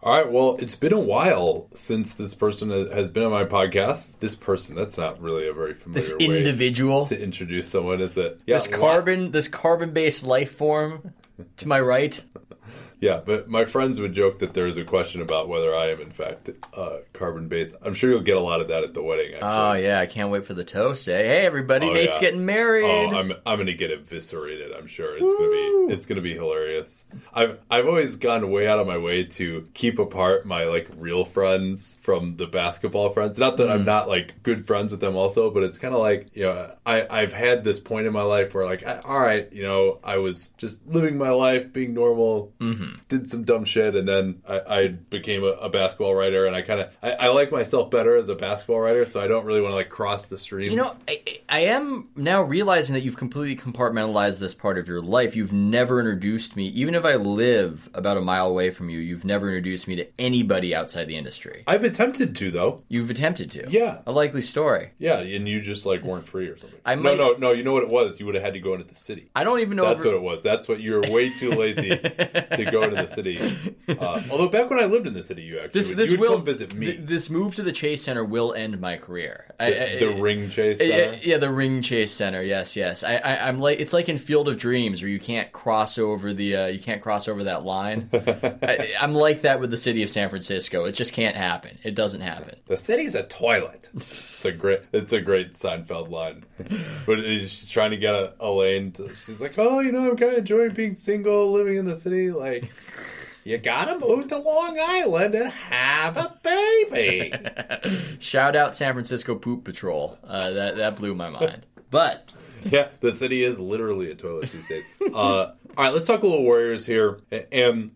All right. Well, it's been a while since this person has been on my podcast. This person, that's not really a very familiar This individual, to introduce someone, is it? Yeah, this carbon, this carbon-based life form to my right. Yeah, but my friends would joke that there is a question about whether I am, in fact, uh, carbon based. I'm sure you'll get a lot of that at the wedding. Oh, actually. Oh yeah, I can't wait for the toast. Say, hey everybody, Oh, Nate's yeah. getting married. Oh, I'm I'm gonna get eviscerated. I'm sure it's gonna be it's gonna be hilarious. I've I've always gone way out of my way to keep apart my like real friends from the basketball friends. Not that I'm mm. not like good friends with them also, but it's kind of like you know I I've had this point in my life where like I, all right, you know I was just living my life, being normal, mm-hmm. Did some dumb shit, and then I, I became a, a basketball writer, and I kind of I, I like myself better as a basketball writer, so I don't really want to like cross the stream. You know, I, I am now realizing that you've completely compartmentalized this part of your life. You've never introduced me, even if I live about a mile away from you, you've never introduced me to anybody outside the industry. I've attempted to though. You've attempted to. Yeah. A likely story. Yeah, and you just like weren't free or something. I no, might- no, no. You know what it was? You would have had to go into the city. I don't even know That's if what it was. That's what you were way too lazy to go into the city. Uh, although back when I lived in the city, you actually this would, this you would will come visit me. th- this move to the Chase Center will end my career. The, I- the ring chase. Yeah, Center. yeah, the Ring Chase Center. Yes, yes. I, I, I'm like it's like in Field of Dreams where you can't cross over the uh, you can't cross over that line. I, I'm like that with the city of San Francisco. It just can't happen. It doesn't happen. The city's a toilet. It's a great. It's a great Seinfeld line. But she's trying to get a, Elaine. To, she's like, "Oh, you know, I'm kind of enjoying being single, living in the city. Like, you gotta move to Long Island and have a baby." Shout out San Francisco Poop Patrol. Uh, that that blew my mind. But yeah, the city is literally a toilet these days. Uh, all right, let's talk a little Warriors here. And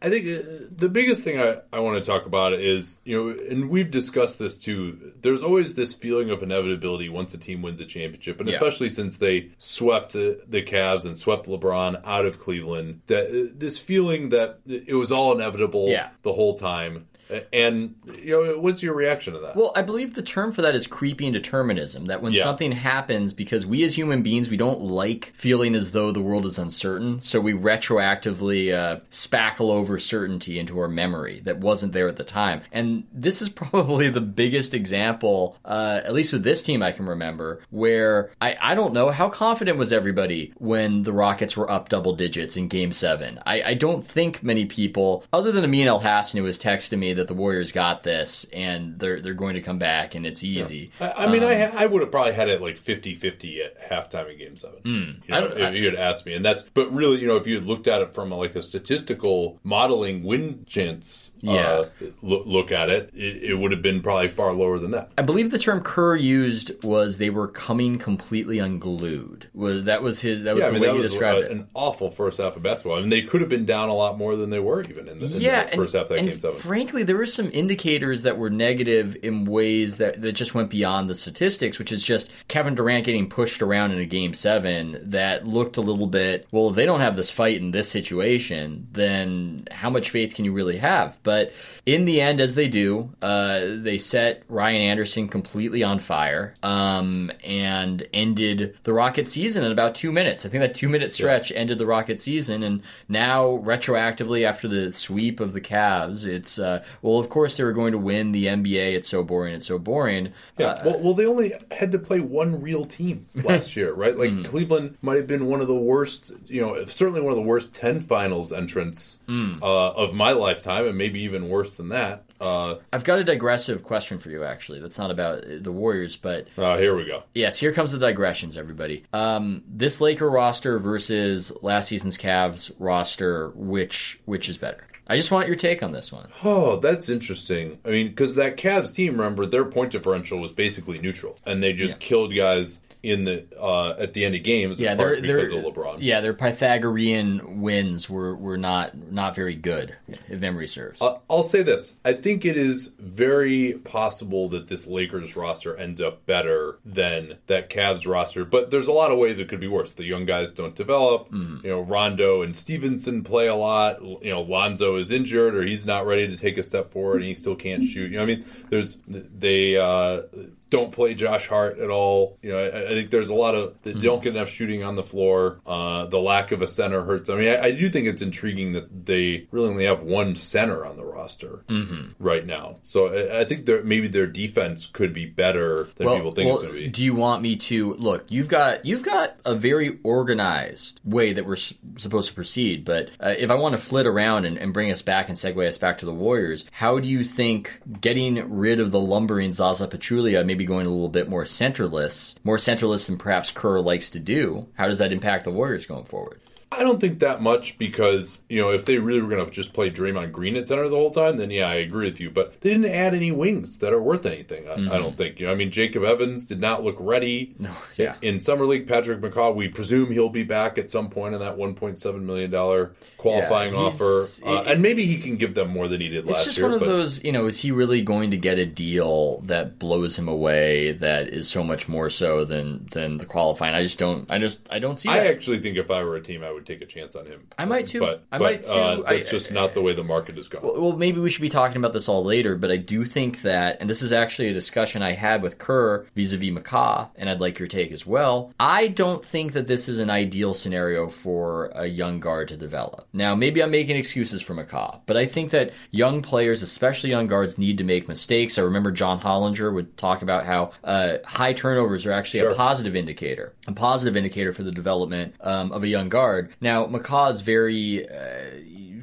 I think uh, the biggest thing I, I want to talk about is, you know, and we've discussed this too. There's always this feeling of inevitability once a team wins a championship, and Yeah. especially since they swept uh, the Cavs and swept LeBron out of Cleveland, that uh, this feeling that it was all inevitable Yeah. the whole time. And you know, what's your reaction to that? Well, I believe the term for that is creeping determinism. That when Yeah. something happens, because we as human beings, we don't like feeling as though the world is uncertain, so we retroactively uh, spackle over certainty into our memory that wasn't there at the time. And this is probably the biggest example, uh, at least with this team I can remember, where I, I don't know how confident was everybody when the Rockets were up double digits in Game Seven. I, I don't think many people, other than Amin Elhassan, who was texting me that the Warriors got this and they're they're going to come back and it's easy. I, I mean, I I would have probably had it like 50-50 at halftime in Game Seven. You Hmm. I know, if I- you had asked me, and that's but really, you know, if you had looked at it from a, like a statistical modeling win chance, Yeah. uh, look, look at it, it, it would have been probably far lower than that. I believe the term Kerr used was they were coming completely unglued. Was that was his that was Yeah, I the mean way he described uh, it. an awful first half of basketball. I mean, they could have been down a lot more than they were even in the, in yeah, the first half of that and Game Seven. frankly, there were some indicators that were negative in ways that, that just went beyond the statistics, which is just Kevin Durant getting pushed around in a game seven that looked a little bit, well, if they don't have this fight in this situation, then how much faith can you really have? But in the end, as they do, uh, they set Ryan Anderson completely on fire um, and ended the Rocket season in about two minutes. I think that two minute stretch ended the Rocket season, and now retroactively after the sweep of the Cavs, it's uh, well, of course they were going to win the NBA. It's so boring. It's so boring. Yeah. Uh, well, well, they only had to play one real team last year, right? Like Cleveland might have been one of the worst, you know, certainly one of the worst ten finals entrants uh, of my lifetime, and maybe even worse than that. Uh, I've got a digressive question for you. Actually, that's not about the Warriors, but uh, here we go. Yes, here comes the digressions, everybody. Um, this Laker roster versus last season's Cavs roster, which which is better? I just want your take on this one. Oh, that's interesting. I mean, because that Cavs team, remember, their point differential was basically neutral, and they just Yeah. killed guys in the uh, at the end of games. Yeah, in part they're, because they're of LeBron. Yeah, their Pythagorean wins were, were not not very good, if memory serves. Uh, I'll say this. I think it is very possible that this Lakers roster ends up better than that Cavs roster, but there's a lot of ways it could be worse. The young guys don't develop. Hmm. You know, Rondo and Stephenson play a lot. You know, Lonzo is injured or he's not ready to take a step forward and he still can't shoot. You know, I mean, there's they uh, don't play Josh Hart at all. You know, I, I think there's a lot of they Hmm. don't get enough shooting on the floor. Uh, the lack of a center hurts. I mean, I, I do think it's intriguing that they really only have one center on the roster Mm-hmm. right now. So I, I think that maybe their defense could be better than people think it's going to be. do you want me to look? You've got you've got a very organized way that we're s- supposed to proceed, but uh, if I want to flit around and, and bring us back and segue us back to the Warriors, how do you think getting rid of the lumbering Zaza Pachulia, maybe going a little bit more centerless, more centerless than perhaps Kerr likes to do, how does that impact the Warriors going forward? I don't think that much because you know if they really were going to just play Draymond Green at center the whole time, then yeah, I agree with you. But they didn't add any wings that are worth anything. I, I don't think. You know, I mean, Jacob Evans did not look ready. No, yeah. In summer league, Patrick McCaw, we presume he'll be back at some point in that 1.7 million dollar qualifying Yeah, offer, uh, it- and maybe he can give them more than he did last year. It's just year. one of but- those, you know, is he really going to get a deal that blows him away that is so much more so than than the qualifying? I just don't I just I don't see I actually think if I were a team, I would take a chance on him. I might too. But, I but, might too. Uh, I- that's just not the way the market is going. well, maybe we should be talking about this all later, but I do think that, and this is actually a discussion I had with Kerr vis-a-vis McCaw, and I'd like your take as well. I don't think that this is an ideal scenario for a young guard to develop. Now, maybe I'm making excuses for McCaw, but I think that young players, especially young guards, need to make mistakes. I remember John Hollinger would talk about how uh, high turnovers are actually Sure. a positive indicator, a positive indicator for the development um, of a young guard. Now, McCaw is very uh,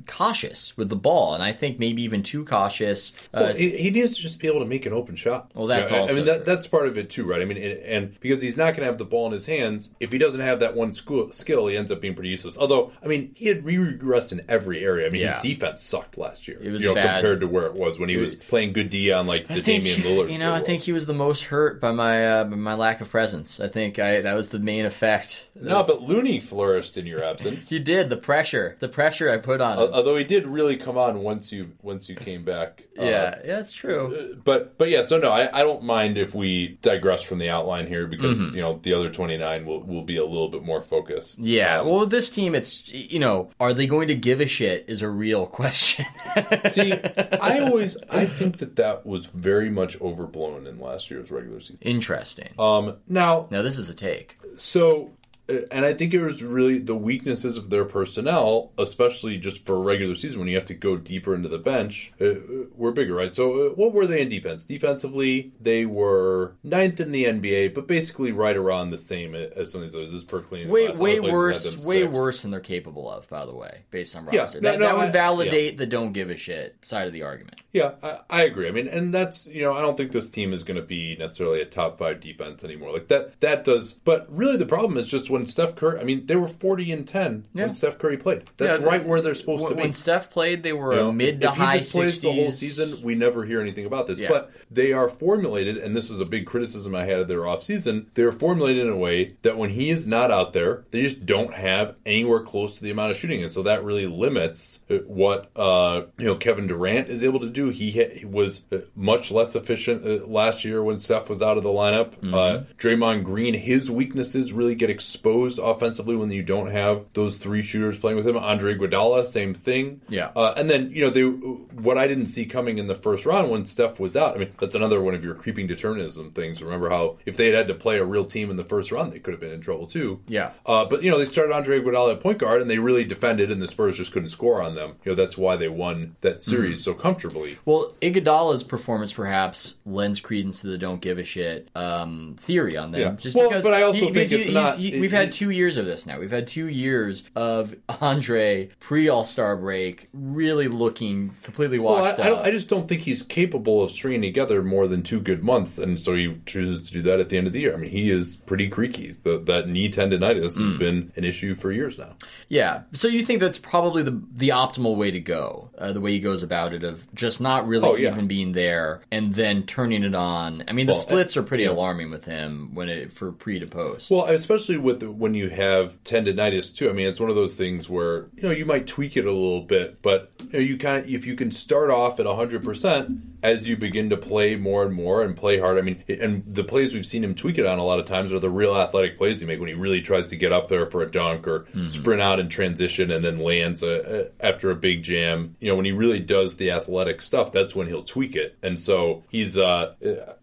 cautious with the ball, and I think maybe even too cautious. Uh, Well, he, he needs to just be able to make an open shot. Well, that's You know, I- also I mean, that, that's part of it too, right? I mean, and, and because he's not going to have the ball in his hands, if he doesn't have that one school, skill, he ends up being pretty useless. Although, I mean, he had regressed in every area. I mean, Yeah. his defense sucked last year. It was you know, bad. compared to where it was when he was playing good D on like the I think Damian Lillard. you know. I think he was the most hurt by my uh, by my lack of presence. I think I that was the main effect. no, but Looney flourished in your absence. he did the pressure, the pressure I put on him. Although he did really come on once you once you came back. Uh, yeah, yeah, that's true. but but yeah, so no, I, I don't mind if we digress from the outline here because Mm-hmm. you know the other twenty nine will will be a little bit more focused. Yeah, Um, well, with this team, it's you know, are they going to give a shit? Is a real question. see, I always I think that that was very much overblown in last year's regular season. Interesting. Um, now Now this is a take. So, uh, and I think it was really the weaknesses of their personnel, especially just for a regular season when you have to go deeper into the bench, uh, uh, were bigger, right? So, uh, what were they in defense? Defensively, they were ninth in the NBA, but basically right around the same as some of these others. This is clean. Way way Other places had worse, way worse than they're capable of. By the way, based on Yeah, roster, no, that, no, that would I- validate the don't give a shit side of the argument. Yeah, I, I agree. I mean, and that's you know, I don't think this team is going to be necessarily a top five defense anymore. Like that, that does. But really, the problem is just when Steph Curry. I mean, they were forty and ten Yeah. when Steph Curry played. That's Yeah, right where they're supposed to be. When Steph played, they were You know, a mid to if high he just plays the whole season, we never hear anything about this. Yeah. But they are formulated, and this was a big criticism I had of their offseason. They're formulated in a way that when he is not out there, they just don't have anywhere close to the amount of shooting, and so that really limits uh, what uh, you know Kevin Durant is able to do. He, ha- he was uh, much less efficient uh, last year when Steph was out of the lineup. Mm-hmm. Uh, Draymond Green, his weaknesses really get exposed offensively when you don't have those three shooters playing with him. Andre Iguodala, same thing. Yeah. Uh, and then you know they what I didn't see coming in the first round when Steph was out. I mean that's another one of your creeping determinism things. Remember how if they had had to play a real team in the first round, they could have been in trouble too. Yeah. Uh, but you know they started Andre Iguodala at point guard and they really defended, and the Spurs just couldn't score on them. You know that's why they won that series Mm-hmm. so comfortably. Well, Iguodala's performance perhaps lends credence to the "don't give a shit" um, theory on them. Yeah. Just Well, because but I also he- think it's he- not- he- we've had two years of this now. We've had two years of Andre pre All Star break, really looking completely Well, I, washed I, up. I just don't think he's capable of stringing together more than two good months, and so he chooses to do that at the end of the year. I mean, he is pretty creaky. The, that knee tendonitis Mm. has been an issue for years now. Yeah. So you think that's probably the the optimal way to go, uh, the way he goes about it, of just not really Oh, yeah. even being there and then turning it on. I mean, the Well, splits are pretty alarming with him when it for pre to post. Well, especially with the, when you have tendonitis too. I mean, it's one of those things where you know you might tweak it a little bit, but you, know, you kind of if you can start off at hundred percent as you begin to play more and more and play hard. I mean, and the plays we've seen him tweak it on a lot of times are the real athletic plays he make when he really tries to get up there for a dunk or sprint out in transition and then lands a, a, after a big jam. You know, when he really does the athletic stuff, that's when he'll tweak it. And so he's, uh,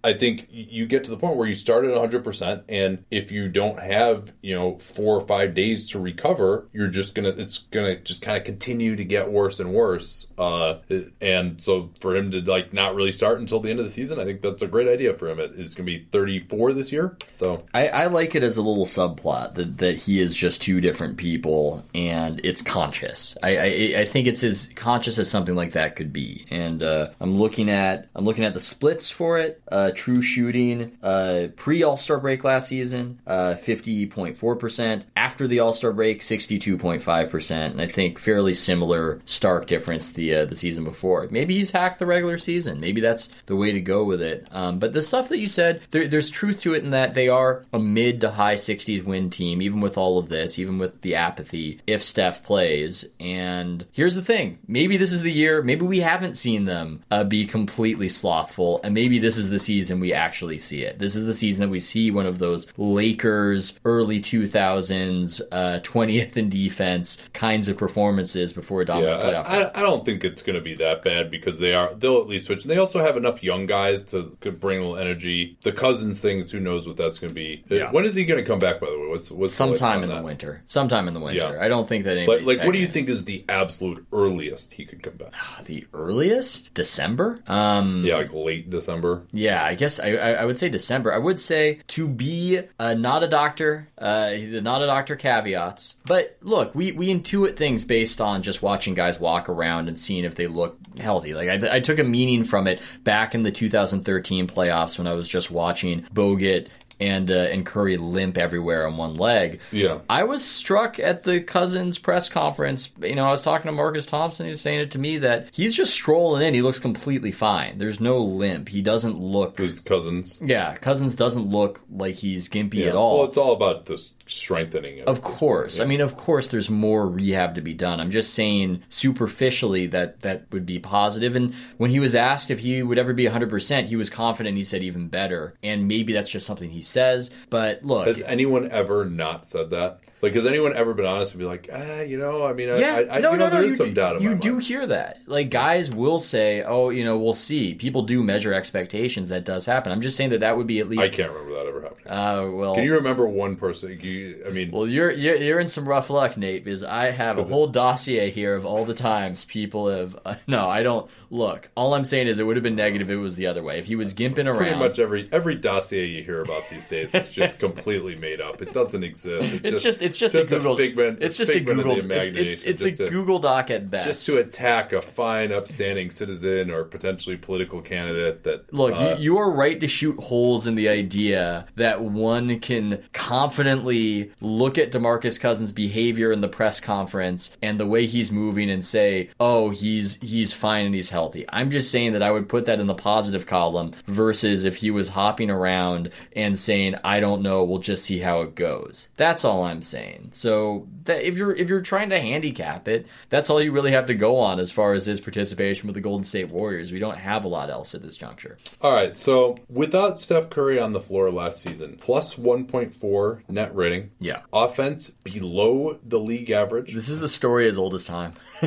I think you get to the point where you start at 100%, and if you don't have, you know, four or five days to recover, you're just gonna, it's gonna just kind of continue to get worse and worse. Uh, and so for him to like not really start until the end of the season, I think that's a great idea for him. It is gonna be 34 this year. So I, I like it as a little subplot that, that he is just two different people and it's conscious. I, I, I think it's as conscious as something like that could be. And uh, I'm looking at I'm looking at the splits for it. Uh, true shooting uh, pre All Star break last season, uh, 50.4 percent. After the All Star break, 62.5 percent. And I think fairly similar stark difference the uh, the season before. Maybe he's hacked the regular season. Maybe that's the way to go with it. Um, but the stuff that you said, there, there's truth to it in that they are a mid to high 60s win team, even with all of this, even with the apathy, if Steph plays. And here's the thing maybe this is the year, maybe we haven't seen them uh, be completely slothful, and maybe this is the season we actually see it. This is the season that we see one of those Lakers early 2000s, uh, 20th in defense kinds of performances before a dominant Yeah, playoff. I, I- I don't think it's going to be that bad because they are they'll at least switch. And they also have enough young guys to, to bring a little energy. The Cousins things, who knows what that's going to be? Uh, Yeah. When is he going to come back? By the way, what's what's the Sometime on in the that? winter. Sometime in the winter. Yeah. I don't think that Like, anybody's like what do you pegging think is the absolute earliest he could come back? The earliest December. Um, Yeah, like late December. Yeah, I guess I, I, I would say December. I would say to be uh, not a doctor, uh, not a doctor caveats. But look, we, we intuit things based on just watching guys walk around and seeing if they look healthy. Like I, I took a meaning from it back in the 2013 playoffs when I was just watching Bogut and uh, and Curry limp everywhere on one leg. Yeah. I was struck at the Cousins press conference. You know, I was talking to Marcus Thompson. He was saying it to me that he's just strolling in. He looks completely fine. There's no limp. He doesn't look. His cousins. Yeah, Cousins doesn't look like he's gimpy at Well, all. it's all about this strengthening. It. Of course. I mean, of course, there's more rehab to be done. I'm just saying superficially that that would be positive. And when he was asked if he would ever be 100%, he was confident. He said even better. And maybe that's just something he says. But look, Has anyone ever not said that? Like, has anyone ever been honest and be like, ah, you know, I mean, I, yeah, I, I, no, you know, no, no. there is you, some doubt in you do mind. hear that. Like guys will say, "Oh, you know, we'll see." People do measure expectations. That does happen. I'm just saying that that would be at least. I can't remember that ever happening. Uh, well, Can you remember one person? You, I mean, Well, you're, you're you're in some rough luck, Nate, because I have a whole dossier here of all the times people have. Uh, no, I don't. Look, all I'm saying is it would have been negative if it was the other way. If he was gimping around, pretty much every every dossier you hear about these days is just completely made up. It doesn't exist. It's, it's just it's just, just a Google. figment. it's just a Google. It's, it's, it's a to- Google Doc at best. just to attack a fine, upstanding citizen or potentially political candidate. That Look, uh, you, you are right to shoot holes in the idea that one can confidently look at DeMarcus Cousins' behavior in the press conference and the way he's moving and say, "Oh, he's he's fine and he's healthy." I'm just saying that I would put that in the positive column versus if he was hopping around and saying, "I don't know, we'll just see how it goes." That's all I'm saying. Insane. So that if you're if you're trying to handicap it, that's all you really have to go on as far as his participation with the Golden State Warriors. We don't have a lot else at this juncture. All right, so without Steph Curry on the floor last season, plus 1.4 net rating. Yeah. Offense below the league average. This is a story as old as time.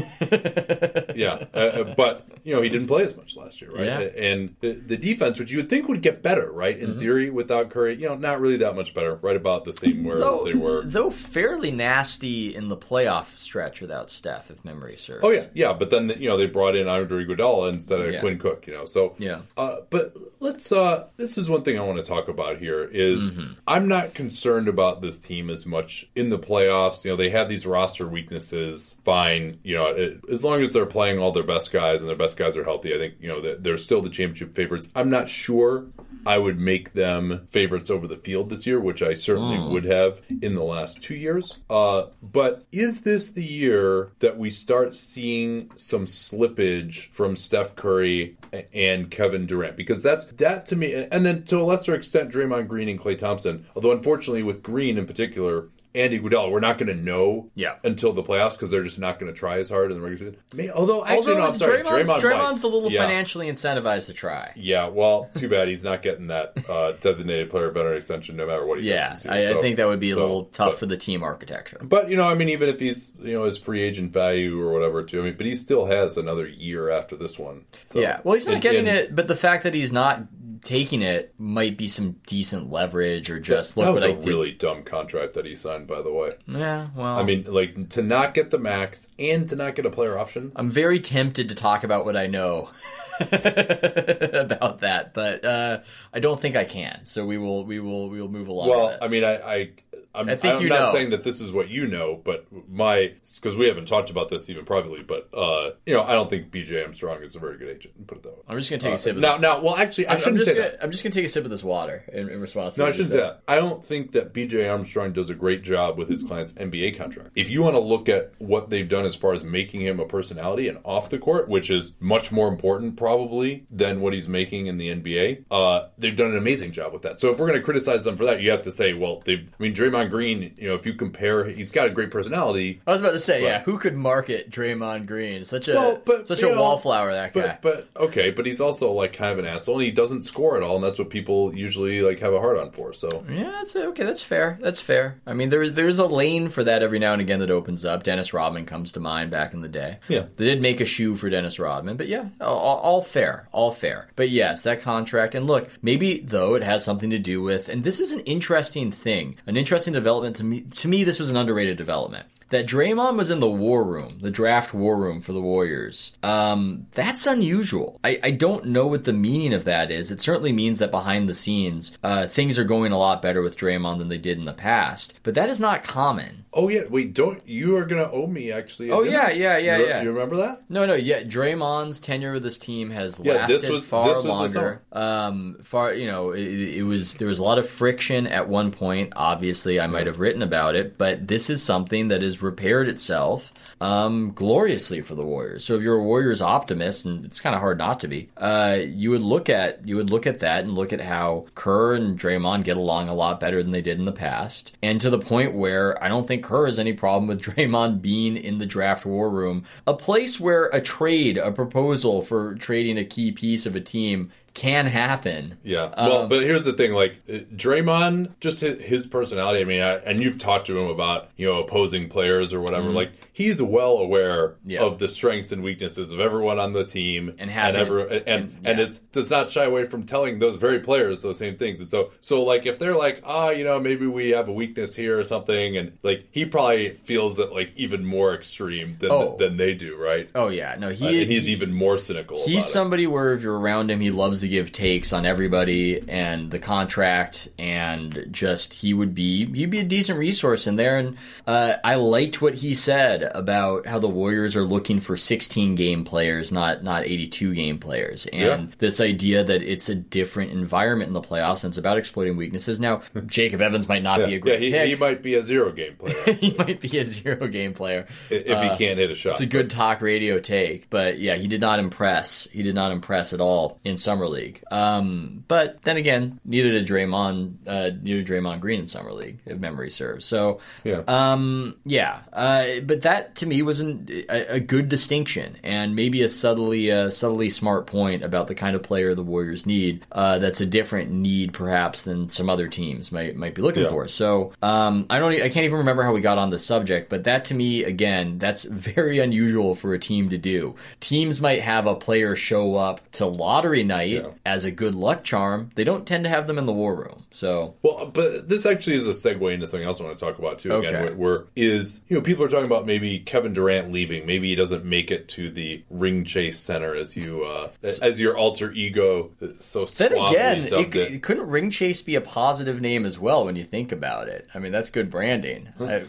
yeah, uh, uh, but you know he didn't play as much last year, right? Yeah. And the, the defense, which you would think would get better, right? Mm-hmm. In theory, without Curry, you know, not really that much better. Right about the same where though, they were. though fairly nasty in the playoff stretch without Steph, if memory serves. Oh yeah, yeah, but then you know they brought in Andre Iguodala instead of Yeah. Quinn Cook, you know. So Yeah. uh, but let's. uh This is one thing I want to talk about here. Is Mm-hmm. I'm not concerned about this team as much in the playoffs. You know, they have these roster weaknesses. Fine, you know, it, as long as they're playing all their best guys and their best guys are healthy, I think you know they're, they're still the championship favorites. I'm not sure. I would make them favorites over the field this year, which I certainly Hmm. would have in the last two years. Uh, but is this the year that we start seeing some slippage from Steph Curry and Kevin Durant? Because that's that to me, and then to a lesser extent, Draymond Green and Klay Thompson. Although unfortunately, with Green in particular. Andy Iguodala, we're not going to know Yeah. until the playoffs because they're just not going to try as hard in the regular season. May- Although, actually, Although no, I'm sorry. Draymond's, Draymond Draymond's a little Yeah. financially incentivized to try. Yeah, well, too bad he's not getting that uh, designated player veteran extension no matter what he Yeah, gets year. I, I So- think that would be a little tough but, for the team architecture. But you know, I mean, even if he's you know his free agent value or whatever too, I mean, but he still has another year after this one. So, yeah, well, he's not and- getting and it, but the fact that he's not taking it might be some decent leverage or just That look was what a I did. really dumb contract that he signed, by the way. Yeah, well, I mean, like to not get the max and to not get a player option. I'm very tempted to talk about what I know about that, but uh, I don't think I can. So we will, we will, we will move along. Well. I mean, I, I I'm, I think I'm you not know. saying that this is what you know, but my because we haven't talked about this even privately, but uh, you know, I don't think BJ Armstrong is a very good agent. Put it that way. I'm just gonna take a sip of now, this. now, well, actually, I I'm, I'm shouldn't just say gonna, that. I'm just gonna take a sip of this water in, in response. to No, I shouldn't say that. I don't think that BJ Armstrong does a great job with his client's NBA contract. If you want to look at what they've done as far as making him a personality and off the court, which is much more important probably than what he's making in the NBA, uh, they've done an amazing job with that. So if we're going to criticize them for that, you have to say, well, they. I mean, Draymond Green. You know, if you compare, he's got a great personality. I was about to say, yeah, who could market Draymond Green? Such a Well, but, such a know, wallflower, that guy. But but okay, but he's also like kind of an asshole, and he doesn't score at all, and that's what people usually like have a hard on for. So Yeah, that's okay. That's fair. That's fair. I mean, there there's a lane for that every now and again that opens up. Dennis Rodman comes to mind back in the day. Yeah. they did make a shoe for Dennis Rodman, but yeah, all, all fair, all fair. But yes, that contract. And look, maybe though it has something to do with, and this is an interesting thing, an interesting development to me. To me, this was an underrated development. That Draymond was in the war room, the draft war room for the Warriors. Um, that's unusual. I, I don't know what the meaning of that is. It certainly means that behind the scenes, uh, things are going a lot better with Draymond than they did in the past. But that is not common. Oh yeah, wait, don't you are gonna owe me actually? Oh, yeah, yeah, yeah, You- yeah. You remember that? No, no, yeah. Draymond's tenure with this team has Yeah, lasted was- far longer. Um, far, you know, it, it was there was a lot of friction at one point. Obviously, I might have written about it, but this is something that has repaired itself um, gloriously for the Warriors. So if you're a Warriors optimist, and it's kind of hard not to be, uh, you would look at you would look at that and look at how Kerr and Draymond get along a lot better than they did in the past, and to the point where I don't think Kerr has any problem with Draymond being in the draft war room, a place where a trade, a proposal for trading a key piece of a team can happen. Yeah. Um, Well, but here's the thing: like uh, Draymond, just his, his personality. I mean, I, and you've talked to him about you know opposing players or whatever. Like he's well aware. Yeah. of the strengths and weaknesses of everyone on the team, And happy and to- ever, and and, and- it's does not shy away from telling those very players those same things. And so, so like if they're like, ah, you know, maybe we have a weakness here or something, and like he probably feels that like even more extreme than Oh. than they do, right? Oh yeah, no, he Uh, and he's even more cynical. He's about it. somebody where if you're around him, he loves to give takes on everybody and the contract, and just he would be he'd be a decent resource in there. And uh, I liked what he said about how the Warriors are looking for 16 game players, not not 82 game players, and Yeah. this idea that it's a different environment in the playoffs and it's about exploiting weaknesses. Now, Jacob Evans might not be a Yeah, great he, pick. he might be a zero game player he might be a zero game player. if he can't hit a shot. It's a good talk radio take, but yeah, he did not impress. He did not impress at all in summer league. league. Um, but then again, neither did Draymond. Uh, neither did Draymond Green in summer league, if memory serves. So Yeah. um, yeah. Uh, but that to me was an, a, a good distinction and maybe a subtly uh, subtly smart point about the kind of player the Warriors need. Uh, that's a different need perhaps than some other teams might might be looking Yeah. for. So um, I don't. I can't even remember how we got on the subject, but that to me again, that's very unusual for a team to do. Teams might have a player show up to lottery night Yeah. as a good luck charm. They don't tend to have them in the war room. So Well, but this actually is a segue into something else I want to talk about too. Again, Okay. where, where is you know people are talking about maybe Kevin Durant leaving, maybe he doesn't make it to the ring chase center as you uh, as your alter ego uh, so Then again, it, it. couldn't Ring Chase be a positive name as well when you think about it? I mean, that's good branding. I,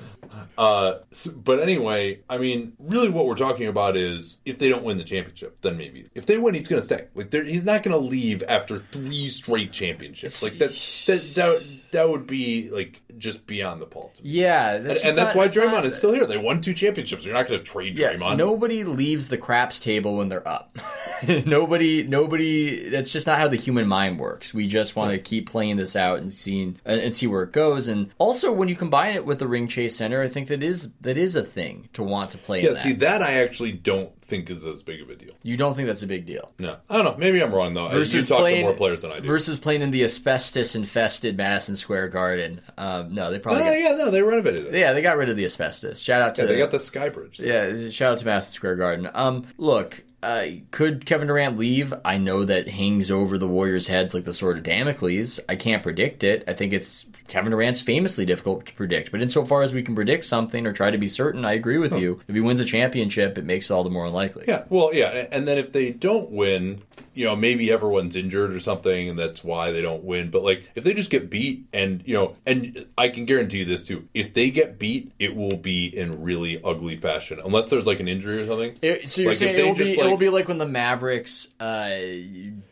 Uh, s- but anyway, I mean, really, what we're talking about is if they don't win the championship, then maybe. If they win, he's going to stay. Like, they're- he's not going to leave after three straight championships. Like that, that, that, that would be like just beyond the pulse. yeah, And, that's and that's why Draymond not, is still here. They won two championships. You're not going to trade Yeah, Draymond. nobody leaves the craps table when they're up. nobody, nobody. That's just not how the human mind works. We just want to keep playing this out and seeing and, and see where it goes. And also, when you combine it with the Ring Chase Center, I think that is that is a thing to want to play. Yeah, in that. see, that I actually don't think is as big of a deal. you don't think that's a big deal. No, I don't know. Maybe I'm wrong though. versus you talk playing to more players than I do. Versus playing in the asbestos infested Madison Square Garden. Um, no, they probably oh got, yeah, no, they renovated it. yeah they got rid of the asbestos. Shout out to Yeah, they got the Sky Bridge. yeah shout out to Madison Square Garden. Um, look. Uh, could Kevin Durant leave? I know that hangs over the Warriors' heads like the sword of Damocles. I can't predict it. I think it's Kevin Durant's famously difficult to predict. But insofar as we can predict something or try to be certain, I agree with you. If he wins a championship, it makes it all the more unlikely. Yeah, well, yeah, and then if they don't win, you know, maybe everyone's injured or something, and that's why they don't win. But like, if they just get beat, and you know, and I can guarantee you this too: if they get beat, it will be in really ugly fashion, unless there's like an injury or something. It- so you're Like, saying it will be like- it will be like when the Mavericks uh,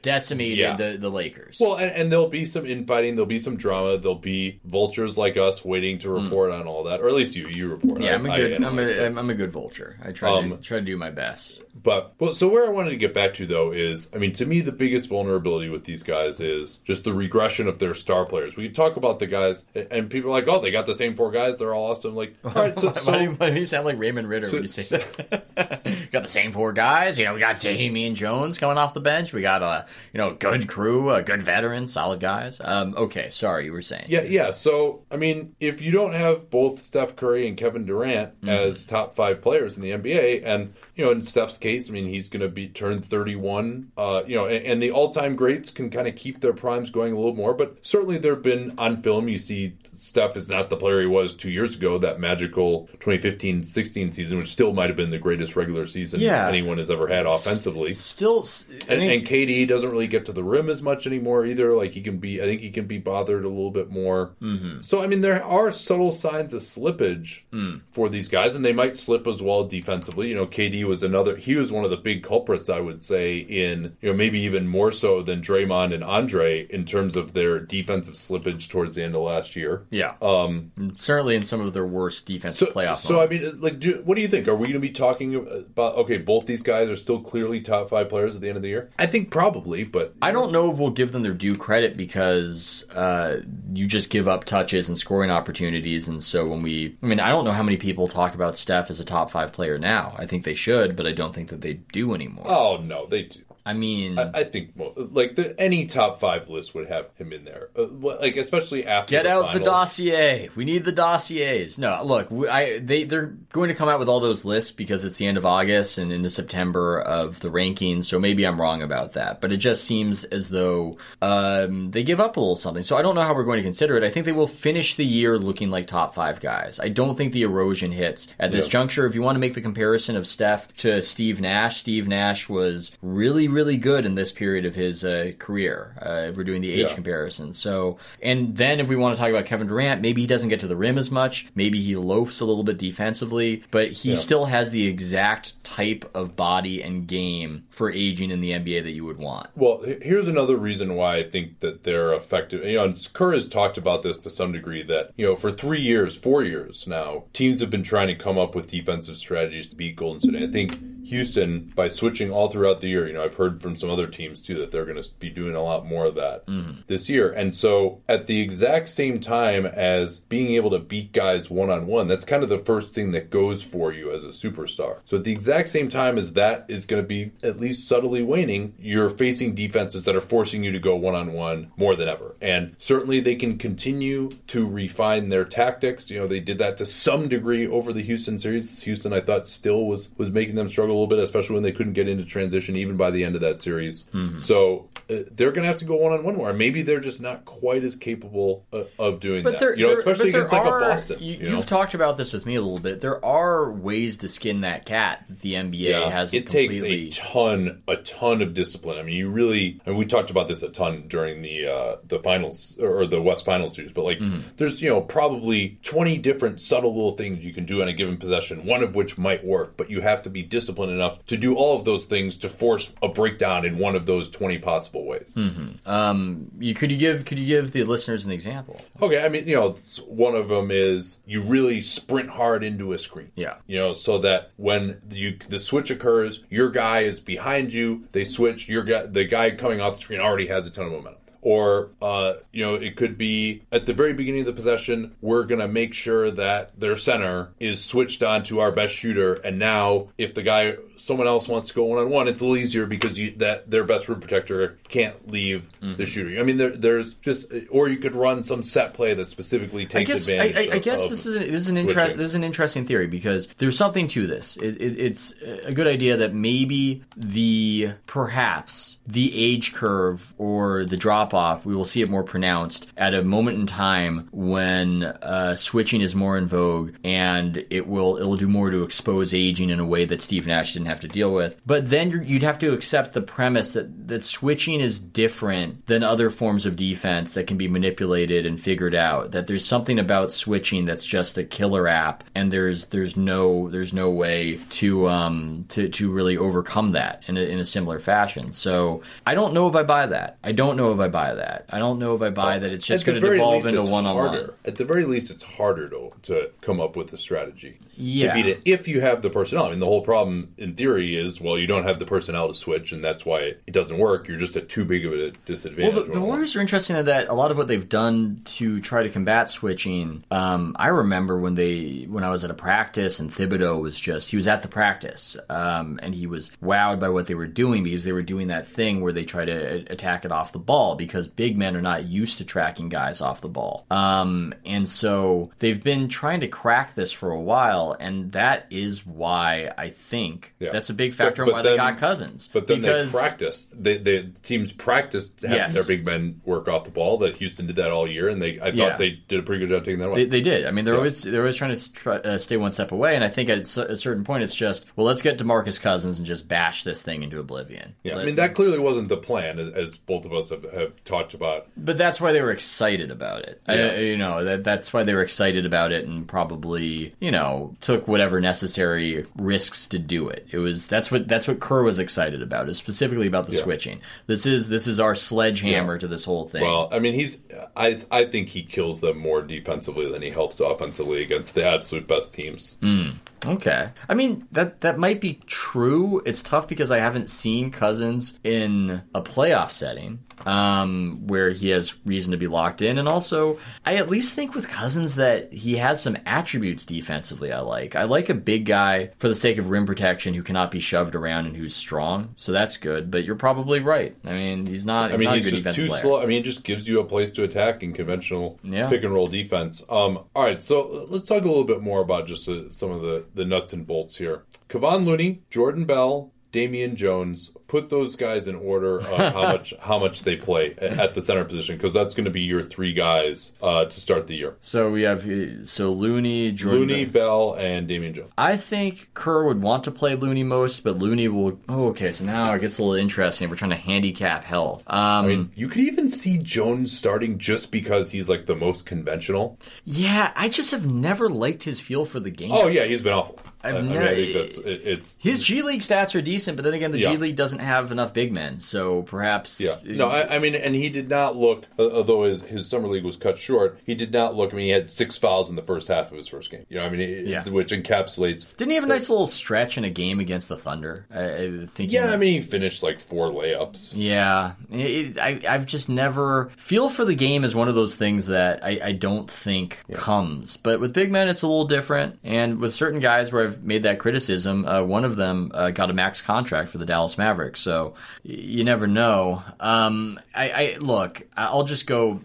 decimated Yeah. the, the Lakers. Well, and, and there'll be some infighting, there'll be some drama, there'll be vultures like us waiting to report on all that, or at least you, you report. Hmm. yeah, I- I'm a good I'm a, I'm a good vulture. I try to Um, try to do my best. But well, so where I wanted to get back to though is, I mean, to me, the biggest vulnerability with these guys is just the regression of their star players. We talk about the guys, and people are like, "Oh, they got the same four guys; they're all awesome." Like, all right, so, so you, why do you sound like Raymond Ritter when you say that? got the same four guys. You know, we got Damian Jones coming off the bench. We got a you know good crew, a good veteran, solid guys. Um, okay, sorry, you were saying. Yeah, yeah. So, I mean, if you don't have both Steph Curry and Kevin Durant Mm-hmm. as top five players in the NBA, and you know, in Steph's case, I mean, he's going to be turned thirty-one. Uh, you know, and, and the all-time greats can kind of keep their primes going a little more, but certainly there have been on film. You see, Steph is not the player he was two years ago. That magical 2015-16 season, which still might have been the greatest regular season Yeah. anyone has ever had offensively. Still, I And, mean, and KD doesn't really get to the rim as much anymore either. Like he can be, I think he can be bothered a little bit more. Mm-hmm. So I mean, there are subtle signs of slippage Hmm. for these guys, and they might slip as well defensively. You know, KD was another. He was one of the big culprits, I would say, in you know maybe even more so than Draymond and Andre in terms of their defensive slippage towards the end of last year. Yeah. Um, certainly in some of their worst defensive So, playoff. so I mean, like, do, what do you think? Are we going to be talking about? Okay, both these guys are still clearly top five players at the end of the year. I think probably, but I don't know if we'll give them their due credit because uh, you just give up touches and scoring opportunities. And so when we, I mean, I don't know how many people talk about Steph as a top five player now. I think they should, but I don't think that they do anymore. Oh no, they do. I mean, I, I think like the, any top five list would have him in there. Uh, like especially after Get the out the dossier. We need the dossiers. No, look, we, I they they're going to come out with all those lists because it's the end of August and into September of the rankings. So maybe I'm wrong about that, but it just seems as though um, they give up a little something. So I don't know how we're going to consider it. I think they will finish the year looking like top five guys. I don't think the erosion hits at this Yeah. juncture. If you want to make the comparison of Steph to Steve Nash, Steve Nash was really really good in this period of his uh, career. Uh, if we're doing the age Yeah. comparison, so and then if we want to talk about Kevin Durant, maybe he doesn't get to the rim as much. Maybe he loafs a little bit defensively, but he Yeah. still has the exact type of body and game for aging in the NBA that you would want. Well, here's another reason why I think that they're effective. You know, and Kerr has talked about this to some degree that, you know, for three years, four years now, teams have been trying to come up with defensive strategies to beat Golden State. I think Houston by switching all throughout the year. You know, I've heard from some other teams too that they're going to be doing a lot more of that mm-hmm. this year. And so at the exact same time as being able to beat guys one on one, that's kind of the first thing that goes for you as a superstar. So at the exact same time as that is going to be at least subtly waning, you're facing defenses that are forcing you to go one on one more than ever. And certainly they can continue to refine their tactics. You know, they did that to some degree over the Houston series. Houston, I thought, still was was making them struggle a little bit, especially when they couldn't get into transition even by the end of that series. So uh, they're going to have to go one on one more. Maybe they're just not quite as capable uh, of doing But that. there, you know, there- especially but there against like a Boston. You, you know? have talked about this with me a little bit. There are ways to skin that cat. that The NBA hasn't it takes completely. a ton, a ton of discipline. I mean, you really, and we talked about this a ton during the uh, the finals or the West Finals series. But like, Mm-hmm. there's you know probably twenty different subtle little things you can do on a given possession. One of which might work, but you have to be disciplined enough to do all of those things to force a breakdown in one of those twenty possible ways. Mm-hmm. Um, you, could you give could you give the listeners an example? Okay, I mean, you know, one of them is you really sprint hard into a screen. Yeah. You know, so that when you the switch occurs, your guy is behind you. They switch. Your guy, the guy coming off the screen, already has a ton of momentum. Or, uh, you know, it could be at the very beginning of the possession, we're going to make sure that their center is switched on to our best shooter. And now, if the guy, someone else wants to go one on one, it's a little easier because you, that their best rim protector can't leave Mm-hmm. the shooter. I mean, there, there's just, or you could run some set play that specifically I takes guess I, advantage. I, I of- guess of this is an, this is an inter- this is an interesting theory because there's something to this. It, it, it's a good idea that maybe the perhaps the age curve or the drop off we will see it more pronounced at a moment in time when uh, switching is more in vogue and it will it'll do more to expose aging in a way that Steve Nash didn't have to deal with. But then you're, you'd have to accept the premise that that switching is different than other forms of defense that can be manipulated and figured out. That there's something about switching that's just a killer app, and there's there's no there's no way to um to to really overcome that in a, in a similar fashion. So I don't know if I buy that. I don't know if I buy that. I don't know if I buy that it's just going to devolve into one on one. At the very least, it's harder to to come up with a strategy Yeah. to beat it if you have the personnel. I mean, the whole problem in theory is well, you don't have the personnel to switch, and that's why it doesn't work. You're just at too big of a disadvantage. Well, the, the. Warriors are interesting in that a lot of what they've done to try to combat switching. Um, I remember when they when I was at a practice and Thibodeau was just he was at the practice um, and he was wowed by what they were doing because they were doing that thing where they try to attack it off the ball because big men are not used to tracking guys off the ball. Um, and so they've been trying to crack this for a while, and that is why I think Yeah. that's a big factor But- in why but they got Cousins. But then because they practiced. They, the teams practiced having Yes. their big men work off the ball. That Houston did that all year, and they I thought Yeah. they did a pretty good job taking that They, away. they did. I mean, they're Yeah. always they're always trying to try, uh, stay one step away, and I think at a certain point, it's just well, let's get Demarcus Cousins and just bash this thing into oblivion. yeah, I mean that clearly wasn't the plan, as- both of us have, have talked about. but that's why they were excited about it. I- you know, that that's why they were excited about it, and probably you know took whatever necessary risks to do it. It was that's what that's what Kerr was excited about, is specifically about the switching. This is this is our sledgehammer Yeah. to this whole thing. Well, I mean, he's I I think he kills them more defensively than he helps offensively against the absolute best teams. Hmm. Okay. I mean that that might be true. It's tough because I haven't seen Cousins in a playoff setting um, where he has reason to be locked in, and also I at least think with Cousins that he has some attributes defensively I like. I like a big guy for the sake of rim protection who cannot be shoved around and who's strong. So that's good. But you're probably right. I mean he's not. I He's mean, not a he's good just defensive too player. slow. I mean, he just gives you a place to attack in conventional Yeah. pick and roll defense. Um, all right, so let's talk a little bit more about just uh, some of the, the nuts and bolts here. Kevon Looney, Jordan Bell, Damian Jones. Put those guys in order of how much how much they play at, the center position because that's going to be your three guys uh, to start the year: So we have so Looney, Jordan. Looney, Bell, and Damian Jones. I think Kerr would want to play Looney most, but Looney will. Oh, okay. So now it gets a little interesting. We're trying to handicap health. Um, I mean, you could even see Jones starting just because he's like the most conventional. yeah, I just have never liked his feel for the game. Oh yeah, he's been awful. I've I, I mean, never- I think that's it, it's His G League stats are decent, but then again, the Yeah. G League doesn't have enough big men, so perhaps. Yeah, no, I, I mean, and he did not look. uh, Although his his summer league was cut short, he did not look. I mean, he had six fouls in the first half of his first game. You know, I mean, it- Yeah. which encapsulates. Didn't he have a nice little stretch in a game against the Thunder? I, I think. Yeah, I mean, he finished like four layups. Yeah, it, I, I've just never feel for the game is one of those things that I, I don't think comes. But with big men, it's a little different. And with certain guys where I've made that criticism, uh, one of them uh, got a max contract for the Dallas Mavericks. So you never know. Um, I, I look, I'll just go.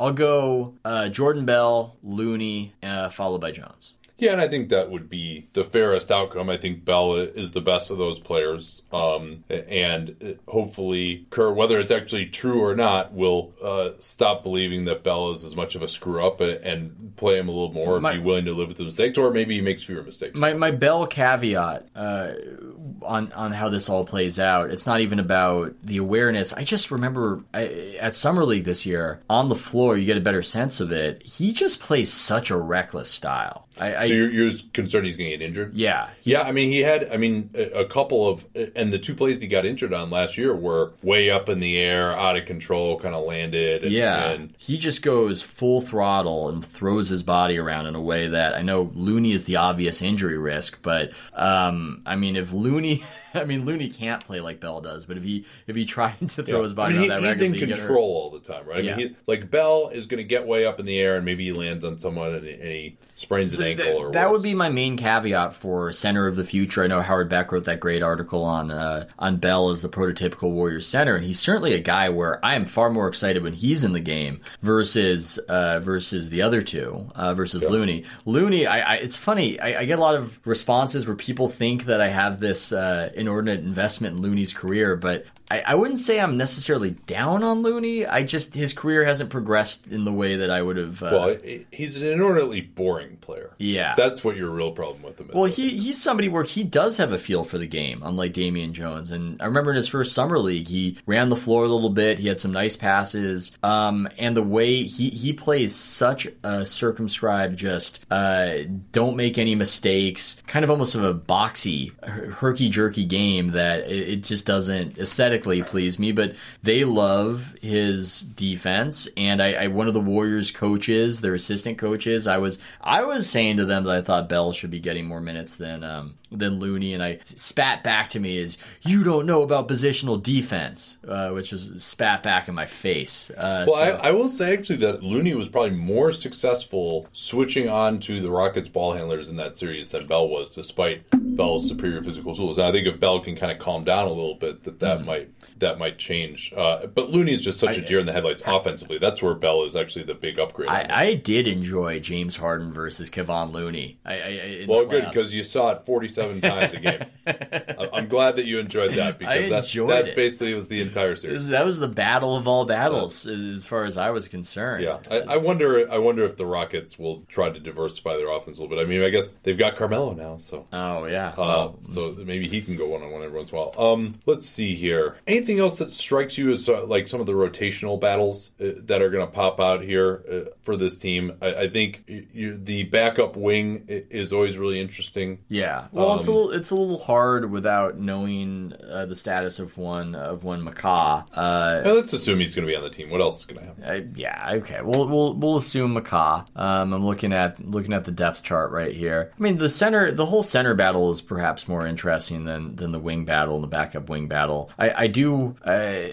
I'll go uh, Jordan Bell, Looney, uh, followed by Jones. Yeah, and I think that would be the fairest outcome. I think Bell is the best of those players, um, and hopefully Kerr, whether it's actually true or not, will uh, stop believing that Bell is as much of a screw up and, and play him a little more, My- be willing to live with the mistakes, or maybe he makes fewer mistakes. My my Bell caveat uh, on on how this all plays out. It's not even about the awareness. I just remember I, at summer league this year on the floor, you get a better sense of it. He just plays such a reckless style. I, I so you're, you're concerned he's going to get injured? yeah. Yeah, I mean, he had, I mean, a, a couple of, and the two plays he got injured on last year were way up in the air, out of control, kind of landed. And, Yeah, and he just goes full throttle and throws his body around in a way that I know Looney is the obvious injury risk, but um, I mean, if Looney, I mean, Looney can't play like Bell does, but if he if he tried to throw his body I mean, around he- that he's in he'd control all the time, right? I Yeah. mean, he, like Bell is going to get way up in the air, and maybe he lands on someone and, and he sprains an ankle Th- or that worse. would be my main caveat for center of the future. I know Howard Beck wrote that great article on uh, on Bell as the prototypical Warriors center, and he's certainly a guy where I am far more excited when he's in the game versus uh, versus the other two uh, versus Looney. Looney, I, I it's funny. I, I get a lot of responses where people think that I have this uh, inordinate investment in Looney's career, but I, I wouldn't say I'm necessarily down on Looney. I just his career hasn't progressed in the way that I would have. Uh, Well, he's an inordinately boring player. Yeah. That's what your real problem with him is. Well, he he's somebody where he does have a feel for the game, unlike Damian Jones. And I remember in his first summer league, he ran the floor a little bit. He had some nice passes, um, and the way he he plays such a circumscribed, just uh, don't make any mistakes, kind of almost of a boxy, herky jerky game that it, it just doesn't aesthetically please me. But they love his defense, and I, I one of the Warriors coaches, their assistant coaches, I was I was saying to them that I thought Bell should be getting more minutes than um, than Looney, and I spat back to me is you don't know about positional defense, uh, which was spat back in my face. Uh, Well, so- I, I will say actually that Looney was probably more successful switching on to the Rockets ball handlers in that series than Bell was, despite Bell's superior physical tools. And I think if Bell can kind of calm down a little bit, that that might that might change. Uh, but Looney is just such a deer in the headlights offensively. That's where Bell is actually the big upgrade. I. I did enjoy James Harden versus Kevon Looney. I, I, well, good because you saw it forty-seven times a game. I'm glad that you enjoyed that because that's enjoyed that's it. basically was the entire series. that was the battle of all battles, as far as I was concerned. Yeah, I, I wonder. I wonder if the Rockets will try to diversify their offense a little bit. I mean, I guess they've got Carmelo now, so Oh yeah. Uh, Well, so maybe he can go one on one every once in a while. Um, let's see here. Anything else that strikes you as uh, like some of the rotational battles uh, that are going to pop out here uh, for this team? I, I think you, the backup wing is always really interesting. Yeah, well, it's a Um, little it's a little hard without knowing uh, the status of one of one McCaw. Uh, And let's assume he's going to be on the team. What else is going to happen? I, yeah, okay. We'll we'll we'll assume McCaw. Um, I'm looking at looking at the depth chart right here. I mean, the center, the whole center battle is perhaps more interesting than than the wing battle and the backup wing battle. I, I do. Uh,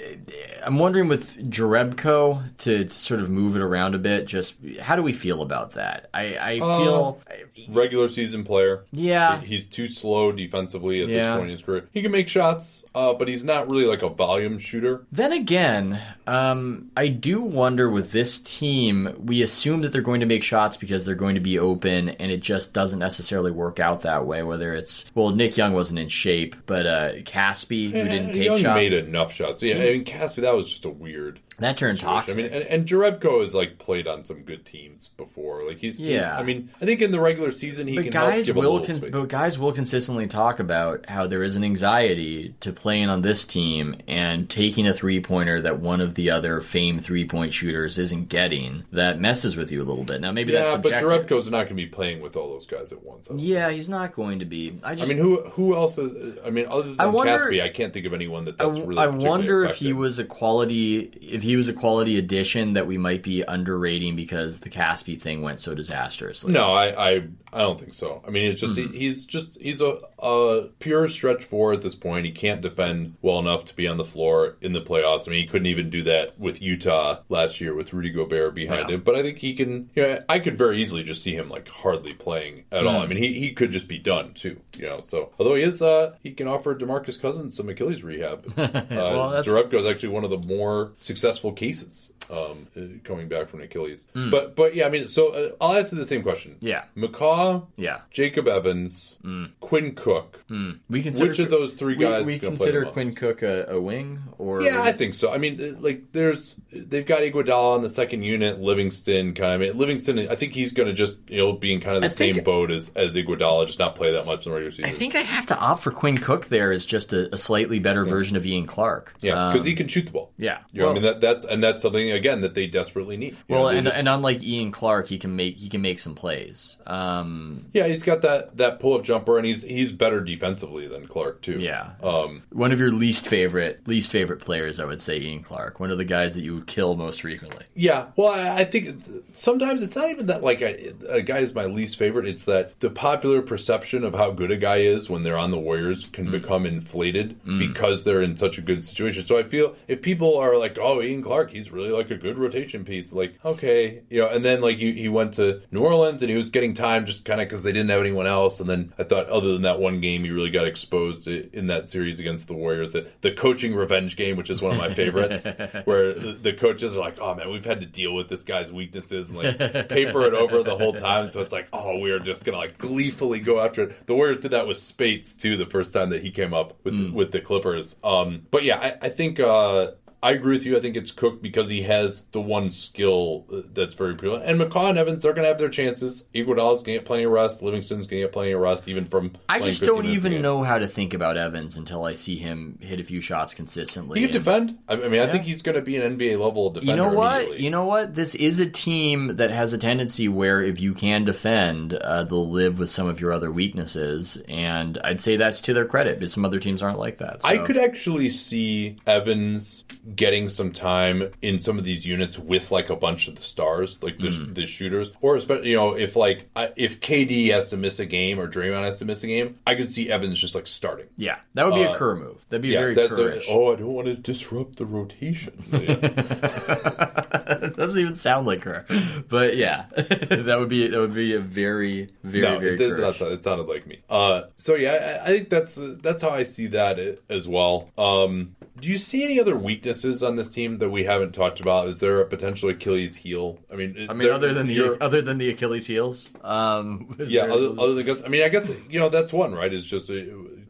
I'm wondering with Jerebko to, to sort of move it around a bit. Just how do we feel about that? I, I feel. Regular season player. yeah. He's too slow defensively at Yeah. this point in his career. He can make shots, uh, but he's not really like a volume shooter. Then again, um, I do wonder with this team, we assume that they're going to make shots because they're going to be open, and it just doesn't necessarily work out that way. Whether it's well, Nick Young wasn't in shape, but uh, Casspi who didn't take Young shots. made enough shots. Yeah, I mean, Casspi, that was just a weird. That turned situation. toxic. I mean, and, and Jerebko has like played on some good teams before. Like he's, he's- Yeah. I mean, I think in the regular season he But can guys help give a will, con- space. but guys will consistently talk about how there is an anxiety to playing on this team and taking a three pointer that one of the other famed three point shooters isn't getting. That messes with you a little bit. Now maybe that's yeah, but subjective. Jerebko's not going to be playing with all those guys at once. Yeah, he's not going to be. I just, I mean, who who else is? I mean, other than I wonder- Casspi, I can't think of anyone that I, that's really. I wonder if he was a quality if he was a quality addition that we might be underrating because the Casspi thing went so disastrously. No, I, I I don't think so. I mean, it's just Mm-hmm. he, he's just he's a, a pure stretch four at this point. He can't defend well enough to be on the floor in the playoffs. I mean, he couldn't even do that with Utah last year with Rudy Gobert behind Yeah. him. But I think he can. You know, I could very easily just see him like hardly playing at Mm. all. I mean, he, he could just be done too. You know, so although he is, uh, he can offer Demarcus Cousins some Achilles rehab. Uh, Well, that's- is actually one of the more successful cases um, uh, coming back from Achilles. Hmm. But but yeah, I mean, so uh, I'll ask you the same question. Yeah. McCaw, Yeah. Jacob Evans, Quinn Cook. We consider Which of those three guys we, is play consider? Quinn Cook a, a wing or Yeah, I think so. I mean, uh, like, there's they've got Iguodala on the second unit, Livingston kind of. I mean, Livingston, I think he's going to just you know be in kind of the I think- same boat as as Iguodala, just not play that much in the regular season. I think I have to opt for Quinn Cook there as just a, a slightly better version of Ian Clark. yeah, because he can shoot the ball. yeah. You know, Well- I mean that that's and that's something again that they desperately need. You Well, know, and, just- and unlike Ian Clark, he can make he can make some plays. Um, yeah, he's got that that pull up jumper, and he's he's better defensively than Clark too. yeah. Um, One of your least favorite least favorite players, I would say, Ian Clark. One of the guys that you would kill most frequently. Yeah, well, I, I think sometimes it's not even that like a, a guy is my least favorite. It's that the popular perception of how good a guy is when they're on the Warriors can become inflated because they're in such a good situation. So I feel if people are like, "Oh, Ian Clark, he's really like a good rotation piece," like, okay, you know, and then like he, he went to New Orleans and he was getting time just kind of because they didn't have anyone else. And then I thought, other than that one game, he really got exposed in that series against the Warriors, the, the coaching revenge game, which is one of my favorites, where the, the coaches are like, "Oh man, we've had to deal with this guy's weaknesses and like paper it over the whole time." So it's like, "Oh, we're just gonna like gleefully go after it." The Warriors did that with Speights too, the first time that he came up with the, with the Clippers. Um, but yeah, I, I think. Uh, I agree with you. I think it's Cook because he has the one skill uh, that's very prevalent. And McCaw and Evans, they're going to have their chances. Iguodala's going to get plenty of rest. Livingston's going to get plenty of rest, even from. I just don't even know how to think about Evans until I see him hit a few shots consistently. He can defend. I mean, I think he's going to be an NBA level defender. You know what? You know what? This is a team that has a tendency where if you can defend, uh, they'll live with some of your other weaknesses, and I'd say that's to their credit. But some other teams aren't like that. So. I could actually see Evans getting some time in some of these units with like a bunch of the stars, like the, Mm. the shooters, or especially you know if like I- if KD has to miss a game or Draymond has to miss a game, I could see Evans just like starting. Yeah, that would be a Uh, Kerr move. That'd be Yeah, very that's a, oh, I don't want to disrupt the rotation. Yeah. Doesn't even sound like Kerr, but yeah, that would be that would be a very very no, very it does not sound. It sounded like me. Uh, so yeah, I, I think that's uh, that's how I see that as well. Um, do you see any other weaknesses on this team that we haven't talked about? Is there a potential Achilles heel? I mean, I mean, other than the other than the Achilles heels, um, yeah, there- other, other than guys, I mean, I guess you know that's one right. Is just uh,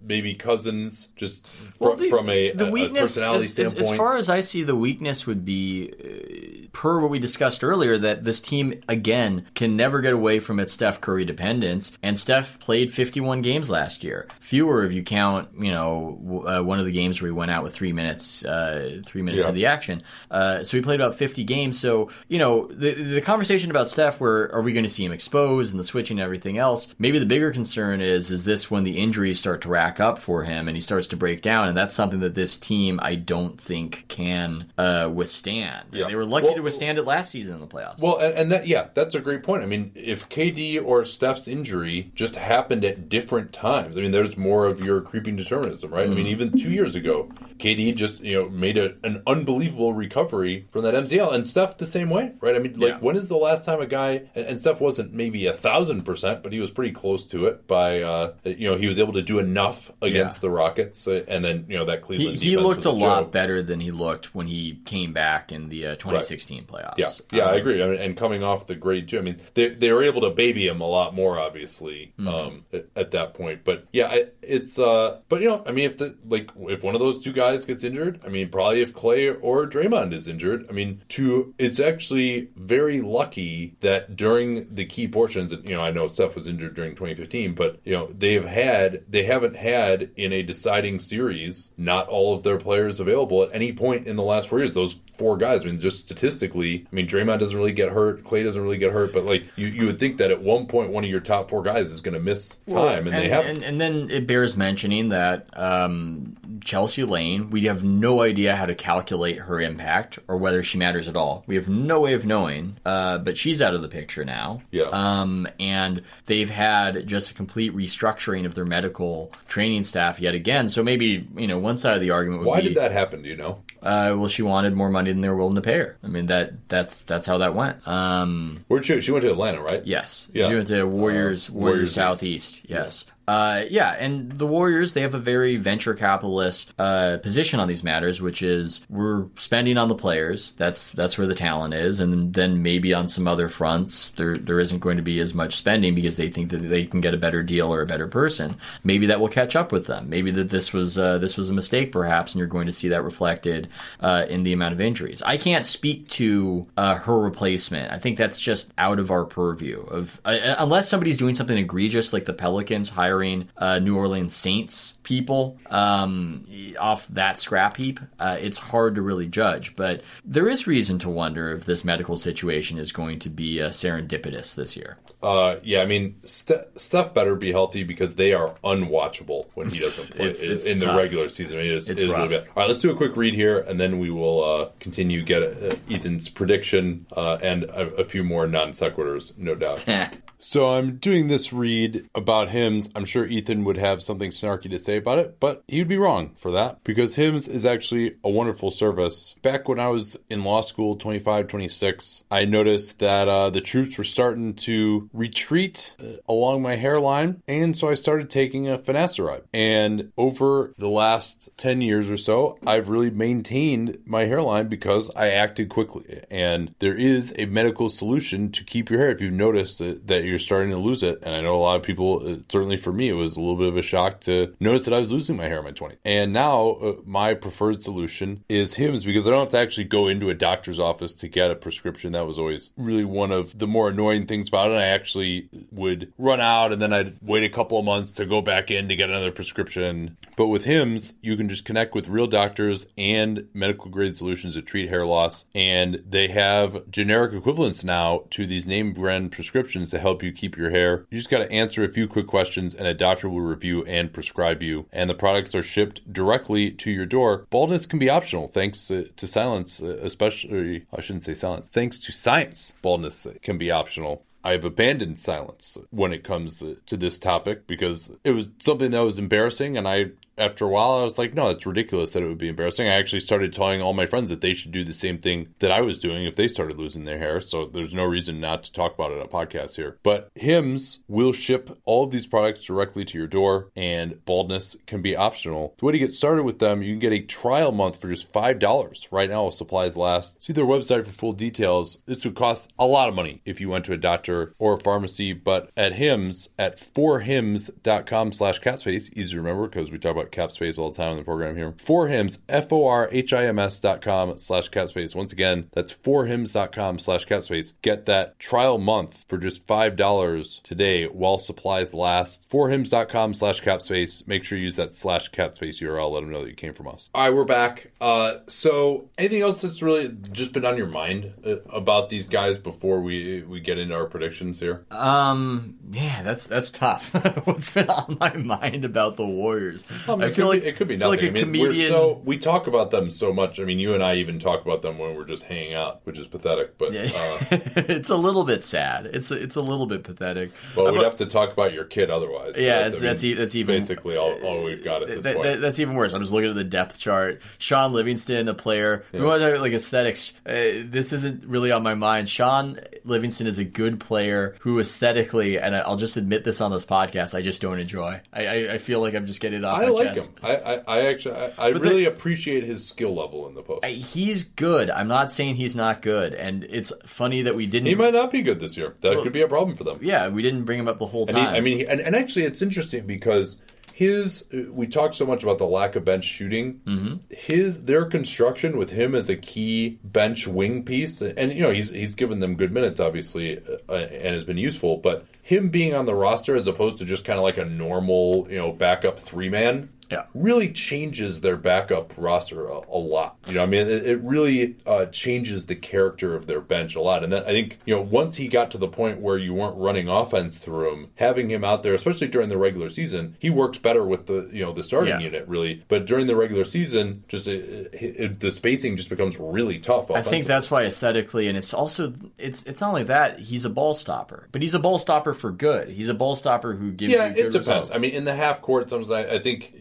maybe Cousins just fr- Well, the- from a, the a- a weakness, personality as, as, standpoint. as far as I see, the weakness would be, uh, per what we discussed earlier, that this team again can never get away from its Steph Curry dependence. And Steph played 51 games last year, fewer if you count, you know, w- uh, one of the games where he went out with three minutes, uh, three minutes Yeah. of the action. Uh, so he played about 50 games. So you know, the the conversation about Steph, where are we going to see him exposed and the switching and everything else? Maybe the bigger concern is is this when the injuries start to rack up for him and he starts to break down, and that's something that this team I don't think can uh, withstand. Yeah. They were lucky Well- to withstand it last season in the playoffs. Well, and, and that yeah, that's a great point. I mean, if KD or Steph's injury just happened at different times, I mean, there's more of your creeping determinism, right? I Mm-hmm. mean, even two years ago, KD just you know made a, an unbelievable recovery from that MCL, and Steph the same way, right? I mean, like Yeah. when is the last time a guy and, and Steph wasn't maybe a thousand percent, but he was pretty close to it by uh, you know he was able to do enough against Yeah. the Rockets, uh, and then you know that he, Cleveland he defense looked was a lot better than he looked when he came back in the uh, 2016 NBA playoffs. Yeah, yeah, I Um, agree. I mean, and coming off the great, I mean, they they were able to baby him a lot more, obviously, Mm-hmm. um, at, at that point. But yeah, I, it's uh, but you know, I mean, if the like if one of those two guys gets injured, I mean, probably if Klay or Draymond is injured, I mean, to it's actually very lucky that during the key portions, and you know, I know Steph was injured during 2015, but you know, they've had they haven't had in a deciding series not all of their players available at any point in the last four years. Those four guys. I mean, just statistically, I mean, Draymond doesn't really get hurt, Klay doesn't really get hurt, but like you, you would think that at one point one of your top four guys is going to miss time, and, they haven't. And, and then it bears mentioning that um, Chelsea Lane, we have no idea how to calculate her impact or whether she matters at all. We have no way of knowing, uh, but she's out of the picture now. Yeah. Um, and they've had just a complete restructuring of their medical training staff yet again. So maybe you know one side of the argument would Why be did that happen? Do you know? Uh, well, she wanted more money than they were willing to pay her. I mean that that's that's how that went. Um, Where'd she? She went to Atlanta, right? Yes. Yeah. She went to Warriors, Uh, Warriors, Warriors Southeast. Yes. Uh, yeah, and the Warriors, they have a very venture capitalist uh, position on these matters, which is we're spending on the players. That's that's where the talent is, and then maybe on some other fronts, there there isn't going to be as much spending because they think that they can get a better deal or a better person. Maybe that will catch up with them. Maybe that this was uh, this was a mistake, perhaps, and you're going to see that reflected uh, in the amount of injuries. I can't speak to uh, her replacement. I think that's just out of our purview. Of uh, unless somebody's doing something egregious, like the Pelicans uh, New Orleans Saints people um, off that scrap heap, uh, it's hard to really judge. But there is reason to wonder if this medical situation is going to be uh, serendipitous this year. Uh, yeah, I mean, Ste- Steph better be healthy because they are unwatchable when he doesn't play It's- in- it's in the regular season. I mean, it is, It's it is really bad. All right, let's do a quick read here, and then we will uh, continue get uh, Ethan's prediction uh, and a, a few more non sequiturs, no doubt. So I'm doing this read about Hims. I'm sure Ethan would have something snarky to say about it, but he'd be wrong for that because Hims is actually a wonderful service. Back when I was in law school, 25, 26, I noticed that uh, the troops were starting to retreat uh, along my hairline, and so I started taking a finasteride. And over the last 10 years or so, I've really maintained my hairline because I acted quickly. And there is a medical solution to keep your hair if you've noticed that, that you're starting to lose it. And I know a lot of people, uh, certainly for me, it was a little bit of a shock to notice that I was losing my hair in my 20s. And now uh, my preferred solution is Hims because I don't have to actually go into a doctor's office to get a prescription. That was always really one of the more annoying things about it. I actually would run out and then I'd wait a couple of months to go back in to get another prescription. But with Hims, you can just connect with real doctors and medical grade solutions to treat hair loss. And they have generic equivalents now to these name brand prescriptions to help you keep your hair. You just got to answer a few quick questions and a doctor will review and prescribe you. And the products are shipped directly to your door. Baldness can be optional thanks uh, to silence, uh, especially, I shouldn't say silence, thanks to science. Baldness can be optional. I've abandoned silence when it comes to, to this topic because it was something that was embarrassing and I after a while I was like no it's ridiculous that it would be embarrassing. I actually started telling all my friends that they should do the same thing that I was doing if they started losing their hair. So there's no reason not to talk about it on podcast here. But Hims will ship all of these products directly to your door and baldness can be optional. The way to get started with them, you can get a trial month for just $5 right now supplies last. See their website for full details. This would cost a lot of money if you went to a doctor or a pharmacy, but at Hims at forhims.com slash capspace, easy to remember because we talk about capspace all the time in the program here. Forhims, F-O-R-H-I-M-S dot com slash capspace. Once again, that's forhims.com slash capspace. Get that trial month for just $5 today while supplies last. Forhims.com slash capspace. Make sure you use that slash capspace URL. Let them know that you came from us. All right, we're back. Uh, so anything else that's really just been on your mind uh, about these guys before we we get into our predictions here? Um, yeah, that's that's tough. What's been on my mind about the Warriors? I, mean, I it feel like be, it could be nothing. Like a I mean, we're comedian. so we talk about them so much. I mean, you and I even talk about them when we're just hanging out, which is pathetic. But Yeah. uh, it's a little bit sad. It's a, it's a little bit pathetic. well, we'd have to talk about your kid otherwise. So Yeah, I that's- mean, that's e- that's even- basically all, all we've got at this That- point. that- that's even worse. I'm just looking at the depth chart. Shaun Livingston, a player. We want to talk about like aesthetics. Uh, this isn't really on my mind. Shaun Livingston is a good player who aesthetically, and I'll just admit this on this podcast, I just don't enjoy. I, I, I feel like I'm just getting off I like like him. I, I, I actually, I, I really the- appreciate his skill level in the post. I- he's good. I'm not saying he's not good, and it's funny that we didn't. he might not be good this year. That could be a problem for them. yeah, we didn't bring him up the whole And he, time. I mean, he, and, and actually, it's interesting because his we talked so much about the lack of bench shooting. Mm-hmm. His their construction with him as a key bench wing piece, and you know he's he's given them good minutes, obviously, uh, and has been useful. But him being on the roster as opposed to just kind of like a normal, you know, backup three man. Yeah. really changes their backup roster a, a lot. You know, I mean, it, it really uh, changes the character of their bench a lot. And then I think you know once he got to the point where you weren't running offense through him, having him out there, especially during the regular season, he works better with the you know the starting Yeah. unit really. But during the regular season, just it, it, it- the spacing just becomes really tough. I think that's why aesthetically, and it's also it's it's not only that he's a ball stopper, but he's a ball stopper for good. He's a ball stopper who gives Yeah, you it depends. results. I mean, in the half court, sometimes I, I think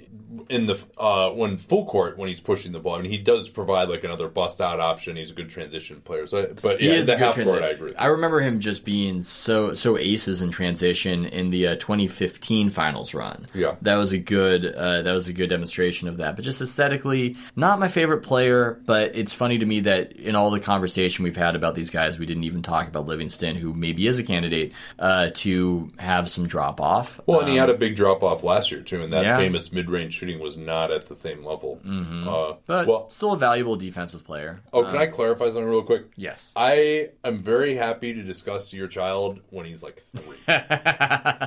in the uh, when full court when he's pushing the ball, I mean, he does provide like another bust out option. He's a good transition player. So, but He yeah, is in the half court. I agree. I remember him just being so so aces in transition in the uh, 2015 finals run. Yeah. that was a good uh, that was a good demonstration of that. But just aesthetically, not my favorite player. But it's funny to me that in all the conversation we've had about these guys, we didn't even talk about Livingston, who maybe is a candidate uh, to have some drop off. Well, and he had a big drop off last year too, and that Um, yeah. famous mid range shooting was not at the same level. Mm-hmm. Uh, but well, still a valuable defensive player. oh, can I clarify something real quick? Yes. I am very happy to discuss your child when he's like three.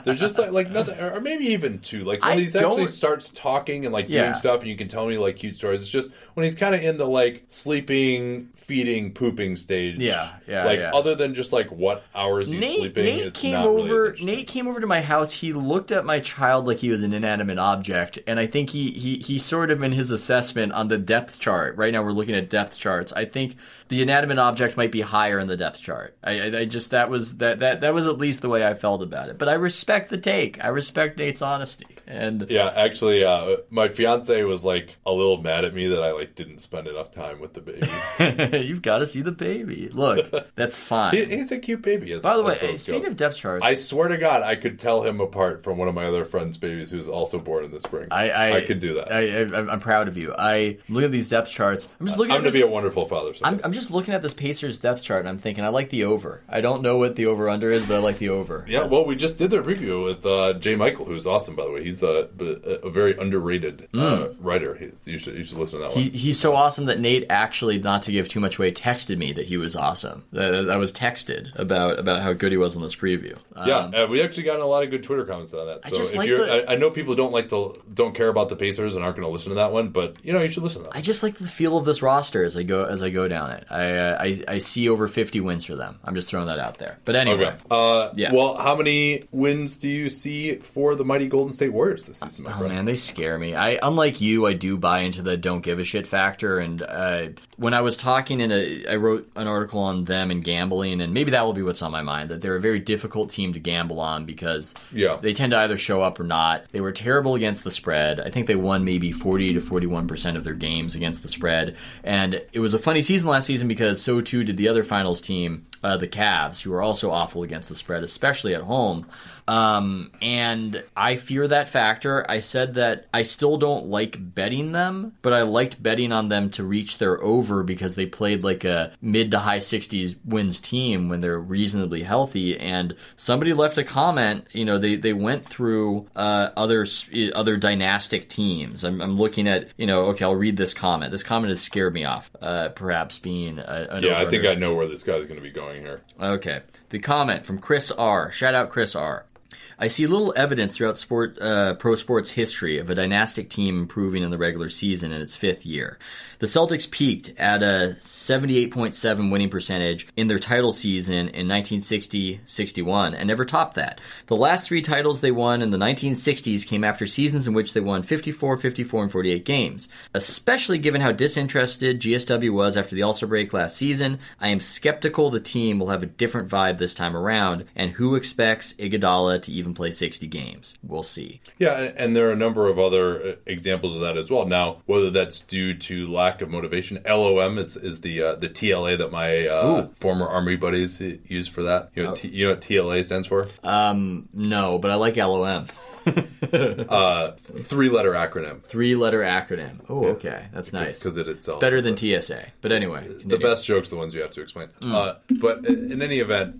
There's just like, like nothing, or maybe even two. Like when I he's actually starts talking and like Yeah. doing stuff, and you can tell me like cute stories. It's just when he's kind of in the like sleeping, feeding, pooping stage. Yeah, yeah, Like yeah. other than just like what hours he's Nate, sleeping. Nate came not really over. Nate came over to my house. He looked at my child like he was an inanimate object, and I think he he he sort of in his assessment on the depth chart. Right now, we're looking at depth charts. I think the inanimate object might be higher in the depth chart. I, I, I just that was that that that was at least the way I felt about it. But I respect the take. I respect Nate's honesty, and Yeah, actually, uh, my fiance was like a little mad at me that I like didn't spend enough time with the baby. you've got to see the baby. Look, that's fine. He- he's a cute baby. As, By the way, speaking go. of depth charts, I swear to God, I could tell him apart from one of my other friends' babies who's also born in the spring. I, I, I could do that. I, I, I'm- I'm proud of you. I look at these depth charts. I'm just looking. I'm at going to this, be a wonderful father. I'm. I'm just looking at this Pacers depth chart and I'm thinking I like the over. I don't know what the over under is, but I like the over. yeah, well, we just did their preview with uh, Jay Michael, who's awesome, by the way. He's a, a, a very underrated uh, writer. He's, you should you should listen to that Hmm. He, one. he's so awesome that Nate actually, not to give too much away, texted me that he was awesome. That I was texted about about how good he was on this preview. Um, Yeah, uh, we actually got a lot of good Twitter comments on that. I just if like you're, the- I, I know people don't like to don't care about the Pacers and aren't going to listen to that one, but you know you should listen to that. I just like the feel of this roster as I go as I go down it. I uh, I, I see over 50 wins for them. I'm just throwing that out there. But anyway, Okay. Uh, Yeah. Well, how many wins do you see for the mighty Golden State Warriors this season, my Oh friend? man, they scare me. I unlike you, I do buy into the don't give a shit factor. And uh, when I was talking in a, I wrote an article on them and gambling, and maybe that will be what's on my mind. That they're a very difficult team to gamble on because Yeah. they tend to either show up or not. They were terrible against the spread. I think they won maybe forty to forty one percent of their games against the spread, and it was a funny season last season because so too did the other finals team. Uh, the Cavs, who were also awful against the spread, especially at home. Um, and I fear that factor. I said that I still don't like betting them, but I liked betting on them to reach their over because they played like a mid to high 60s wins team when they're reasonably healthy. And somebody left a comment, you know, they, they went through uh, other other dynastic teams. I'm, I'm looking at, you know, okay, I'll read this comment. This comment has scared me off, uh, perhaps being a, an yeah, I think I know where this guy's going to be going here. Okay. The comment from Chris R. Shout out Chris R. I see little evidence throughout sport, uh, pro sports history of a dynastic team improving in the regular season in its fifth year. The Celtics peaked at a 78.7 winning percentage in their title season in 1960-61 and never topped that. The last three titles they won in the 1960s came after seasons in which they won 54, 54, and 48 games. Especially given how disinterested GSW was after the All-Star break last season, I am skeptical the team will have a different vibe this time around, and who expects Iguodala to even play 60 games. We'll see. Yeah, and- and there are a number of other uh, examples of that as well. Now, whether that's due to lack of motivation, LOM is, is the uh, the TLA that my uh, former Army buddies use for that. You know, T, you know what TLA stands for? Um, no, but I like LOM. Uh, three letter acronym. Three letter acronym. Oh, okay. That's nice. 'Cause it itself It's better than TSA. But anyway. The best jokes, the ones you have to explain. Uh, but in any event,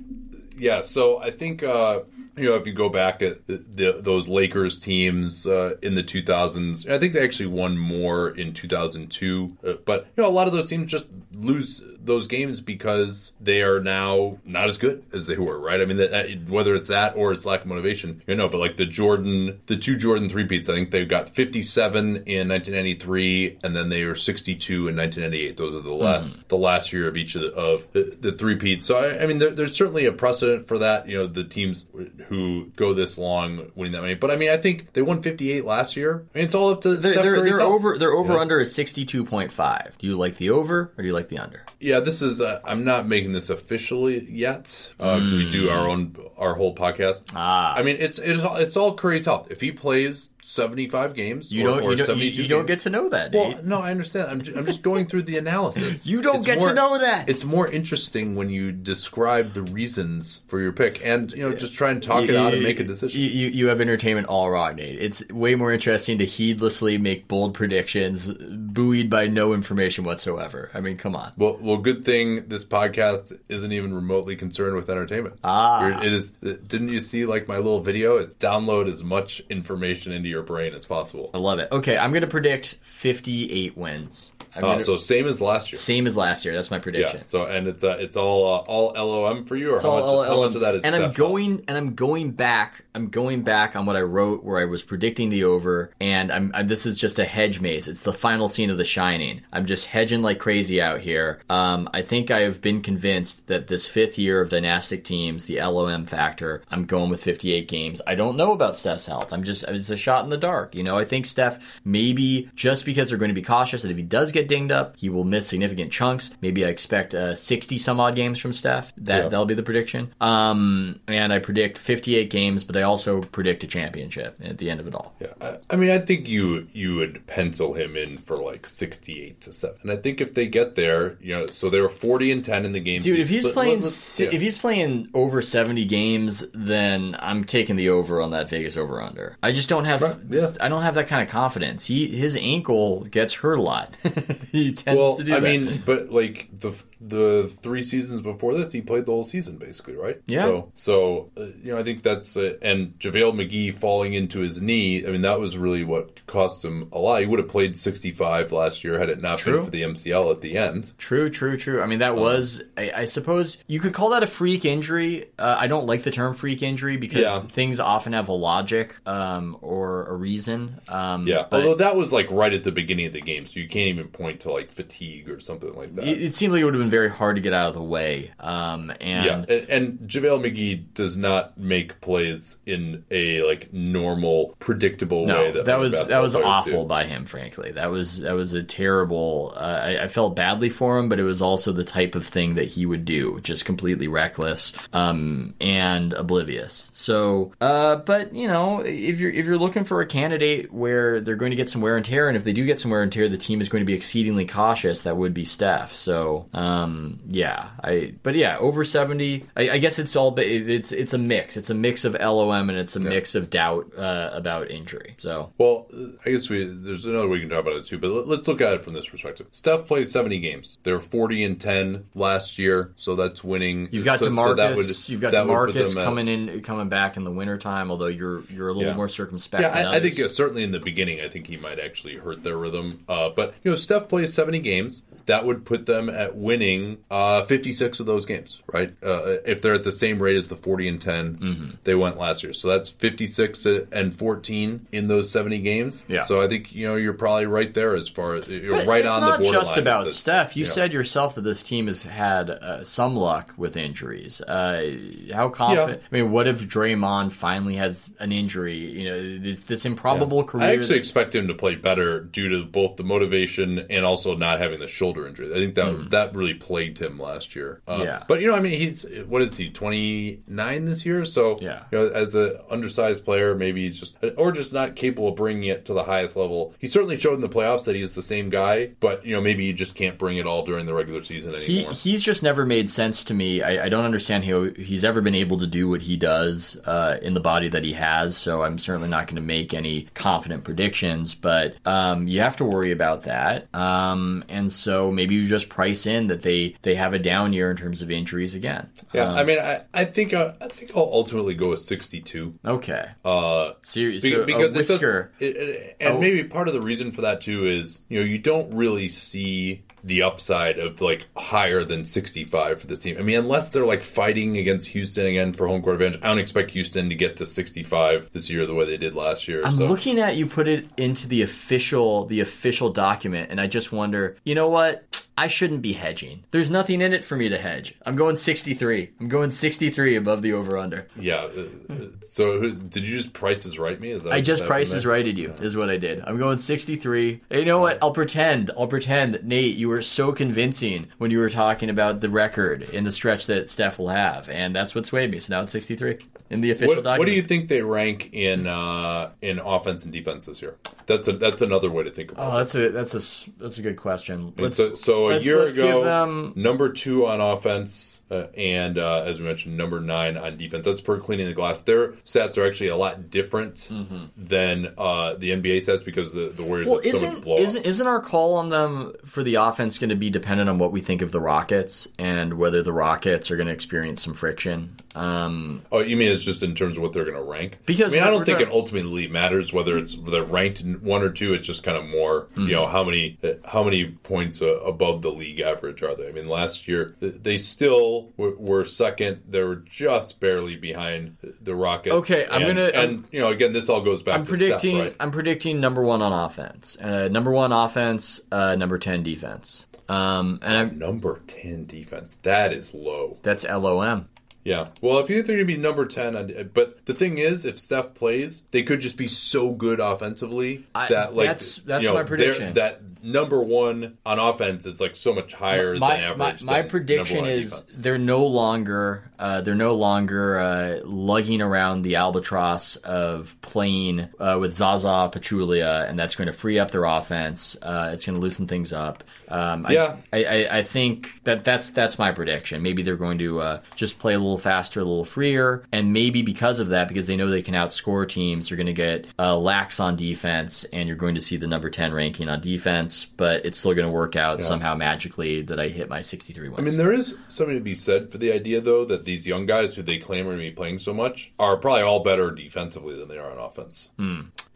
yeah. So I think uh, you know if you go back at the, the, those Lakers teams uh, in the 2000s, I think they actually won more in 2002. Uh, but you know a lot of those teams just lose those games because they are now not as good as they were. Right? I mean, that, whether it's that or it's lack of motivation, you know. But like the Jordan, the two Jordan three peats, I think they got 57 in 1993, and then they were 62 in 1998. Those are the hmm. last the last year of each of the, of the, the three peats. So I, I mean, there, there's certainly a precedent for that. You know, the teams who go this long winning that many. But I mean, I think they won 58 last year. I mean, it's all up to They're, they're, they're over. Their over Yeah. under is sixty two point five. Do you like the over or do you like the under? Yeah, this is. Uh, I'm not making this officially yet because we do our own our whole podcast. Ah. I mean, it's it's all, it's all Curry's health. If he plays 75 games, You or, don't. or you don't. You, 72 you don't get to know that. Well, no, I understand. I'm, ju- I'm just going through the analysis. You don't get to know that. It's more interesting when you describe the reasons for your pick, and you know, just try and talk it out and make a decision. You, you, you have entertainment all wrong, Nate. It's way more interesting to heedlessly make bold predictions, buoyed by no information whatsoever. I mean, come on. well, well, good thing this podcast isn't even remotely concerned with entertainment. Ah. It is. Didn't you see like my little video? It's download as much information into your brain as possible. I love it. Okay, I'm going to predict 58 wins. I'm Uh, so same as last year. same as last year. That's my prediction. Yeah. So and it's uh, it's all uh, all LOM for you, or how, much, how much of that is and I'm going and I'm going back. I'm going back on what I wrote where I was predicting the over, and I'm, I'm this is just a hedge maze. It's the final scene of The Shining. I'm just hedging like crazy out here. Um, I think I have been convinced that this fifth year of dynastic teams, the LOM factor, I'm going with 58 games. I don't know about Steph's health. I'm just it's a shot in the dark. You know, I think Steph maybe just because they're going to be cautious that if he does get dinged up, he will miss significant chunks. Maybe I expect uh, 60 some odd games from Steph. That Yeah. that'll be the prediction. Um, and I predict 58 games, but I also predict a championship at the end of it all. Yeah, I, I mean, I think you you would pencil him in for like sixty-eight to seven, and I think if they get there, you know, so they were forty and ten in the game. Dude, if he's playing yeah. if he's playing over 70 games, then I'm taking the over on that Vegas over under. I just don't have Right, yeah. I don't have that kind of confidence. He his ankle gets hurt a lot. he tends well, to do I that. mean, but like the the three seasons before this, he played the whole season basically, right? Yeah. So, so uh, you know, I think that's uh, and JaVale McGee falling into his knee. I mean, that was really what cost him a lot. He would have played sixty-five last year had it not True. been for the MCL at the end. True, true, true. I mean, that was, I, I suppose, you could call that a freak injury. Uh, I don't like the term freak injury because Yeah. things often have a logic um, or a reason. Um, Yeah, but although that was like right at the beginning of the game, so you can't even point to like fatigue or something like that. it, it seemed like it would have been very hard to get out of the way. Um, and Yeah, and, and JaVale McGee does not make plays in a like normal, predictable way. That, that was that was awful do. by him. Frankly, that was that was a terrible. Uh, I, I felt badly for him, but it was also the type of thing that he would do, just completely reckless um, and oblivious. So, uh, but you know, if you're if you're looking for a candidate where they're going to get some wear and tear, and if they do get some wear and tear, the team is going to be exceedingly cautious. That would be Steph. So, um, yeah, I. But yeah, over seventy. I, I guess it's all. It's it's a mix. It's a mix of LOM and it's a mix of doubt uh, about injury. So. Well, I guess we there's another way we can talk about it too, but let, let's look at it from this perspective. Steph plays 70 games. They're 40 and 10 last year, so that's winning. You've got so, Demarcus. so would- you've got that would put Demarcus at- coming in, coming back in the wintertime. Although you're you're a little Yeah. more circumspect. Yeah, I, I think uh, certainly in the beginning, I think he might actually hurt their rhythm. Uh, but you know, Steph plays seventy games. That would put them at winning uh, fifty-six of those games, right? Uh, if they're at the same rate as the forty and 10 Mm-hmm. they went last year, so that's fifty-six and fourteen in those seventy games. Yeah. So I think you know you're probably right there as far as you're But right on the borderline. just about Steph. You know. said yourself that this team has had uh, some luck with injuries. Uh, how confident? I mean, what if Draymond finally has an injury? You know, this, this improbable career. I actually expect him to play better due to both the motivation and also not having the shoulder shoulder injury. I think that that really plagued him last year. Uh. Yeah. but you know, I mean, he's what is he twenty nine this year? So Yeah. you know, as an undersized player, maybe he's just or just not capable of bringing it to the highest level. He certainly showed in the playoffs that he's the same guy, but you know, maybe he just can't bring it all during the regular season He, he's just never made sense to me. I, I don't understand how he's ever been able to do what he does uh, in the body that he has. So I'm certainly not going to make any confident predictions. But um, you have to worry about that. Um, and so maybe you just price in that they they have a down year in terms of injuries again. yeah, I mean, I, I think uh, I think I'll ultimately go with sixty two. Okay. Uh, So, you- Be- so because a whisker. it- it- and Oh. maybe part of the reason for that too is you know you don't really see the upside of like higher than 65 for this team. I mean, unless they're like fighting against Houston again for home court advantage, I don't expect Houston to get to 65 this year the way they did last year. I'm so looking at you put it into the official the official document, and I just wonder, you know what? I shouldn't be hedging. There's nothing in it for me to hedge. I'm going 63. I'm going 63 above the over under. yeah. uh, uh, So did you just prices right me? Is that I just prices righted you, is what I did. I'm going 63. You know what? I'll pretend. I'll pretend that Nate, you were so convincing when you were talking about the record in the stretch that Steph will have, and that's what swayed me. So now it's 63 in the official What, document. what do you think they rank in uh, in offense and defense this year? That's a that's another way to think about it. Oh, it. that's a that's a that's a good question. Let's, so, so a let's- year let's ago, them number two on offense, uh, and uh, as we mentioned, number nine on defense. That's per cleaning the glass. Their stats are actually a lot different than uh, the NBA stats because the, the Warriors Well, have isn't many isn't isn't our call on them for the offense going to be dependent on what we think of the Rockets and whether the Rockets are going to experience some friction? Um, oh, you mean it's just in terms of what they're going to rank? Because I mean, I don't think not- it ultimately matters whether it's they're ranked one or two. It's just kind of more, Hmm. you know, how many how many points uh, above the league average are they? I mean, last year they still were, were second. They were just barely behind the Rockets. Okay, I'm And- gonna- and you know, again, this all goes back I'm to predicting Steph, right? I'm predicting number one on offense, uh, number one offense, uh, number ten defense, um, and I'm, Number ten defense. That is low. that's LOM. Yeah. Well, if you think to be number 10, I'd- but the thing is, if Steph plays, they could just be so good offensively I- that, like, that's- that's you know, my prediction. That number one on offense is, like, so much higher my, than my, average. my than prediction number one on is defense. they're no longer uh, they're no longer uh, lugging around the albatross of playing uh, with Zaza Pachulia, and that's going to free up their offense. Uh, it's going to loosen things up. Um, I- Yeah. I, I, I think that that's that's my prediction. Maybe they're going to uh, just play a little faster, a little freer, and maybe because of that, because they know they can outscore teams, you're going to get uh, lax on defense, and you're going to see the number ten ranking on defense. But it's still going to work out somehow magically that I hit my 63 wins. I mean, there is something to be said for the idea, though, that these young guys who they claim are going to be playing so much are probably all better defensively than they are on offense.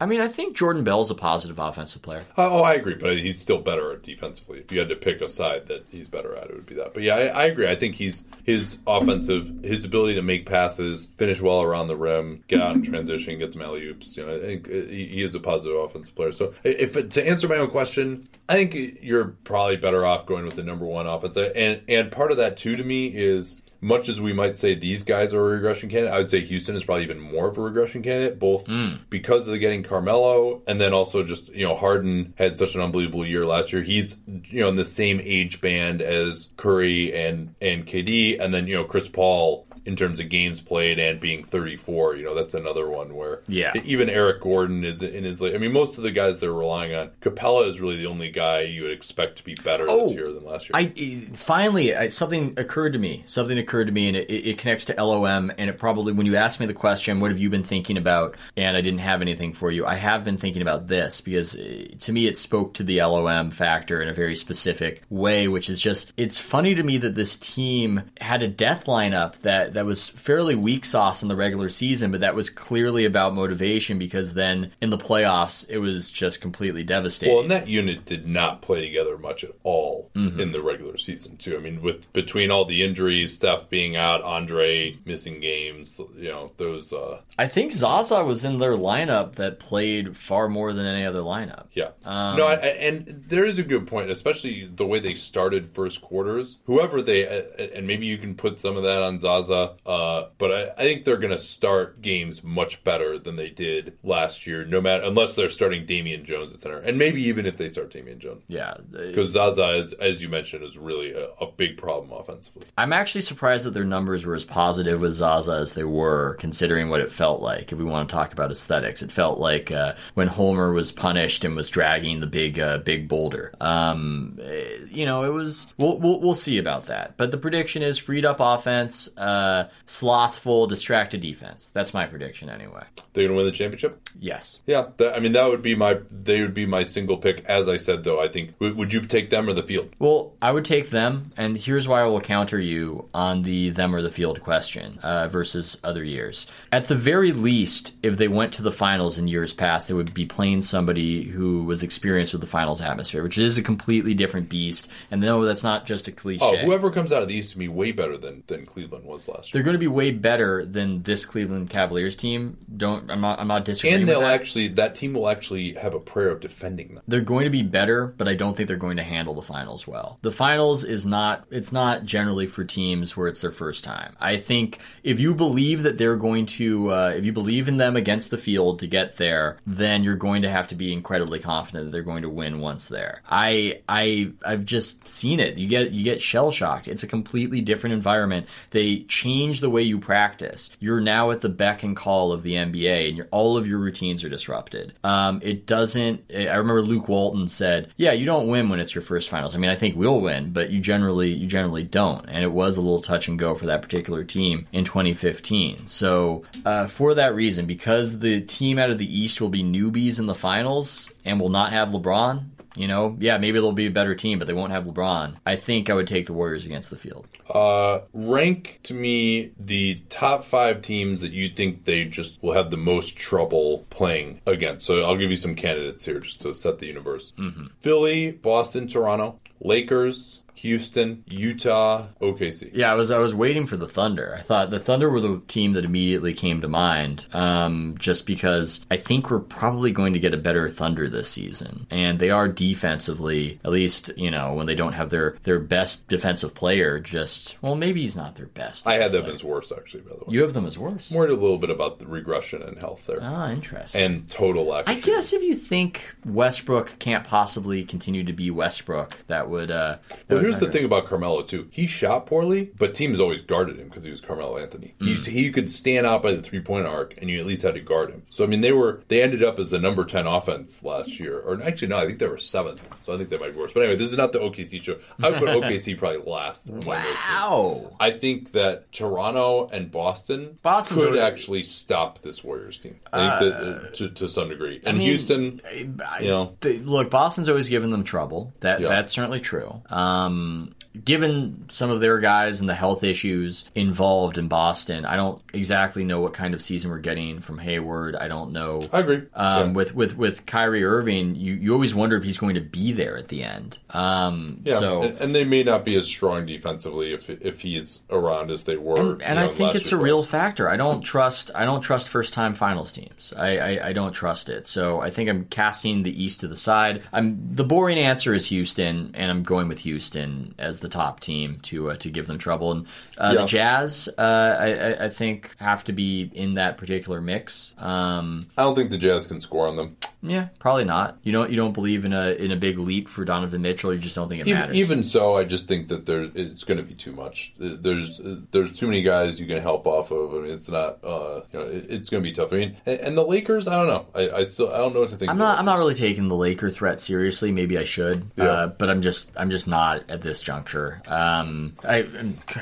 I mean, I think Jordan Bell's a positive offensive player. Uh, oh, I agree, but he's still better defensively. If you had to pick a side that he's better at, it would be that. But yeah, I, I agree. I think he's his offensive, his ability to make passes, finish well around the rim, get out in transition, get some alley oops. You know, I think uh, he he is a positive offensive player. So if to answer my own question, I think you're probably better off going with the number one offense. And and part of that too to me is much as we might say these guys are a regression candidate, I would say Houston is probably even more of a regression candidate, both hmm. because of the getting Carmelo and then also just, you know, Harden had such an unbelievable year last year. He's, you know, in the same age band as Curry and, and KD. And then, you know, Chris Paul in terms of games played and being 34, you know, that's another one where Yeah. even Eric Gordon is in his late. I mean, most of the guys they're relying on, Capela is really the only guy you would expect to be better Oh, this year than last year. I finally I, something occurred to me. Something occurred to me, and it, it connects to LOM. And it probably when you asked me the question, "What have you been thinking about?" and I didn't have anything for you. I have been thinking about this because uh, to me it spoke to the LOM factor in a very specific way, which is just it's funny to me that this team had a death lineup that that was fairly weak sauce in the regular season, but that was clearly about motivation because then in the playoffs it was just completely devastating. Well, and that unit did not play together much at all Mm-hmm. in the regular season, too. I mean, with between all the injuries, Steph being out, Andre missing games, you know, those. Uh, I think Zaza was in their lineup that played far more than any other lineup. yeah, Um, no, I, I- and there is a good point, especially the way they started first quarters. Whoever they, uh, and maybe you can put some of that on Zaza Uh, but I, I think they're going to start games much better than they did last year. No matter unless they're starting Damian Jones at center, and maybe even if they start Damian Jones, Yeah. because Zaza is, as you mentioned, is really a, a big problem offensively. I'm actually surprised that their numbers were as positive with Zaza as they were, considering what it felt like. If we want to talk about aesthetics, it felt like uh, when Homer was punished and was dragging the big, uh, big boulder. Um, eh, you know, it was. We'll, we'll we'll see about that. But the prediction is freed up offense, uh, slothful, distracted defense. That's my prediction anyway. They're going to win the championship. Yes. Yeah, that, I mean that would be my they would be my single pick. As I said, though, I think would, would you take them or the field? Well, I would take them, and here's why I will counter you on the them or the field question uh, versus other years. At the very least, if they went to the finals in years past, they would be playing somebody who was experienced with the finals atmosphere, which is a completely different beast. And no, that's not just a cliche. Oh, whoever comes out of the East to be way better than than Cleveland was last year. They're going to be way better than this Cleveland Cavaliers team. Don't I'm not I'm not disagreeing. And they'll that. actually that team will actually have a prayer of defending them. they're going to be better, but I don't think they're going to handle the finals well. The finals is not it's not generally for teams where it's their first time. I think if you believe that they're going to uh, if you believe in them against the field to get there, then you're going to have to be incredibly confident that they're going to win once there. I I I've just seen it. You get you get shell shocked. It's a completely different environment. They change the way you practice. You're now at the beck and call of the NBA, and all of your routines are disrupted. Um, it doesn't. I remember Luke Walton said, "Yeah, you don't win when it's your first finals. I mean, I think we'll win, but you generally you generally don't." And it was a little touch and go for that particular team in 2015. So uh, for that reason, because the team out of the East will be newbies in the finals and will not have LeBron. You know, yeah, maybe they'll be a better team, but they won't have LeBron. I think I would take the Warriors against the field. Uh, rank to me the top five teams that you think they just will have the most trouble playing against. So I'll give you some candidates here just to set the universe: Philly, Boston, Toronto, Lakers, Houston, Utah, OKC. Yeah, I was I was waiting for the Thunder. I thought the Thunder were the team that immediately came to mind, um, just because I think we're probably going to get a better Thunder this season, and they are defensively, at least you know when they don't have their their best defensive player. Just well, maybe he's not their best. I had them as worse, actually. By the way. You have them as worse. worried a little bit about the regression in health there Ah, interesting. and total lack. I guess if you think Westbrook can't possibly continue to be Westbrook, that would. Uh, that Well, would here's the thing about Carmelo too. He shot poorly, but teams always guarded him because he was Carmelo Anthony. He, Mm. he could stand out by the three point arc, and you at least had to guard him. So I mean, they were they ended up as the number ten offense last year, or actually no, I think they were seventh. So I think they might be worse. But anyway, this is not the OKC show. I would put OKC probably last. among those teams. Wow. I think that Toronto and Boston Boston's could already- actually stop this Warriors team. I think that, uh, to to some degree. And mean, Houston, I- you know. they- look, Boston's always given them trouble. That Yeah. that's certainly true. Um, um, given some of their guys and the health issues involved in Boston, I don't exactly know what kind of season we're getting from Hayward. I don't know. I agree. Um, Yeah. With with with Kyrie Irving, you, you always wonder if he's going to be there at the end. Um, Yeah, so and, and they may not be as strong defensively if if he's around as they were. and, and you I think it's a real factor. I don't trust. I don't trust first time finals teams. I, I, I don't trust it. So I think I'm casting the East to the side. I'm the boring answer is Houston, and I'm going with Houston as the top team to uh, to give them trouble. And uh, Yeah. the Jazz, uh, I, I- I think, have to be in that particular mix. Um, I don't think the Jazz can score on them. Yeah, probably not. You don't you don't believe in a in a big leap for Donovan Mitchell. You just don't think it Even, matters. even so, I just think that there it's going to be too much. There's there's too many guys you can help off of. I mean, it's not. Uh, you know, it, it's going to be tough. I mean, and, and the Lakers, I don't know. I, I still I don't know what to think. I'm not. I'm not really taking the Laker threat seriously. Maybe I should, Yeah. uh, but I'm just. I'm just not at this juncture. Um, I.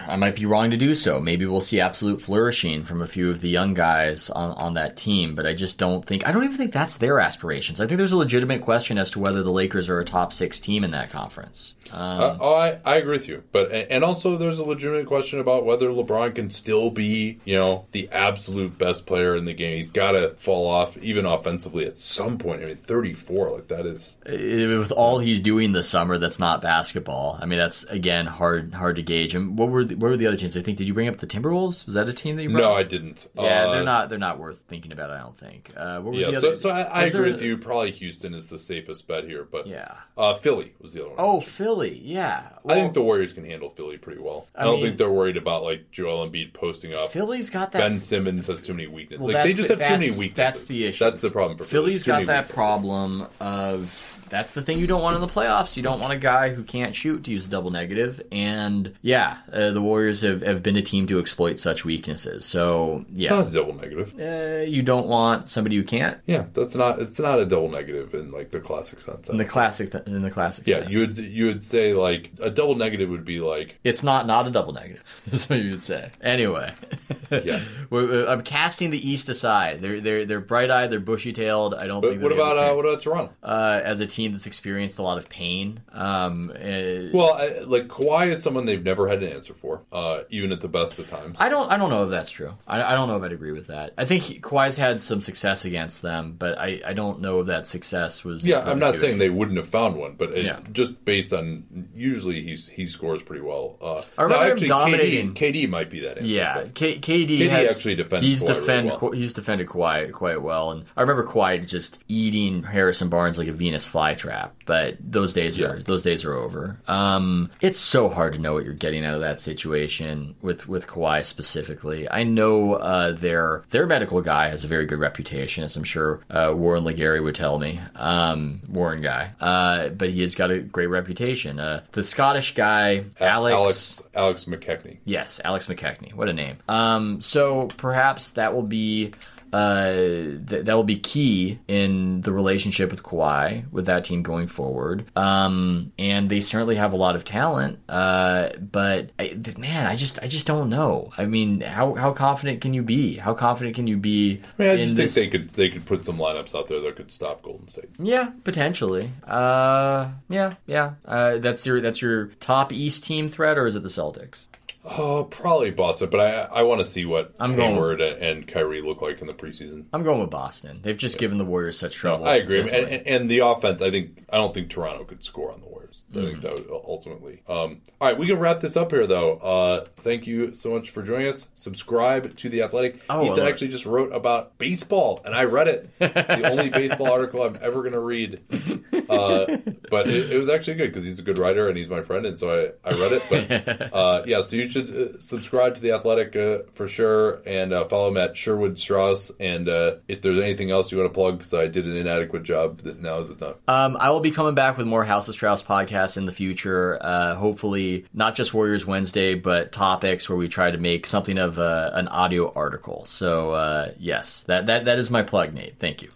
I might be wrong to do so. Maybe we'll see absolute flourishing from a few of the young guys on on that team. But I just don't think. I don't even think that's their aspirations. I think there's a legitimate question as to whether the Lakers are a top six team in that conference. Um, Uh, oh, I, I agree with you, but and also there's a legitimate question about whether LeBron can still be, you know, the absolute best player in the game. He's got to fall off even offensively at some point. I mean, 34, like that is. with all he's doing this summer, that's not basketball. I mean, that's again hard hard to gauge. And what were the, what were the other teams? I think did you bring up the Timberwolves? Was that a team that you brought? No, up? I didn't. Yeah, Uh, they're not. They're not worth thinking about. I don't think. Uh, what were Yeah, the so, other? so I, I was there- agree. With you. Probably Houston is the safest bet here, but Yeah. uh, Philly was the other one. Oh, Philly. Yeah. I think the Warriors can handle Philly pretty well. I, I don't mean- think they're worried about like Joel Embiid posting up. Philly's got that. Ben Simmons has too many weaknesses. Well, like they just the- have too many weaknesses. That's the issue. That's the problem for Philly. Philly's got that weaknesses. problem of that's the thing you don't want in the playoffs. You don't want a guy who can't shoot to use double negative. And yeah, uh, the Warriors have, have been a team to exploit such weaknesses. So It's yeah, not a double negative. uh, you don't want somebody who can't. Yeah, that's not. It's not a double negative in like the classic sense. In the classic, th- in the classic, yeah, sense. you would you would say like a double negative would be like It's not not a double negative. That's what you would say. Anyway, yeah. I'm casting the East aside. They're they're they're bright eyed. They're bushy tailed. I don't But think. what about uh, what about Toronto? uh, as a team that's experienced a lot of pain. Um, uh, Well, I, like Kawhi is someone they've never had an answer for, uh, even at the best of times. I don't. I don't know if that's true. I, I don't know if I'd agree with that. I think he, Kawhi's had some success against them, but I, I don't know if that success was. yeah, I'm not saying they wouldn't have found one, but it, Yeah. just based on usually he's he scores pretty well. Uh, I remember no, actually, dominating- KD, KD might be that answer. Yeah, K, KD, KD has, actually defends He's Kawhi really defend well. He's defended Kawhi quite well, and I remember Kawhi just eating Harrison Barnes like a Venus flytrap. But those days are those days are over. Um, it's so hard to know what you're getting out of that situation with with Kawhi specifically. I know uh, their their medical guy has a very good reputation, as I'm sure uh, Warren Legary would tell me. Um, Warren guy, uh, but he has got a great reputation. Uh, the Scottish guy, Alex Alex Alex McKechnie. Yes, Alex McKechnie. What a name. Um, so perhaps that will be uh, th- that will be key in the relationship with Kawhi with that team going forward. Um, and they certainly have a lot of talent. Uh, but I, man, I just I just don't know. I mean, how how confident can you be? How confident can you be? I mean, I in just this- think they could they could put some lineups out there that could stop Golden State. Yeah, potentially. Uh, yeah, yeah. Uh, that's your that's your top East team threat, or is it the Celtics? Oh, probably Boston, but I I want to see what I'm going- Hayward and, and Kyrie look like in the preseason. I'm going with Boston. They've just given the Warriors such trouble. I agree, and, and, and the offense. I think I don't think Toronto could score on the Warriors. I Mm-hmm. think that would ultimately. Um, all right, we can wrap this up here though. Uh, thank you so much for joining us. Subscribe to the Athletic. Oh, Ethan well, actually just wrote about baseball, and I read it. It's the only baseball article I'm ever going to read. Uh, but it, it was actually good because he's a good writer and he's my friend, and so I, I read it. But uh, yeah, so you should uh, subscribe to the Athletic uh, for sure, and uh, follow him at Sherwood Strauss. And uh, if there's anything else you want to plug, because I did an inadequate job, that now is the time. Um, I will be coming back with more House of Strauss podcasts in the future. Uh, hopefully, not just Warriors Wednesday, but topics where we try to make something of a, an audio article. So, uh, yes, that, that that is my plug, Nate. Thank you.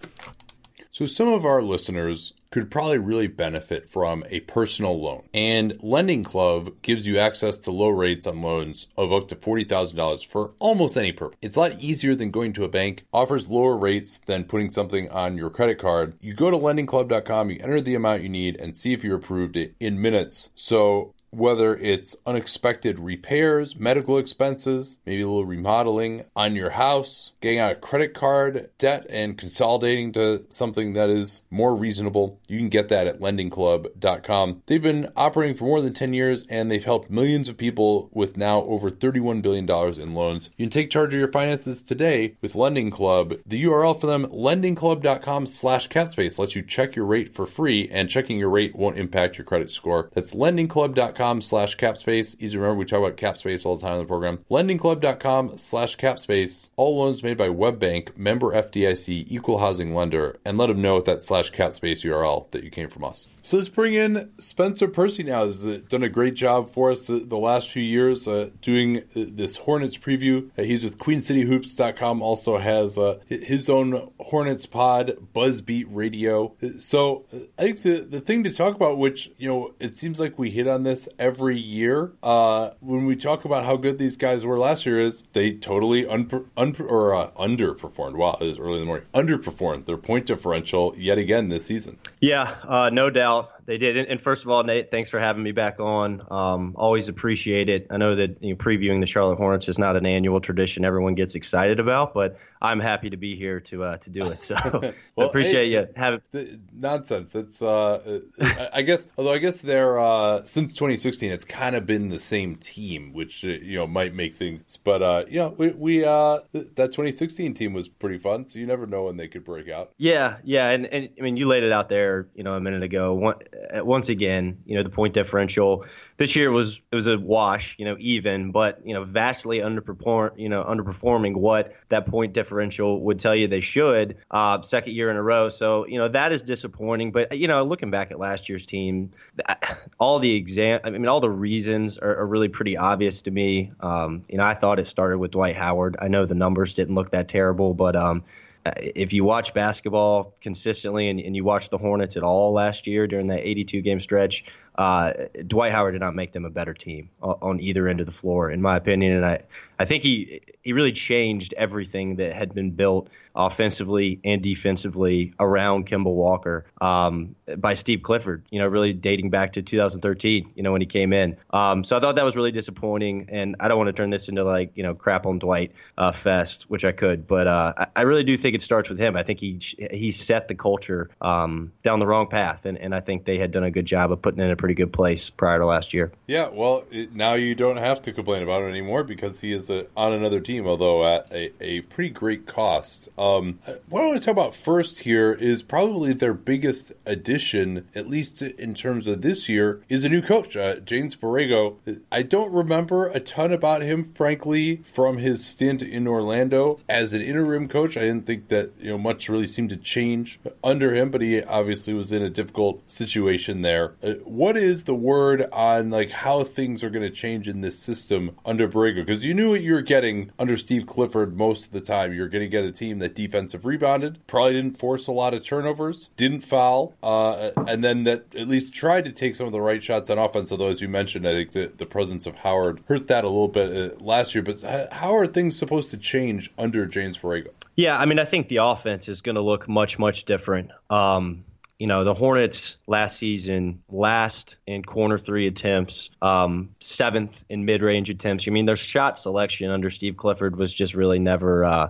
So, some of our listeners could probably really benefit from a personal loan. And Lending Club gives you access to low rates on loans of up to $40,000 for almost any purpose. It's a lot easier than going to a bank, offers lower rates than putting something on your credit card. You go to lendingclub.com, you enter the amount you need, and see if you're approved in minutes. So, whether it's unexpected repairs, medical expenses, maybe a little remodeling on your house, getting out a credit card debt and consolidating to something that is more reasonable, you can get that at lendingclub.com. They've been operating for more than 10 years and they've helped millions of people with now over $31 billion in loans. You can take charge of your finances today with Lending Club. The URL for them, lendingclub.com slash capspace, lets you check your rate for free and checking your rate won't impact your credit score. That's lendingclub.com slash capspace. Easy to remember, we talk about capspace all the time in the program. Lendingclub.com slash capspace. All loans made by WebBank, member FDIC, equal housing lender, and let them know at that slash capspace URL that you came from us. So let's bring in Spencer Percy now. Has uh, done a great job for us uh, the last few years uh, doing uh, this Hornets preview. He's with QueenCityHoops.com. Also has uh, his own Hornets pod, Buzzbeat Radio. So I think the the thing to talk about, which you know, it seems like we hit on this every year uh, when we talk about how good these guys were last year, is they totally unper, unper, or uh, underperformed. Wow, it was early in the morning. Underperformed their point differential yet again this season. Yeah, uh, no doubt. they did. And, and, first of all, Nate, thanks for having me back on. Um, always appreciate it. I know that you know, previewing the Charlotte Hornets is not an annual tradition everyone gets excited about, but I'm happy to be here to uh, to do it. So well, appreciate hey, you having nonsense. It's uh, I guess although I guess they're uh, since 2016, it's kind of been the same team, which uh, you know might make things. But uh, you know, we, we uh, that 2016 team was pretty fun, so you never know when they could break out. Yeah, yeah, and, and I mean you laid it out there, you know, a minute ago. Once again, you know, the point differential this year was it was a wash, you know, even, but you know, vastly underperform, you know, underperforming what that point differential would tell you they should. Uh, second year in a row, so you know that is disappointing. But you know, looking back at last year's team, all the exam, I mean, all the reasons are, are really pretty obvious to me. Um, you know, I thought it started with Dwight Howard. I know the numbers didn't look that terrible, but um, if you watch basketball consistently and, and, you watch the Hornets at all last year during that 82 game stretch, uh, Dwight Howard did not make them a better team on either end of the floor, in my opinion. And I, I think he he really changed everything that had been built offensively and defensively around Kemba Walker um, by Steve Clifford. You know, really dating back to 2013. You know, when he came in. Um, so I thought that was really disappointing, and I don't want to turn this into like you know crap on Dwight uh, fest, which I could, but uh, I, really do think it starts with him. I think he he set the culture um, down the wrong path, and, and I think they had done a good job of putting in a pretty good place prior to last year. Yeah, well, it, now you don't have to complain about it anymore because he is a, on another team, although at a, a pretty great cost. What I want to talk about first here is probably their biggest addition, at least in terms of this year, is a new coach, uh, James Borrego. I don't remember a ton about him, frankly, from his stint in Orlando as an interim coach. I didn't think that you know much really seemed to change under him, but he obviously was in a difficult situation there. Uh, what is the word on like how things are going to change in this system under Borrego? Because you knew what you were getting under Steve Clifford most of the time. You're going to get a team that defensive rebounded, probably didn't force a lot of turnovers, didn't foul, uh, and then that at least tried to take some of the right shots on offense. Although, as you mentioned, I think the, the presence of Howard hurt that a little bit uh, last year. But how are things supposed to change under James Borrego? Yeah, I mean, I think the offense is going to look much, much different. Um, you know, the Hornets last season, last in corner three attempts, um, seventh in mid range attempts. I mean, their shot selection under Steve Clifford was just really never. Uh,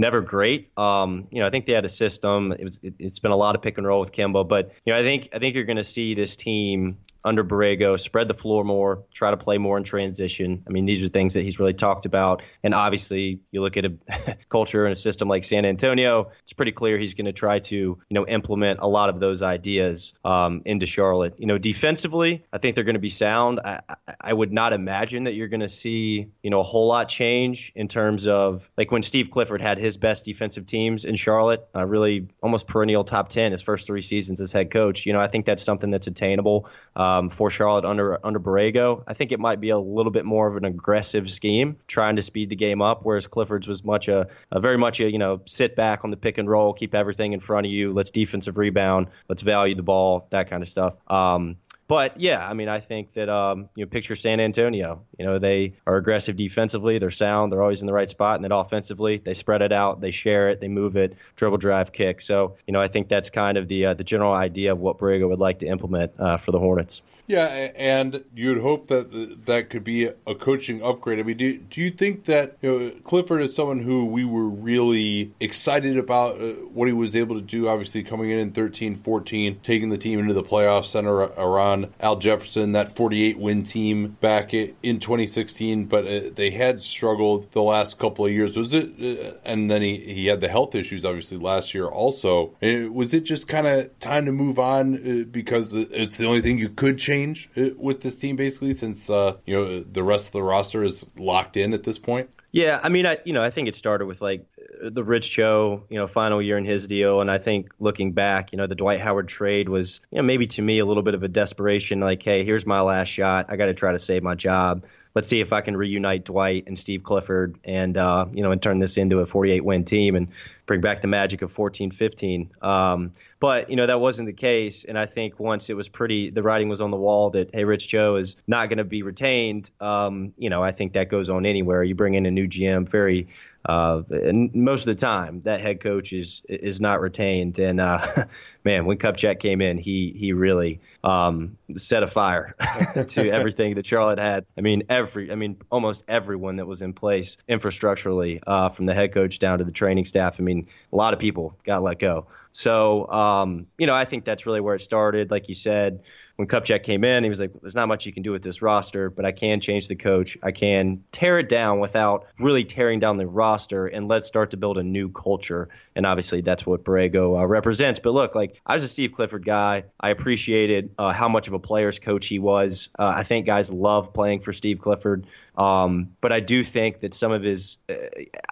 never great. Um, you know, I think they had a system. It was, it, has been a lot of pick and roll with Kemba, but you know, I think I think you're going to see this team under Borrego, spread the floor more, try to play more in transition. I mean, these are things that he's really talked about. And obviously, you look at a culture and a system like San Antonio, it's pretty clear he's going to try to, you know, implement a lot of those ideas um, into Charlotte. You know, defensively, I think they're going to be sound. I, I would not imagine that you're going to see, you know, a whole lot change in terms of like when Steve Clifford had his best defensive teams in Charlotte, uh, really almost perennial top 10 his first three seasons as head coach. You know, I think that's something that's attainable. Um, for Charlotte under under Borrego. I think it might be a little bit more of an aggressive scheme, trying to speed the game up, whereas Clifford's was much a, a very much a you know sit back on the pick and roll, keep everything in front of you, let's defensive rebound, let's value the ball, that kind of stuff. Um, but yeah, I mean, I think that um, you know, picture San Antonio. You know, they are aggressive defensively, they're sound, they're always in the right spot, and then offensively, they spread it out, they share it, they move it, dribble, drive, kick. So, you know, I think that's kind of the uh, the general idea of what Borrego would like to implement uh, for the Hornets. Yeah, and you'd hope that that could be a coaching upgrade. I mean, do, do you think that you know, Clifford is someone who we were really excited about uh, what he was able to do? Obviously, coming in in 13 14, taking the team into the playoffs, center around Al Jefferson, that 48 win team back in 2016, but uh, they had struggled the last couple of years. Was it, uh, and then he, he had the health issues, obviously, last year also. Uh, was it just kind of time to move on uh, because it's the only thing you could change? uh, with this team basically since uh, you know the rest of the roster is locked in at this point? Yeah, I mean, I you know I think it started with like the Rich Cho, you know, final year in his deal, and I think looking back, you know, the Dwight Howard trade was, you know, maybe to me a little bit of a desperation, like, hey, here's my last shot, I got to try to save my job. Let's see if I can reunite Dwight and Steve Clifford, and uh, you know, and turn this into a 48 win team and bring back the magic of 14 15. Um, but you know that wasn't the case, and I think once it was pretty, the writing was on the wall that hey, Rich Cho is not going to be retained. Um, you know, I think that goes on anywhere. You bring in a new GM, very uh, and most of the time that head coach is is not retained. And uh, man, when Kupchak came in, he he really um, set a fire to everything that Charlotte had. I mean, every I mean almost everyone that was in place infrastructurally, uh, from the head coach down to the training staff. I mean, a lot of people got let go. So, um, you know, I think that's really where it started. Like you said, when Kupchak came in, he was like, "There's not much you can do with this roster, but I can change the coach. I can tear it down without really tearing down the roster, and let's start to build a new culture." And obviously, that's what Borrego uh, represents. But look, like I was a Steve Clifford guy. I appreciated uh, how much of a player's coach he was. Uh, I think guys love playing for Steve Clifford. Um, but I do think that some of his uh,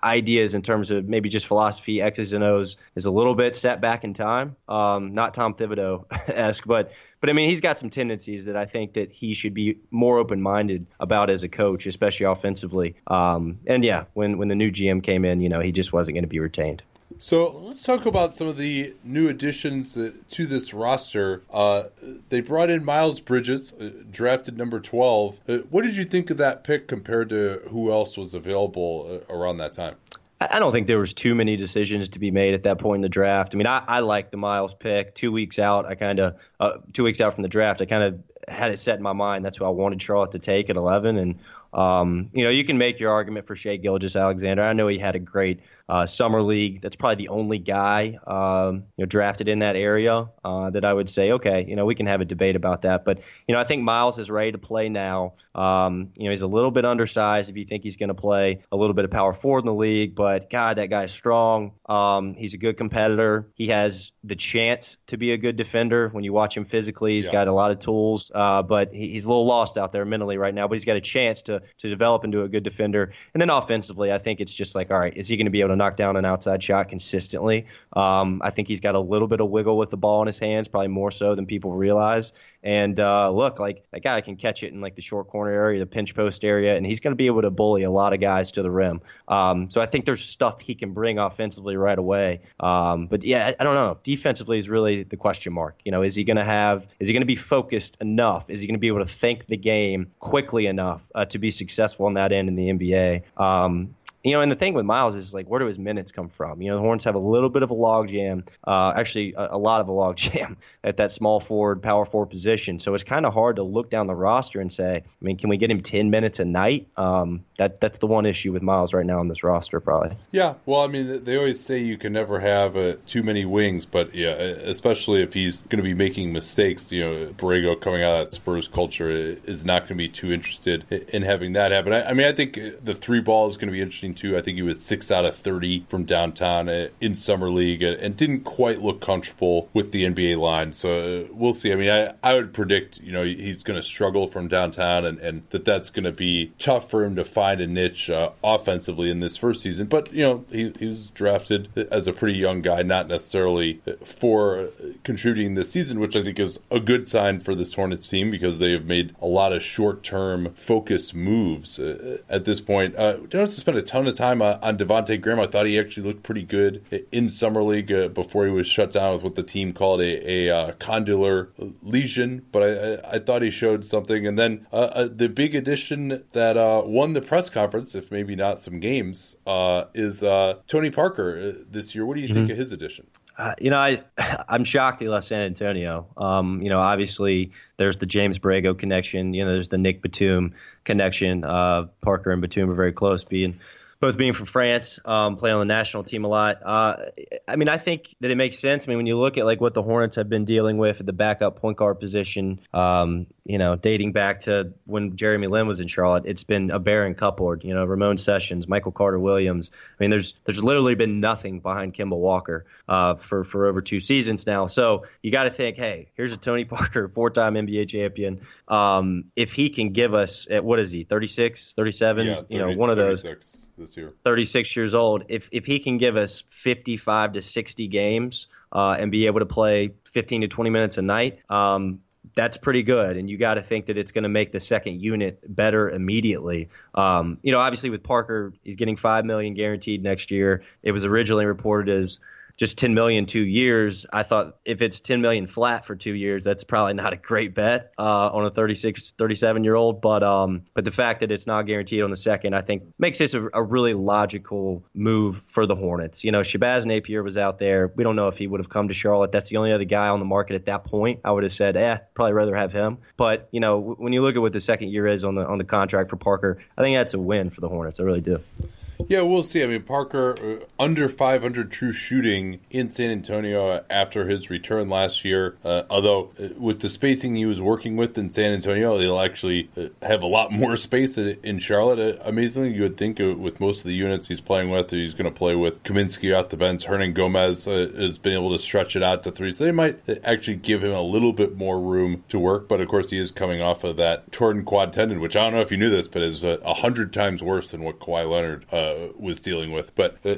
ideas in terms of maybe just philosophy, X's and O's, is a little bit set back in time. Um, not Tom Thibodeau esque, but but I mean, he's got some tendencies that I think that he should be more open-minded about as a coach, especially offensively. Um, and yeah, when when the new GM came in, you know, he just wasn't going to be retained. So let's talk about some of the new additions to this roster. Uh, they brought in Miles Bridges, uh, drafted number 12. Uh, what did you think of that pick compared to who else was available uh, around that time? I don't think there was too many decisions to be made at that point in the draft. I mean, I, I like the Miles pick. Two weeks out, I kind of uh, two weeks out from the draft, I kind of had it set in my mind. That's who I wanted Charlotte to take at 11. And um, you know, you can make your argument for Shai Gilgeous-Alexander. I know he had a great uh, summer league. That's probably the only guy um, you know drafted in that area uh, that I would say, okay, you know, we can have a debate about that. But you know, I think Miles is ready to play now. Um, you know, he's a little bit undersized if you think he's going to play a little bit of power forward in the league. But God, that guy's strong. Um, he's a good competitor. He has the chance to be a good defender. When you watch him physically, he's yeah. got a lot of tools. Uh, but he's a little lost out there mentally right now. But he's got a chance to to develop into a good defender. And then offensively, I think it's just like, all right, is he going to be able to knock down an outside shot consistently. Um, I think he's got a little bit of wiggle with the ball in his hands, probably more so than people realize. And uh, look, like that guy can catch it in like the short corner area, the pinch post area, and he's going to be able to bully a lot of guys to the rim. Um, so I think there's stuff he can bring offensively right away. Um, but yeah, I, I don't know. Defensively is really the question mark. You know, is he going to have? Is he going to be focused enough? Is he going to be able to think the game quickly enough uh, to be successful on that end in the NBA? Um, you know, and the thing with Miles is like, where do his minutes come from? You know, the Hornets have a little bit of a logjam, uh, actually a, a, lot of a logjam at that small forward, power forward position. So it's kind of hard to look down the roster and say, I mean, can we get him 10 minutes a night? Um, that that's the one issue with Miles right now on this roster, probably. Yeah, well, I mean, they always say you can never have uh, too many wings, but yeah, especially if he's going to be making mistakes. You know, Borrego coming out of that Spurs culture is not going to be too interested in having that happen. I, I mean, I think the three ball is going to be interesting I think he was six out of 30 from downtown uh, in summer league and didn't quite look comfortable with the NBA line. So uh, we'll see. I mean, I, I would predict, you know, he's going to struggle from downtown and, and that that's going to be tough for him to find a niche uh, offensively in this first season. But, you know, he, he was drafted as a pretty young guy, not necessarily for contributing this season, which I think is a good sign for this Hornets team because they have made a lot of short term focused moves uh, at this point. Uh, don't have to spend a ton ton of time uh, on Devonte Graham. I thought he actually looked pretty good in summer league uh, before he was shut down with what the team called a, a uh, condylar lesion. But I, I, thought he showed something. And then uh, uh, the big addition that uh, won the press conference, if maybe not some games, is Tony Parker this year. What do you mm-hmm. think of his addition? Uh, you know, I I'm shocked he left San Antonio. Um, you know, obviously there's the James Borrego connection. You know, there's the Nick Batum connection. Uh, Parker and Batum are very close, being both being from France, um, playing on the national team a lot. Uh, I mean, I think that it makes sense. I mean, when you look at like what the Hornets have been dealing with at the backup point guard position, um, you know, dating back to when Jeremy Lin was in Charlotte, it's been a barren cupboard. You know, Ramon Sessions, Michael Carter Williams. I mean, there's there's literally been nothing behind Kemba Walker uh, for for over two seasons now. So you got to think, hey, here's a Tony Parker, four-time NBA champion. Um, if he can give us, at, what is he, 36, 37? Yeah, 30, you know, one of those this year. 36 years old. If if he can give us 55 to 60 games uh, and be able to play 15 to 20 minutes a night, um, that's pretty good. And you got to think that it's going to make the second unit better immediately. Um, you know, obviously with Parker, he's getting five million guaranteed next year. It was originally reported as just 10 million two years. I thought if it's 10 million flat for two years, that's probably not a great bet uh, on a 36, 37 year old. But um, but the fact that it's not guaranteed on the second, I think makes this a, a really logical move for the Hornets. You know, Shabazz Napier was out there. We don't know if he would have come to Charlotte. That's the only other guy on the market at that point. I would have said, eh, probably rather have him. But you know, when you look at what the second year is on the on the contract for Parker, I think that's a win for the Hornets. I really do. Yeah, we'll see. I mean, Parker uh, under 500 true shooting in San Antonio after his return last year. Uh, although uh, with the spacing he was working with in San Antonio, he'll actually uh, have a lot more space in Charlotte. Amazingly, you would think with most of the units he's playing with, he's going to play with Kaminsky off the bench. Hernangomez has been able to stretch it out to three, so they might actually give him a little bit more room to work. But of course, he is coming off of that torn quad tendon, which I don't know if you knew this, but is a hundred times worse than what Kawhi Leonard uh, was dealing with. But uh,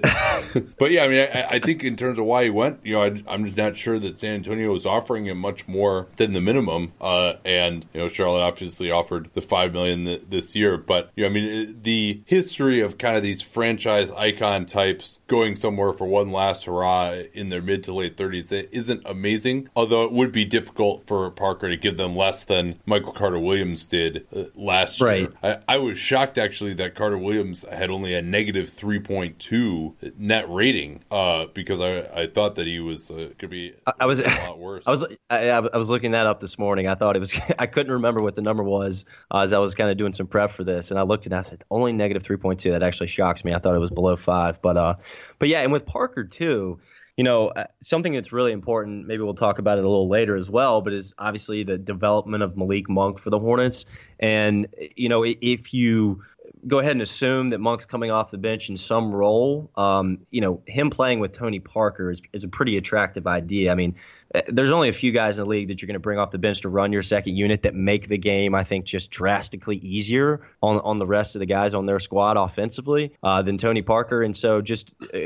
but yeah, I mean, I, I, think in terms of why he went, you know, I, am just not sure that San Antonio was offering him much more than the minimum. Uh, and you know, Charlotte obviously offered the five million th- this year. But you know, I mean, the history of kind of these franchise icon types going somewhere for one last hurrah in their mid to late 30s isn't amazing. Although it would be difficult for Parker to give them less than Michael Carter Williams did uh, last right. year. I, I was shocked actually that Carter Williams had only a negative 3.2 net rating uh, because I, I thought that he was uh, could be I was a lot worse. I was I, I, was looking that up this morning. I thought it was I couldn't remember what the number was uh, as I was kind of doing some prep for this, and I looked and I said only negative 3.2. That actually shocks me. I thought it was below five, but uh, but yeah, and with Parker too you know, uh, something that's really important, maybe we'll talk about it a little later as well, but is obviously the development of Malik Monk for the Hornets. And, you know, if you go ahead and assume that Monk's coming off the bench in some role. Um, you know, him playing with Tony Parker is, is a pretty attractive idea. I mean, there's only a few guys in the league that you're going to bring off the bench to run your second unit that make the game, I think, just drastically easier on on the rest of the guys on their squad offensively uh, than Tony Parker. And so, just uh,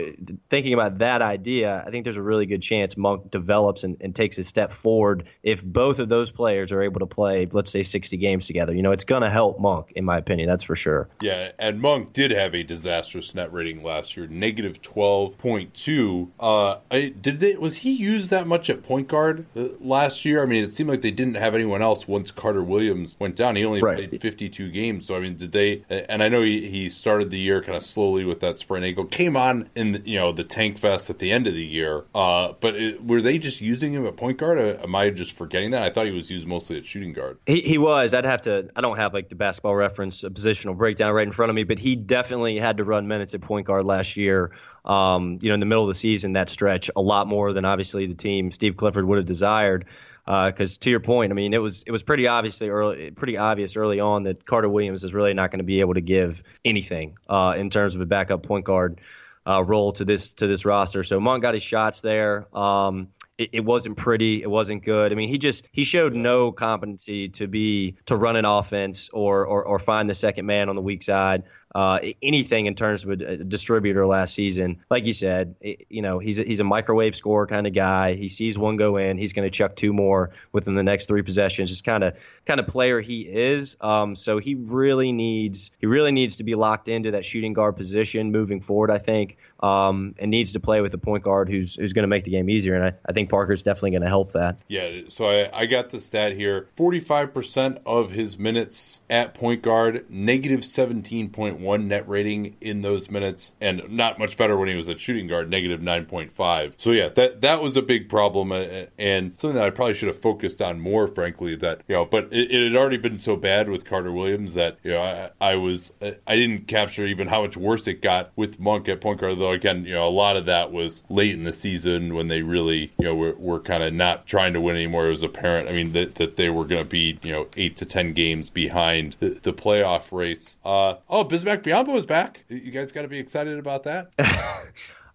thinking about that idea, I think there's a really good chance Monk develops and, and, takes a step forward if both of those players are able to play, let's say, 60 games together. You know, it's going to help Monk, in my opinion. That's for sure. Yeah, and Monk did have a disastrous net rating last year, negative 12.2. Uh, did they was he used that much at point? Point guard uh, last year. I mean, it seemed like they didn't have anyone else once Carter Williams went down. He only right. played 52 games. So, I mean, did they? And I know he, he started the year kind of slowly with that sprain ankle. Came on in, the, you know, the tank fest at the end of the year. Uh, but it, were they just using him at point guard? Or am I just forgetting that? I thought he was used mostly at shooting guard. He, he was. I'd have to, I don't have like the basketball reference positional breakdown right in front of me, but he definitely had to run minutes at point guard last year um, you know, in the middle of the season, that stretch a lot more than obviously the team Steve Clifford would have desired. Because uh, to your point, I mean, it was it was pretty obviously early, pretty obvious early on that Carter Williams is really not going to be able to give anything uh, in terms of a backup point guard uh, role to this to this roster. So Monk got his shots there. Um, it, it, wasn't pretty. It wasn't good. I mean, he just he showed no competency to be to run an offense or or, or find the second man on the weak side uh, anything in terms of a, distributor last season. Like you said, it, you know, he's a, he's a microwave score kind of guy. He sees one go in, he's going to chuck two more within the next three possessions. Just kind of kind of player he is. Um, so he really needs he really needs to be locked into that shooting guard position moving forward. I think um, and needs to play with a point guard who's who's going to make the game easier. And I, I think Parker's definitely going to help that. Yeah. So I, I got the stat here: forty-five percent of his minutes at point guard, negative seventeen point one net rating in those minutes, and not much better when he was at shooting guard, negative nine point five. So yeah, that that was a big problem, uh, and something that I probably should have focused on more, frankly. That you know, but it, it had already been so bad with Carter Williams that you know I, I was I didn't capture even how much worse it got with Monk at point guard though again, you know, a lot of that was late in the season when they really, you know, were, were kind of not trying to win anymore. It was apparent, I mean, that, that they were going to be, you know, eight to 10 games behind the, the playoff race. Uh, oh, Bismack Biyombo is back. You guys got to be excited about that.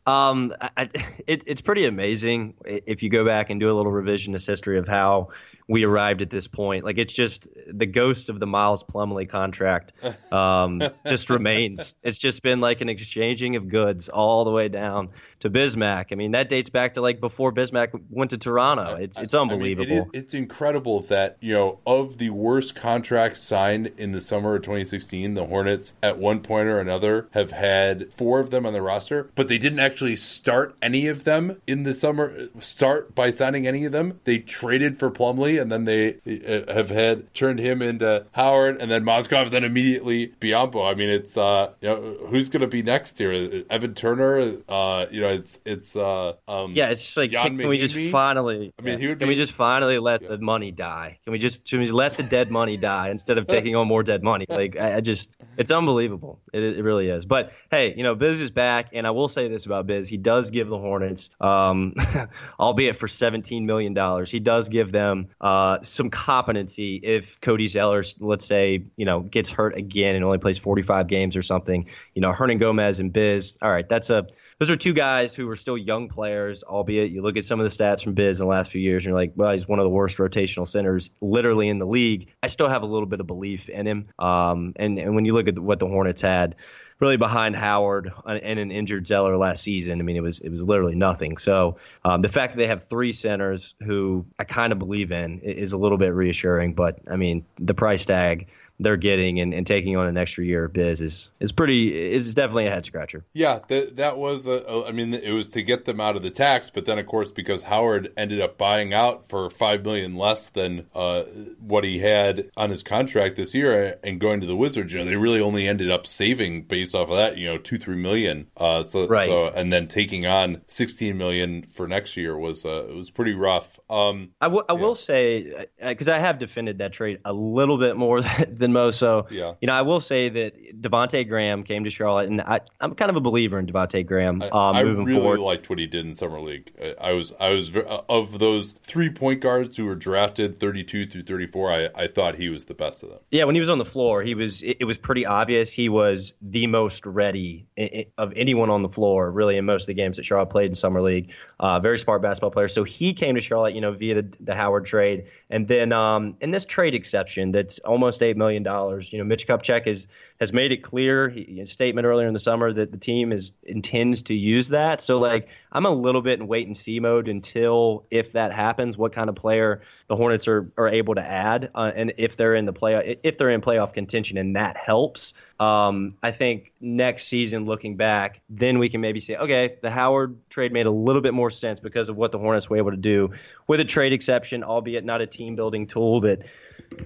Um, I, it, it's pretty amazing if you go back and do a little revisionist history of how we arrived at this point. Like it's just the ghost of the Miles Plumlee contract um, just remains. It's just been like an exchanging of goods all the way down to Bismack. I mean, that dates back to like before Bismack went to Toronto. It's it's unbelievable. I mean, it is, it's incredible that you know of the worst contracts signed in the summer of 2016, the Hornets at one point or another have had four of them on the roster, but they didn't actually start any of them in the summer. Start by signing any of them. They traded for Plumlee, and then they uh, have had turned him into Howard, and then Mozgov, then immediately Biyombo. I mean, it's uh, you know, who's going to be next here? Evan Turner. Uh, you know, it's it's uh, um, yeah, it's just like Jan can, we just finally? I mean, he would can be- we just finally let the money die? Can we just can we just let the dead money die instead of taking on more dead money? Like I, I just, it's unbelievable. It, it really is. But hey, you know, Biz is back, and I will say this about Biz: he does give the Hornets, um, albeit for seventeen million dollars, he does give them uh, some competency if Cody Zeller, let's say, you know, gets hurt again and only plays forty five games or something. You know, Hernangomez and Biz. All right, that's a those are two guys who are still young players, albeit you look at some of the stats from Biz in the last few years and you're like, well, he's one of the worst rotational centers literally in the league. I still have a little bit of belief in him. Um, and, and when you look at what the Hornets had, really behind Howard and an injured Zeller last season. I mean, it was it was literally nothing. So um, the fact that they have three centers who I kind of believe in is a little bit reassuring. But I mean, the price tag they're getting and, and taking on an extra year of biz is is pretty is definitely a head scratcher. Yeah, that that was a, a, I mean, it was to get them out of the tax, but then of course because Howard ended up buying out for five million less than uh, what he had on his contract this year and going to the Wizards, you know, they really only ended up saving based off of that, you know, two three million. Uh, so, Right. so and then taking on sixteen million for next year was uh, it was pretty rough. Um, I, w- I will say because I have defended that trade a little bit more than most. So Yeah. you know, I will say that Devonte Graham came to Charlotte, and I, I'm kind of a believer in Devonte Graham. I, um, I moving really forward. liked what he did in summer league. I, I was I was uh, of those three point guards who were drafted thirty two through thirty four. I, I thought he was the best of them. Yeah, when he was on the floor, he was. It, it was pretty obvious he was the most ready i i of anyone on the floor, really, in most of the games that Charlotte played in summer league. Uh, very smart basketball player. So he came to Charlotte, you know, via the, the Howard trade, and then um, in this trade exception, that's almost eight million dollars. You know, Mitch Kupchak has has made it clear, he, statement earlier in the summer that the team is intends to use that. So like, I'm a little bit in wait and see mode until if that happens, what kind of player the Hornets are, are able to add, uh, and if they're in the play if they're in playoff contention, and that helps. Um, I think next season, looking back, then we can maybe say, okay, the Howard trade made a little bit more sense because of what the Hornets were able to do with a trade exception, albeit not a team building tool that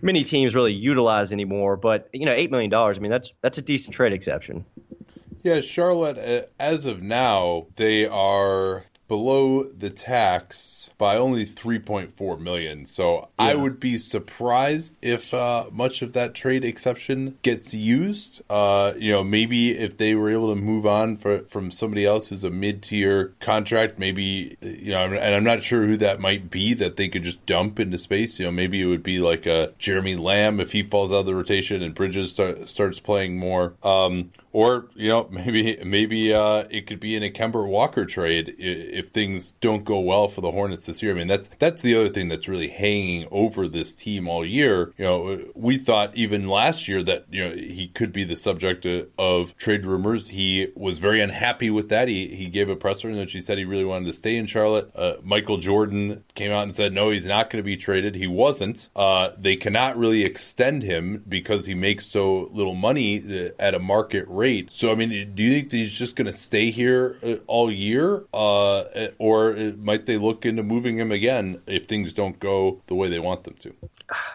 many teams really utilize anymore. But you know, eight million dollars. I mean, that's that's a decent trade exception. Yeah, Charlotte, uh, as of now, they are below the tax by only 3.4 million. So I would be surprised if uh, much of that trade exception gets used. Uh, you know, maybe if they were able to move on for, from somebody else who's a mid-tier contract, maybe you know, and I'm not sure who that might be that they could just dump into space. You know, maybe it would be like a Jeremy Lamb if he falls out of the rotation and Bridges start, starts playing more. Um, or you know maybe maybe uh, it could be in a Kemba Walker trade i- if things don't go well for the Hornets this year. I mean that's that's the other thing that's really hanging over this team all year. You know we thought even last year that you know he could be the subject of, of trade rumors. He was very unhappy with that. He he gave a presser in which he said he really wanted to stay in Charlotte. Uh, Michael Jordan came out and said no, he's not going to be traded. He wasn't. Uh, they cannot really extend him because he makes so little money uh, at a market rate. So, I mean, do you think he's just going to stay here uh, all year? Uh, or uh, might they look into moving him again if things don't go the way they want them to?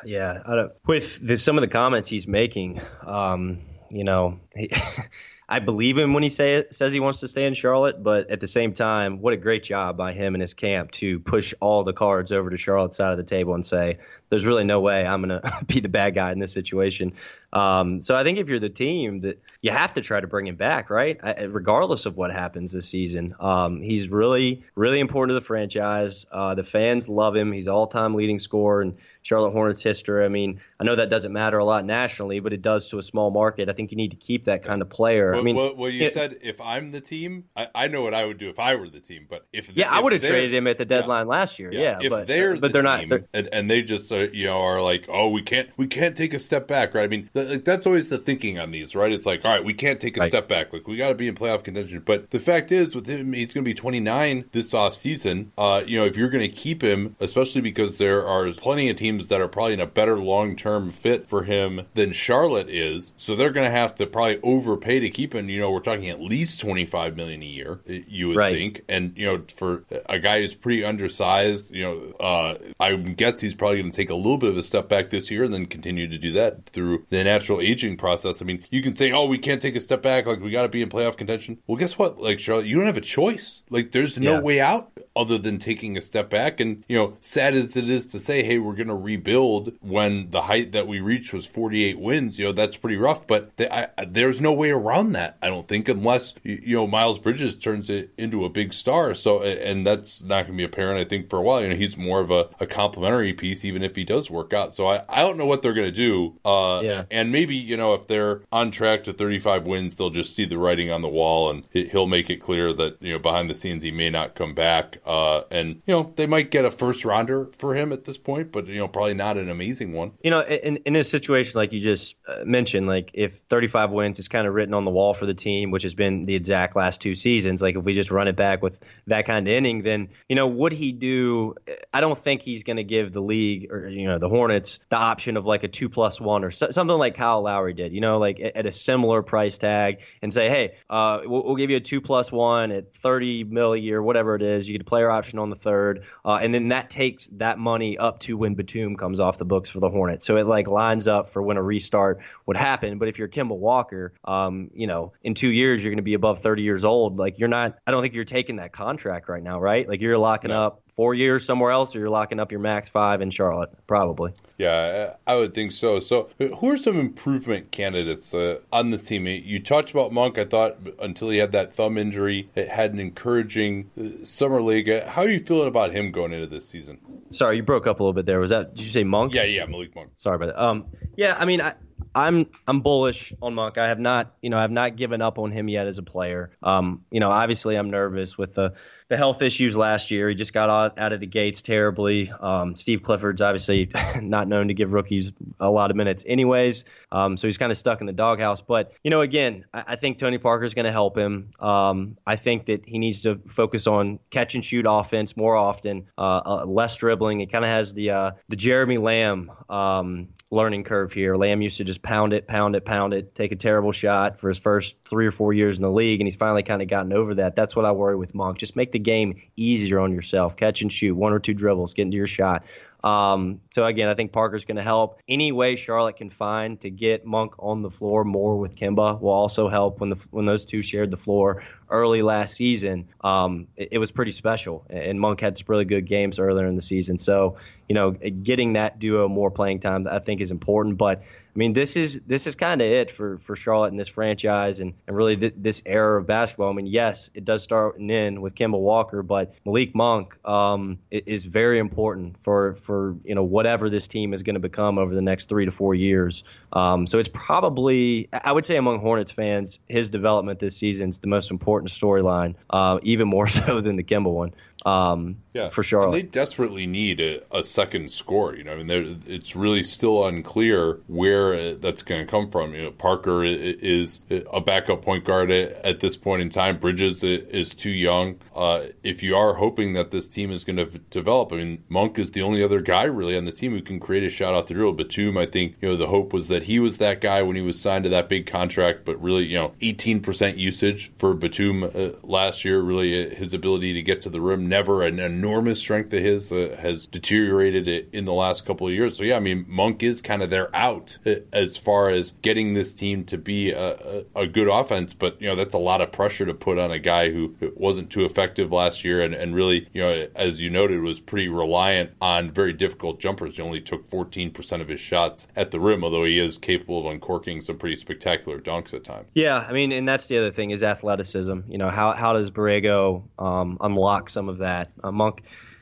Yeah, with the, some of the comments he's making, um, you know, he, I believe him when he say says he wants to stay in Charlotte, but at the same time, what a great job by him and his camp to push all the cards over to Charlotte's side of the table and say, "There's really no way I'm going to be the bad guy in this situation." Um, so I think if you're the team, that you have to try to bring him back, right? I, regardless of what happens this season, um, he's really, really important to the franchise. Uh, the fans love him. He's all-time leading scorer in Charlotte Hornets history. I mean, I know that doesn't matter a lot nationally, but it does to a small market. I think you need to keep that kind of player. Well, I mean, well, well, you it- said if I'm the team, I, I know what I would do if I were the team. But if yeah, I would have traded him at the deadline last year. Yeah, if but they're but the they're not. they're- and, and they just uh, you know, are like, oh, we can't, we can't take a step back, right? I mean, th- like that's always the thinking on these, right? It's like, all right, we can't take a Right. step back. Like we got to be in playoff contention. But the fact is, with him, he's going to be 29 this off season. Uh, you know, if you're going to keep him, especially because there are plenty of teams that are probably in a better long term fit for him than Charlotte is, so they're going to have to probably overpay to keep him. You know, we're talking at least 25 million a year. You would Right. think, and you know, for a guy who's pretty undersized, you know, uh, I guess he's probably going to take a little bit of a step back this year and then continue to do that through the natural aging process. I mean, you can say, "Oh, we can't take a step back. Like we got to be in playoff contention." Well, guess what? Like Charlotte, you don't have a choice. Like there's no Yeah. way out other than taking a step back. And you know, sad as it is to say, "Hey, we're going to rebuild," when the height that we reached was 48 wins. You know, that's pretty rough. But I, there's no way around that. I don't think, unless you, know Miles Bridges turns it into a big star. So, and that's not going to be apparent. I think for a while. You know, he's more of a, a complimentary piece, even if he does work out. So I, I don't know what they're going to do. Uh, Yeah. And maybe you know if they're on track to 35 wins, they'll just see the writing on the wall, and he- he'll make it clear that you know behind the scenes he may not come back. Uh, and you know they might get a first rounder for him at this point, but you know probably not an amazing one. You know, in, in a situation like you just uh, mentioned, like if 35 wins is kind of written on the wall for the team, which has been the exact last two seasons, like if we just run it back with that kind of inning, then, you know, would he do? I don't think he's going to give the league or, you know, the Hornets the option of like a two plus one or so, something like Kyle Lowry did, you know, like at, at a similar price tag and say, hey, uh, we'll, we'll give you a two plus one at 30 mil a year, whatever it is. You get a player option on the third. Uh, and then that takes that money up to when Batum comes off the books for the Hornets. So it like lines up for when a restart would happen. But if you're Kemba Walker, um, you know, in two years you're going to be above 30 years old. Like you're not. I don't think you're taking that contract right now, right? Like you're locking up four years somewhere else, or you're locking up your max five in Charlotte, probably. Yeah, I would think so. So, who are some improvement candidates uh, on this team? You talked about Monk. I thought until he had that thumb injury, it had an encouraging uh, summer league. How are you feeling about him going into this season? Sorry, you broke up a little bit there. Was that? Did you say Monk? Yeah, yeah, Malik Monk. Sorry about that. Um, yeah, I mean, I, I'm I'm bullish on Monk. I have not, you know, I've not given up on him yet as a player. Um, you know, obviously I'm nervous with the the health issues last year. He just got out, out of the gates terribly. Um, Steve Clifford's obviously not known to give rookies a lot of minutes, anyways. Um, so he's kind of stuck in the doghouse. But you know, again, I, I think Tony Parker's going to help him. Um, I think that he needs to focus on catch and shoot offense more often, uh, uh, less dribbling. It kind of has the uh, the Jeremy Lamb um, learning curve here. Lamb used to just pound it, pound it, pound it, take a terrible shot for his first three or four years in the league, and he's finally kind of gotten over that. That's what I worry with Monk. Just make the game easier on yourself. Catch and shoot, one or two dribbles, get into your shot. Um, so again, I think Parker's going to help. Any way Charlotte can find to get Monk on the floor more with Kemba will also help. When the when those two shared the floor early last season, um, it, it was pretty special. And Monk had some really good games earlier in the season. So you know, getting that duo more playing time, I think, is important. But I mean, this is this is kind of it for, for Charlotte and this franchise and, and really th- this era of basketball. I mean, yes, it does start and end with Kemba Walker, but Malik Monk um, is very important for, for you know whatever this team is going to become over the next three to four years. Um, so it's probably I would say among Hornets fans, his development this season is the most important storyline, uh, even more so than the Kemba one. Um, Yeah, for And they desperately need a, a second score. You know, I mean, it's really still unclear where uh, that's going to come from. You know, Parker is a backup point guard at, at this point in time. Bridges is too young. Uh, if you are hoping that this team is going to develop, I mean, Monk is the only other guy really on the team who can create a shot out the dribble. Batum, I think, you know, the hope was that he was that guy when he was signed to that big contract, but really, you know, 18% usage for Batum uh, last year. Really, uh, his ability to get to the rim, never an enormous strength of his, uh, has deteriorated in the last couple of years. So, yeah, I mean, Monk is kind of their out uh, as far as getting this team to be a, a, a good offense. But, you know, that's a lot of pressure to put on a guy who wasn't too effective last year and, and really, you know, as you noted, was pretty reliant on very difficult jumpers. He only took 14% of his shots at the rim, although he is capable of uncorking some pretty spectacular dunks at times. Yeah, I mean, and that's the other thing is athleticism. You know, how how does Borrego um, unlock some of that? Uh, Monk,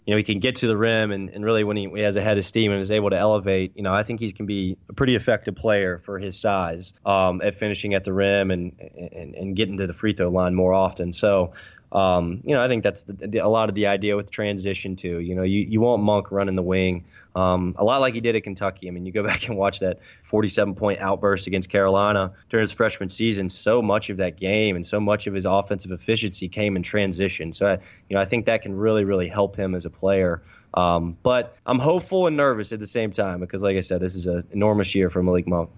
you know, he can get to the rim, and, and really when he, he has a head of steam and is able to elevate, you know, I think he can be a pretty effective player for his size um, at finishing at the rim and, and and getting to the free throw line more often. So. um, you know, I think that's the, the, a lot of the idea with transition too. You know, you, you want Monk running the wing um, a lot like he did at Kentucky. I mean, you go back and watch that 47 point outburst against Carolina during his freshman season. So much of that game and so much of his offensive efficiency came in transition. So, I, you know, I think that can really, really help him as a player. Um, but I'm hopeful and nervous at the same time because, like I said, this is an enormous year for Malik Monk.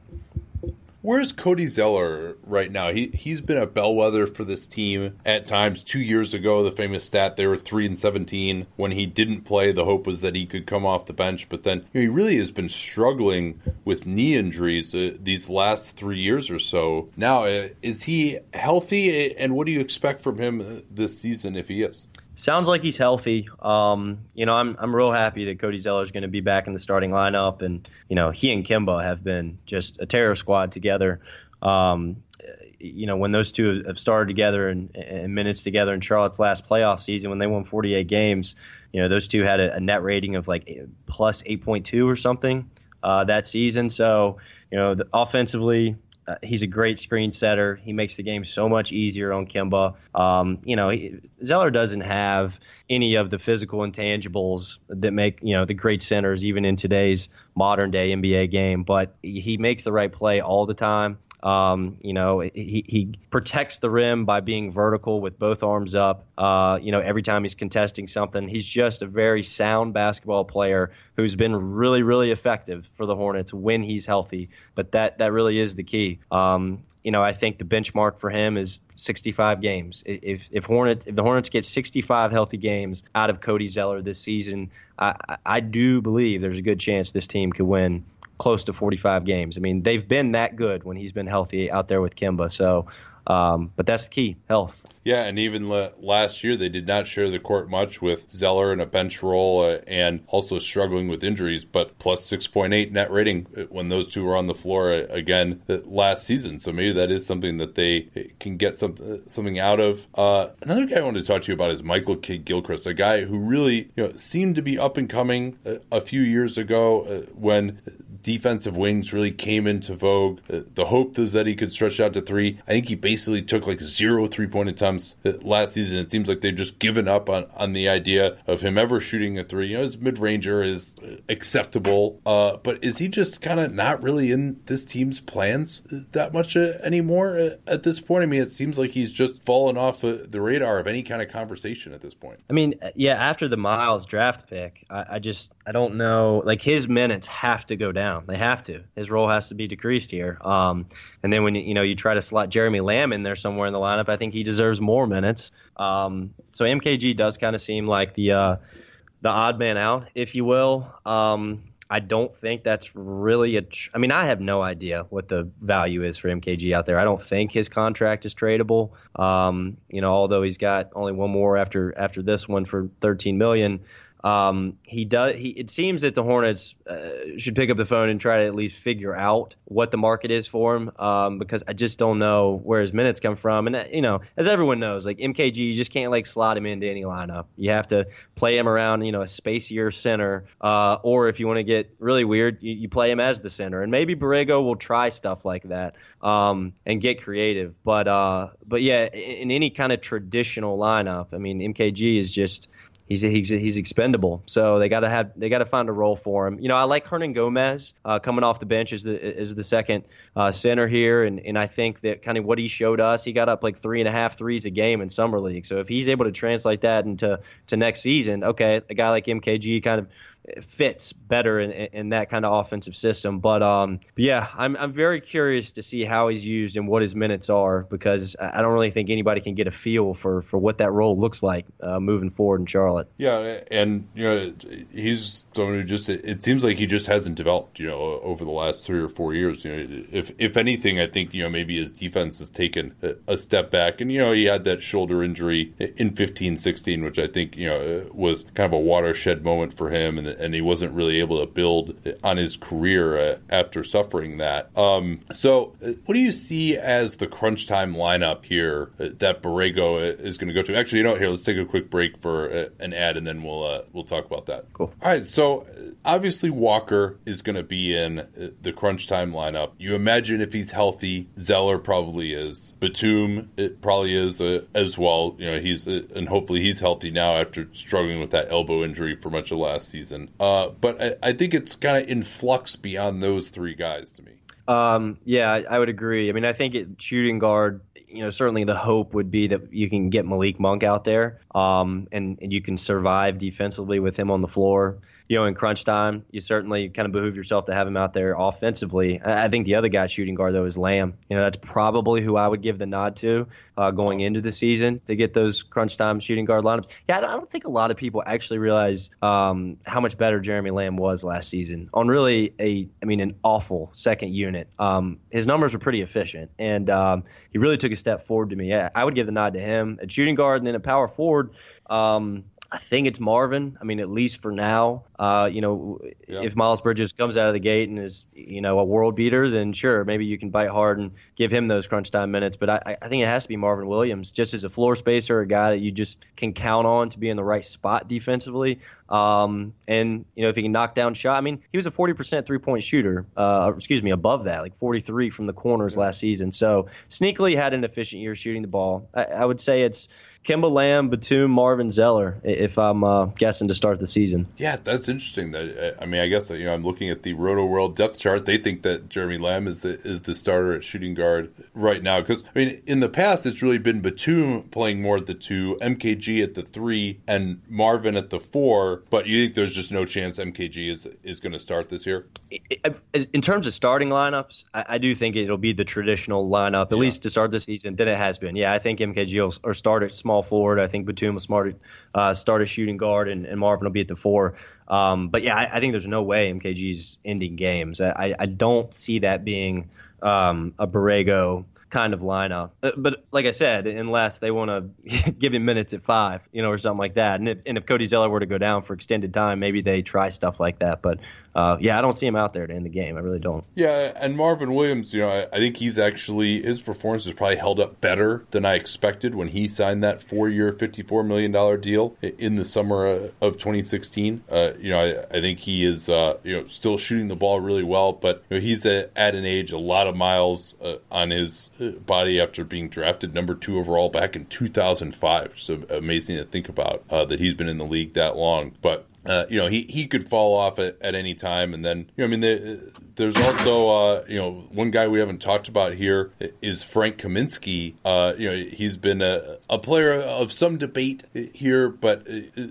Where's Cody Zeller right now? He he's been a bellwether for this team at times. Two years ago, the famous stat they were three and seventeen when he didn't play. The hope was that he could come off the bench, but then you know, he really has been struggling with knee injuries uh, these last three years or so. Now, uh, is he healthy? And what do you expect from him uh, this season if he is? Sounds like he's healthy. Um, you know, I'm I'm real happy that Cody Zeller is going to be back in the starting lineup, and you know, he and Kemba have been just a terror squad together. Um, you know, when those two have started together and, and, minutes together in Charlotte's last playoff season, when they won 48 games, you know, those two had a, a net rating of like plus 8.2 or something uh, that season. So, you know, the, offensively, uh, he's a great screen setter. He makes the game so much easier on Kemba. Um, you know, he, Zeller doesn't have any of the physical intangibles that make you know the great centers even in today's modern day NBA game. But he makes the right play all the time. Um, you know, he, he protects the rim by being vertical with both arms up. Uh, you know, every time he's contesting something, he's just a very sound basketball player who's been really, really effective for the Hornets when he's healthy. But that that really is the key. Um, you know, I think the benchmark for him is 65 games. If if Hornets if the Hornets get 65 healthy games out of Cody Zeller this season, I, I do believe there's a good chance this team could win close to 45 games. I mean, they've been that good when he's been healthy out there with Kemba. So, um, but that's the key, health. Yeah, and even le- last year they did not share the court much with Zeller in a bench role uh, and also struggling with injuries, but plus 6.8 net rating uh, when those two were on the floor uh, again last season. So maybe that is something that they uh, can get some, something out of. Uh, another guy I wanted to talk to you about is Michael Kidd Gilchrist, a guy who really you know seemed to be up and coming a, a few years ago uh, when defensive wings really came into vogue. The hope was that he could stretch out to three. I think he basically took like zero three point attempts last season. It seems like they've just given up on, on the idea of him ever shooting a three. You know, his mid ranger is acceptable, uh, but is he just kind of not really in this team's plans that much uh, anymore uh, at this point? I mean, it seems like he's just fallen off uh, the radar of any kind of conversation at this point. I mean, yeah, after the Miles draft pick, I, I just I don't know. Like his minutes have to go down. They have to. His role has to be decreased here. Um, and then when you know you try to slot Jeremy Lamb in there somewhere in the lineup, I think he deserves more minutes. Um, so MKG does kind of seem like the uh, the odd man out, if you will. Um, I don't think that's really a. Tr- I mean, I have no idea what the value is for MKG out there. I don't think his contract is tradable. Um, you know, although he's got only one more after after this one for 13 million. Um, he does. He, it seems that the Hornets uh, should pick up the phone and try to at least figure out what the market is for him, um, because I just don't know where his minutes come from. And uh, you know, as everyone knows, like MKG, you just can't like slot him into any lineup. You have to play him around, you know, a spacier center, uh, or if you want to get really weird, you, you, play him as the center. And maybe Borrego will try stuff like that um, and get creative. But uh, but yeah, in, in any kind of traditional lineup, I mean, MKG is just he's he's he's expendable. So they got to have they got to find a role for him. You know, I like Hernangomez uh, coming off the bench as the as the second uh, center here, and and I think that kind of what he showed us, he got up like three and a half threes a game in summer league. So if he's able to translate that into to next season, okay, a guy like MKG kind of fits better in, in that kind of offensive system. But, um, yeah, I'm, I'm very curious to see how he's used and what his minutes are because I don't really think anybody can get a feel for, for what that role looks like uh, moving forward in Charlotte. Yeah, and you know he's someone who just it seems like he just hasn't developed you know over the last three or four years. You know, if if anything, I think you know maybe his defense has taken a, a step back, and you know he had that shoulder injury in 15-16, which I think you know was kind of a watershed moment for him, and and and he wasn't really able to build on his career uh, after suffering that. Um, so, uh, what do you see as the crunch time lineup here uh, that Borrego is going to go to? Actually, you know, here let's take a quick break for an ad, and then we'll uh, we'll talk about that. Cool. All right, so obviously Walker is going to be in the crunch time lineup. You imagine if he's healthy, Zeller probably is. Batum it probably is uh, as well. You know, he's uh, and hopefully he's healthy now after struggling with that elbow injury for much of last season. Uh, but I, I think it's kind of in flux beyond those three guys to me. Um, yeah, I, I would agree. I mean, I think it, shooting guard you know, certainly the hope would be that you can get Malik Monk out there, um, and, and you can survive defensively with him on the floor you know, in crunch time, you certainly kind of behoove yourself to have him out there offensively. I think the other guy shooting guard though is Lamb. You know, that's probably who I would give the nod to uh, going into the season to get those crunch time shooting guard lineups. Yeah, I don't think a lot of people actually realize um, how much better Jeremy Lamb was last season on really a, I mean, an awful second unit. Um, his numbers were pretty efficient, and um, he really took a step forward to me. Yeah, I would give the nod to him at shooting guard and then at power forward. Um, I think it's Marvin. I mean, at least for now. Uh, you know, yeah. if Miles Bridges comes out of the gate and is, you know, a world beater, then sure, maybe you can bite hard and give him those crunch time minutes. But I, I think it has to be Marvin Williams, just as a floor spacer, a guy that you just can count on to be in the right spot defensively. Um, and you know, if he can knock down shot, I mean, he was a 40% three point shooter. Uh, excuse me, above that, like 43 from the corners yeah. last season. So sneakily had an efficient year shooting the ball. I, I would say it's Kemba Lamb, Batum, Marvin Zeller, if I'm uh, guessing to start the season. Yeah, that's interesting. That I mean, I guess you know I'm looking at the Rotoworld depth chart. They think that Jeremy Lamb is the, is the starter at shooting guard right now because I mean, in the past it's really been Batum playing more at the two, MKG at the three, and Marvin at the four. But you think there's just no chance MKG is is going to start this year? In terms of starting lineups, I, I do think it'll be the traditional lineup at yeah. least to start the season than it has been. Yeah, I think MKG will or start at small forward. I think Batum will smart, uh, start a shooting guard, and, and, Marvin will be at the four. Um, but yeah, I, I, think there's no way MKG's ending games. I, I don't see that being um, a Borrego kind of lineup. Uh, but like I said, unless they want to give him minutes at five, you know, or something like that. And if, and if Cody Zeller were to go down for extended time, maybe they try stuff like that. But uh, yeah, I don't see him out there to end the game. I really don't. Yeah, and Marvin Williams, you know, I, I, think he's actually his performance has probably held up better than I expected when he signed that four-year, fifty-four million dollar deal in the summer of 2016. Uh, you know, I, I, think he is, uh, you know, still shooting the ball really well, but you know, he's at, at an age a lot of miles uh, on his uh, body after being drafted number two overall back in 2005. So amazing to think about uh, that he's been in the league that long, but uh, you know, he, he could fall off at, at any time. And then, you know, I mean, the, there's also, uh, you know, one guy we haven't talked about here is Frank Kaminsky. Uh, you know, he's been a, a, player of some debate here, but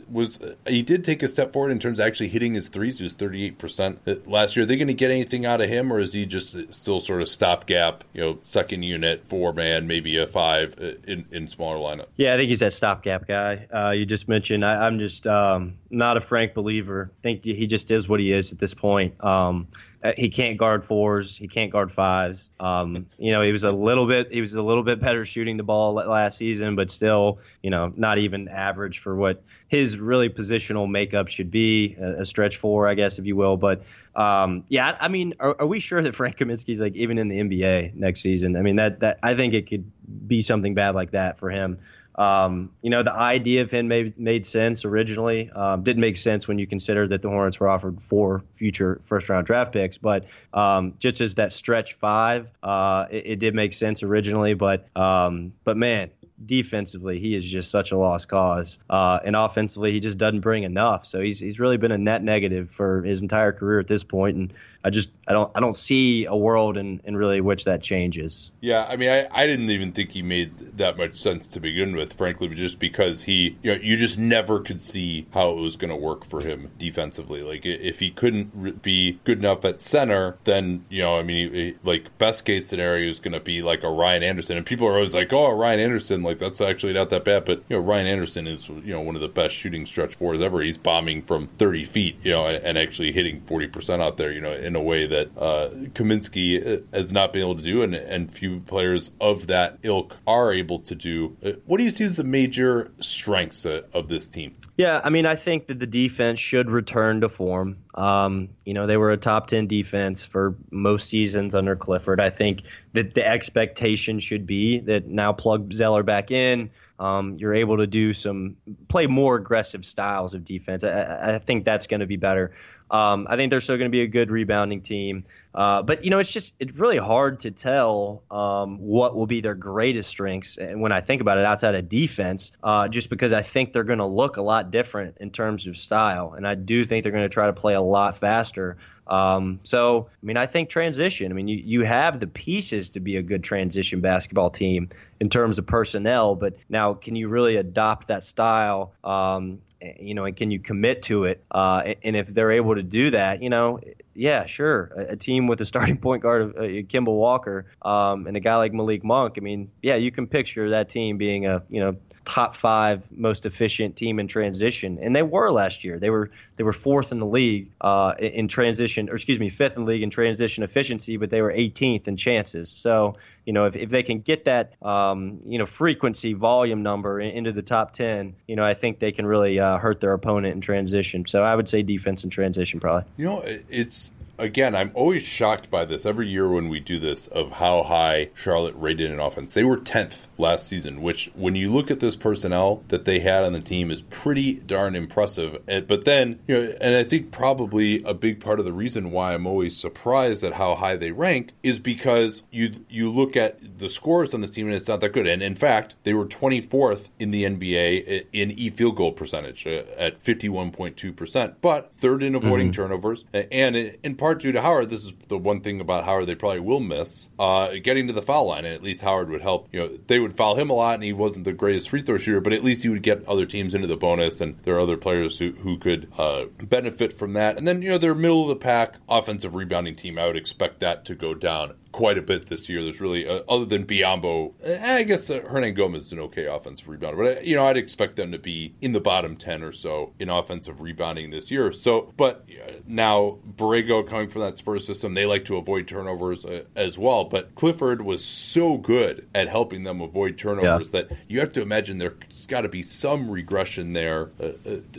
was he did take a step forward in terms of actually hitting his threes. He was 38% last year. Are they going to get anything out of him, or is he just still sort of stopgap, you know, second unit, four man, maybe a five in, in smaller lineup? Yeah, I think he's that stopgap guy. Uh, you just mentioned. I, am just um, not a Frank believer. I think he just is what he is at this point. Um, uh, he can't guard fours. He can't guard fives. Um, you know, he was a little bit he was a little bit better shooting the ball last season, but still, you know, not even average for what his really positional makeup should be. A, a stretch four, I guess, if you will. But um, yeah, I mean, are, are, we sure that Frank Kaminsky's like even in the NBA next season? I mean, that that I think it could be something bad like that for him. Um, you know, the idea of him made, made sense originally. Um, didn't make sense when you consider that the Hornets were offered four future first round draft picks. But um, just as that stretch five, uh, it, it, did make sense originally. But um, but man, defensively, he is just such a lost cause. Uh, and offensively, he just doesn't bring enough. So he's he's really been a net negative for his entire career at this point. And I just I don't I don't see a world in, in really which that changes. Yeah, I mean I, I didn't even think he made that much sense to begin with, frankly, just because he you know you just never could see how it was going to work for him defensively. Like if he couldn't be good enough at center, then you know I mean like best case scenario is going to be like a Ryan Anderson, and people are always like, oh Ryan Anderson, like that's actually not that bad, but you know Ryan Anderson is you know one of the best shooting stretch fours ever. He's bombing from 30 feet, you know, and, and actually hitting 40 percent out there, you know, in a way that uh, Kaminsky uh, has not been able to do, and, and few players of that ilk are able to do. Uh, what do you see as the major strengths uh, of this team? Yeah, I mean, I think that the defense should return to form. Um, you know, they were a top 10 defense for most seasons under Clifford. I think that the expectation should be that now plug Zeller back in. Um, you're able to do some play more aggressive styles of defense. I, I think that's going to be better. Um, I think they're still going to be a good rebounding team. Uh, but you know, it's just it's really hard to tell um, what will be their greatest strengths. And when I think about it, outside of defense, uh, just because I think they're going to look a lot different in terms of style, and I do think they're going to try to play a lot faster. Um, so, I mean, I think transition. I mean, you, you have the pieces to be a good transition basketball team in terms of personnel, but now can you really adopt that style? Um, you know, and can you commit to it? Uh, and if they're able to do that, you know, yeah, sure. A, a team with a starting point guard of uh, Kemba Walker um, and a guy like Malik Monk. I mean, yeah, you can picture that team being a you know top five most efficient team in transition, and they were last year. They were they were fourth in the league uh, in transition, or excuse me, fifth in the league in transition efficiency, but they were 18th in chances. So you know, if, if they can get that um, you know frequency volume number into the top 10, you know, I think they can really uh, hurt their opponent in transition. So I would say defense and transition probably. You know, it's again, I'm always shocked by this every year when we do this of how high Charlotte rated in offense. They were 10th last season, which when you look at this personnel that they had on the team is pretty darn impressive. But then, you know, and I think probably a big part of the reason why I'm always surprised at how high they rank is because you you look at the scores on this team and it's not that good. And in fact, they were 24th in the NBA in e field goal percentage uh, at 51.2%, but third in avoiding mm-hmm. turnovers and in part part due to Howard. This is the one thing about Howard they probably will miss uh, getting to the foul line, and at least Howard would help. You know, they would foul him a lot, and he wasn't the greatest free throw shooter, but at least he would get other teams into the bonus, and there are other players who, who could uh, benefit from that. And then you know, they're middle of the pack offensive rebounding team. I would expect that to go down quite a bit this year. There's really, uh, other than Biyombo, eh, I guess uh, Hernangomez is an okay offensive rebounder, but uh, you know I'd expect them to be in the bottom ten or so in offensive rebounding this year. So, but uh, now Borrego coming from that Spurs system, they like to avoid turnovers uh, as well. But Clifford was so good at helping them avoid turnovers yeah. that you have to imagine there's got to be some regression there, uh,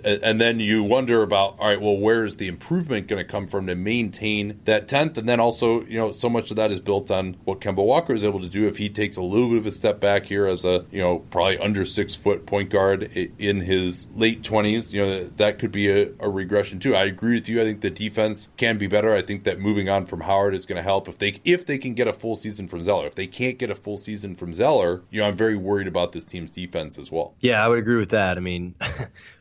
and then you wonder about all right, well, where is the improvement going to come from to maintain that tenth, and then also you know so much of that is built on what Kemba Walker is able to do if he takes a little bit of a step back here as a you know probably under six foot point guard in his late twenties. You know that could be a, a, regression too. I agree with you. I think the defense can be better. I think that moving on from Howard is going to help if they if they can get a full season from Zeller. If they can't get a full season from Zeller, you know I'm very worried about this team's defense as well. Yeah, I would agree with that. I mean.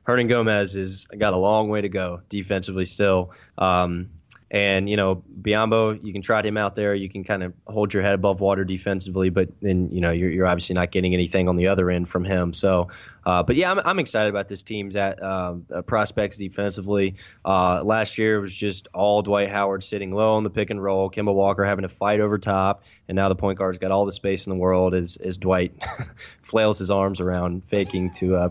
Hernangomez has got a long way to go defensively still. Um, and you know, Biyombo, you can trot him out there. You can kind of hold your head above water defensively, but then you know you're, you're obviously not getting anything on the other end from him. So uh, but yeah, I'm, I'm, excited about this team's at uh, prospects defensively. Uh, last year was just all Dwight Howard sitting low on the pick and roll, Kemba Walker having to fight over top, and now the point guard's got all the space in the world as, as Dwight flails his arms around, faking to uh,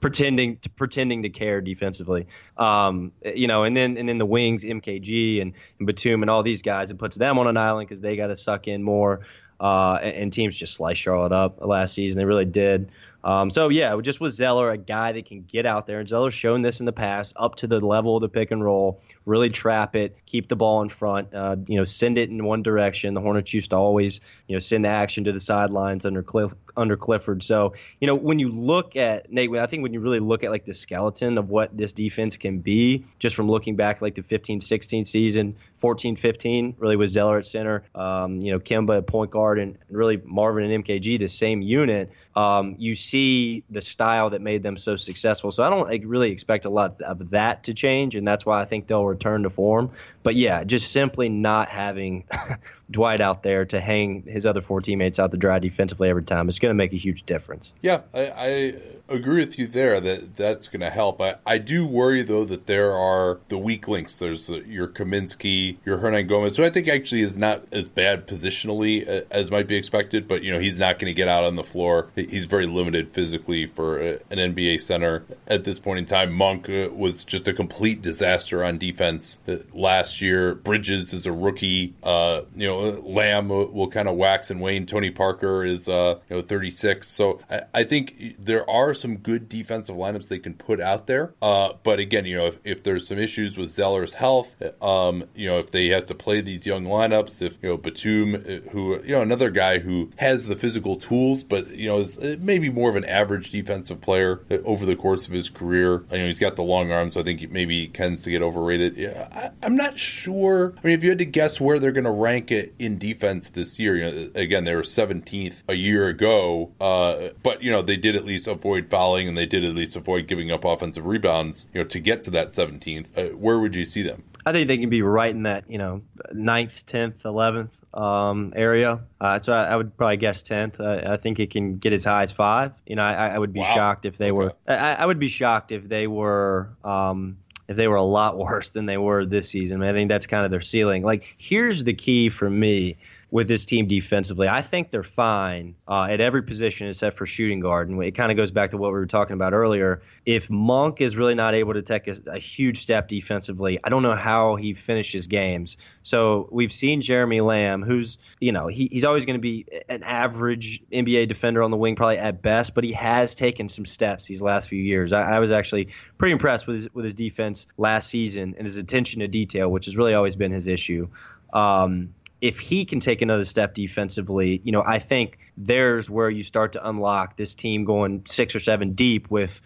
pretending to pretending to care defensively. Um, you know, and then and then the wings, MKG and, and Batum and all these guys, it puts them on an island because they got to suck in more. Uh, and, and, teams just sliced Charlotte up last season. They really did. Um, so yeah, just with Zeller, a guy that can get out there, and Zeller's shown this in the past, up to the level of the pick and roll, really trap it, keep the ball in front, uh, you know, send it in one direction. The Hornets used to always, you know, send the action to the sidelines under Cliff, under Clifford. So you know, when you look at Nate, I think when you really look at like the skeleton of what this defense can be, just from looking back like the 15-16 season, 14-15, really with Zeller at center, um, you know, Kemba at point guard, and really Marvin and MKG, the same unit um, you see the style that made them so successful. So I don't really expect a lot of that to change, and that's why I think they'll return to form. But yeah, just simply not having Dwight out there to hang his other four teammates out the dry defensively every time is going to make a huge difference. Yeah, I, I agree with you there that that's going to help. I, I do worry though that there are the weak links. There's the, your Kaminsky, your Hernangomez, who I think actually is not as bad positionally uh, as might be expected, but you know he's not going to get out on the floor. He's very limited physically for an NBA center at this point in time. Monk uh, was just a complete disaster on defense uh, last year. Bridges is a rookie. Uh, you know, Lamb will, will kind of wax and wane. Tony Parker is uh, you know 36. So I, I, think there are some good defensive lineups they can put out there. Uh, but again, you know, if, if, there's some issues with Zeller's health, um, you know, if they have to play these young lineups, if you know Batum, uh, who you know another guy who has the physical tools, but you know is uh, maybe more of an average defensive player over the course of his career. You know, he's got the long arms, so I think maybe he tends to get overrated. Yeah, I, am not sure. I mean, if you had to guess where they're going to rank it in defense this year, you know, again, they were 17th a year ago, uh, but you know they did at least avoid fouling and they did at least avoid giving up offensive rebounds. You know, to get to that 17th, uh, where would you see them? I think they can be right in that you know ninth, tenth, eleventh um, area. Uh, so I, I, would probably guess tenth. Uh, I think it can get as high as five. You know, I, I would be wow. shocked if they were. I, I, would be shocked if they were. Um, if they were a lot worse than they were this season. I, mean, I think that's kind of their ceiling. Like, here's the key for me with this team defensively. I think they're fine uh, at every position except for shooting guard. And it kind of goes back to what we were talking about earlier. If Monk is really not able to take a, a, huge step defensively, I don't know how he finishes games. So we've seen Jeremy Lamb, who's, you know, he, he's always going to be an average NBA defender on the wing, probably at best, but he has taken some steps these last few years. I, I was actually pretty impressed with his, with his defense last season and his attention to detail, which has really always been his issue. Um, if he can take another step defensively, you know, I think there's where you start to unlock this team going six or seven deep with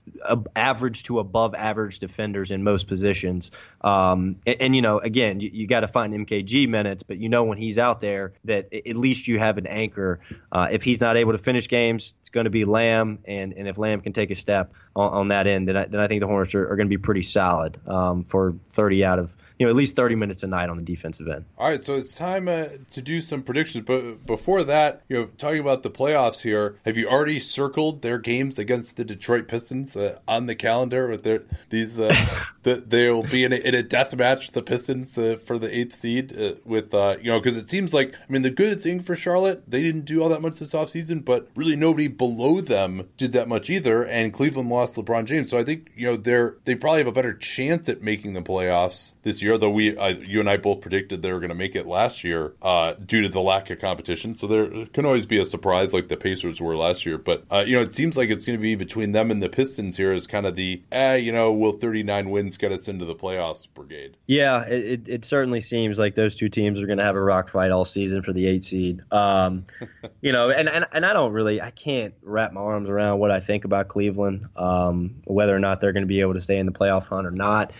average to above average defenders in most positions. Um, and, and, you know, again, you, you got to find MKG minutes, but you know when he's out there that at least you have an anchor. Uh, if he's not able to finish games, it's going to be Lamb, and, and if Lamb can take a step on, on that end, then I, then I think the Hornets are, are going to be pretty solid um, for 30 out of you know at least 30 minutes a night on the defensive end. All right, so it's time uh, to do some predictions. But before that, you know, talking about the playoffs here, have you already circled their games against the Detroit Pistons uh, on the calendar? With their these, uh, the, they will be in a, in a death match the Pistons uh, for the eighth seed. Uh, with uh, you know, because it seems like I mean the good thing for Charlotte, they didn't do all that much this offseason, but really nobody below them did that much either. And Cleveland lost LeBron James, so I think you know they're they probably have a better chance at making the playoffs this year year, though we, I, you and I both predicted they were going to make it last year uh, due to the lack of competition. So there can always be a surprise like the Pacers were last year. But, uh, you know, it seems like it's going to be between them and the Pistons here as kind of the, eh, you know, will 39 wins get us into the playoffs brigade? Yeah, it, it certainly seems like those two teams are going to have a rock fight all season for the eight seed. Um, you know, and, and, and I don't really, I can't wrap my arms around what I think about Cleveland, um, whether or not they're going to be able to stay in the playoff hunt or not.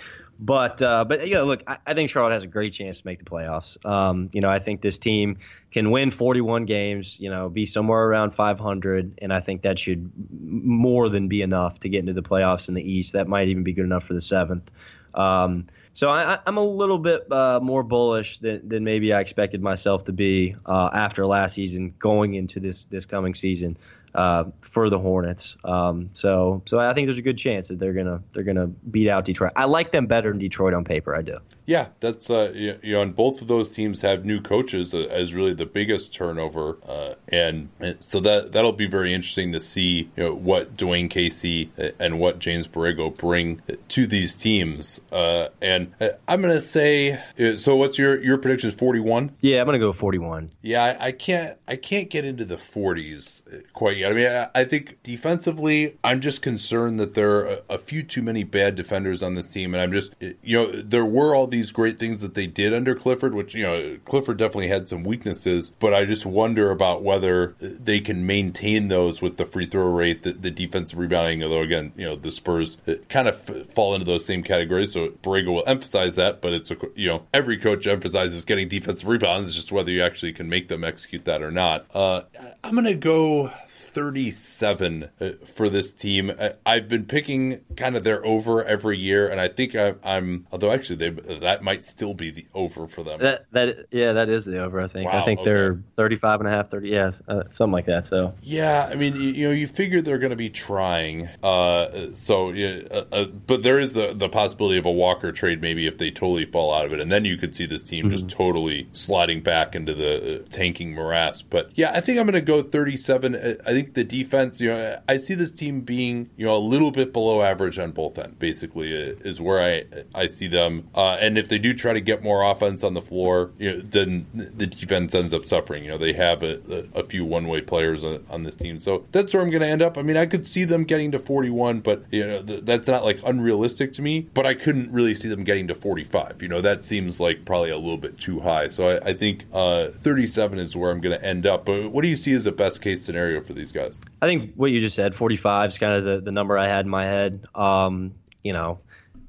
But uh, but yeah, look, I, I, think Charlotte has a great chance to make the playoffs. Um, you know, I think this team can win 41 games. You know, be somewhere around 500, and I think that should more than be enough to get into the playoffs in the East. That might even be good enough for the seventh. Um, so I, am a little bit uh, more bullish than, than maybe I expected myself to be uh, after last season, going into this this coming season uh, for the Hornets. Um, so so I think there's a good chance that they're gonna they're gonna beat out Detroit. I like them better than Detroit on paper. I do. Yeah, that's uh, you know, and both of those teams have new coaches uh, as really the biggest turnover, uh, and, so that that'll be very interesting to see you know, what Dwane Casey and what James Borrego bring to these teams. Uh, and uh, I'm gonna say, uh, so what's your your prediction? Forty one? Yeah, I'm gonna go forty one. Yeah, I, I, can't I can't get into the 40s quite yet. I mean, I, I think defensively, I'm just concerned that there are a, a few too many bad defenders on this team, and I'm just you know there were all these these great things that they did under Clifford, which, you know, Clifford definitely had some weaknesses, but I just wonder about whether they can maintain those with the free throw rate, the, the defensive rebounding, although, again, you know, the Spurs kind of fall into those same categories. So Borrego will emphasize that, but it's, a, you know, every coach emphasizes getting defensive rebounds. It's just whether you actually can make them execute that or not. Uh, I'm going to go 37 uh, for this team. I've been picking kind of their over every year, and I think I, am although actually they that might still be the over for them. That that yeah, that is the over. I think. Wow, I think okay. they're 35 and a half, 30, yeah, uh, something like that. So yeah, I mean, you, you know, you figure they're going to be trying. Uh, so uh, uh, but there is the the possibility of a Walker trade maybe if they totally fall out of it, and then you could see this team mm-hmm. just totally sliding back into the uh, tanking morass. But yeah, I think I'm going to go 37. I think the defense, you know, I see this team being, you know, a little bit below average on both ends. Basically, is where I I see them. Uh, and if they do try to get more offense on the floor, you know, then the defense ends up suffering. You know, they have a, a, few one way players on, on, this team, so that's where I'm going to end up. I mean, I could see them getting to 41, but you know, th- that's not like unrealistic to me. But I couldn't really see them getting to 45. You know, that seems like probably a little bit too high. So I, I think uh, 37 is where I'm going to end up. But what do you see as a best case scenario for these guys? I think what you just said, 45 is kind of the, the number I had in my head. Um, you know,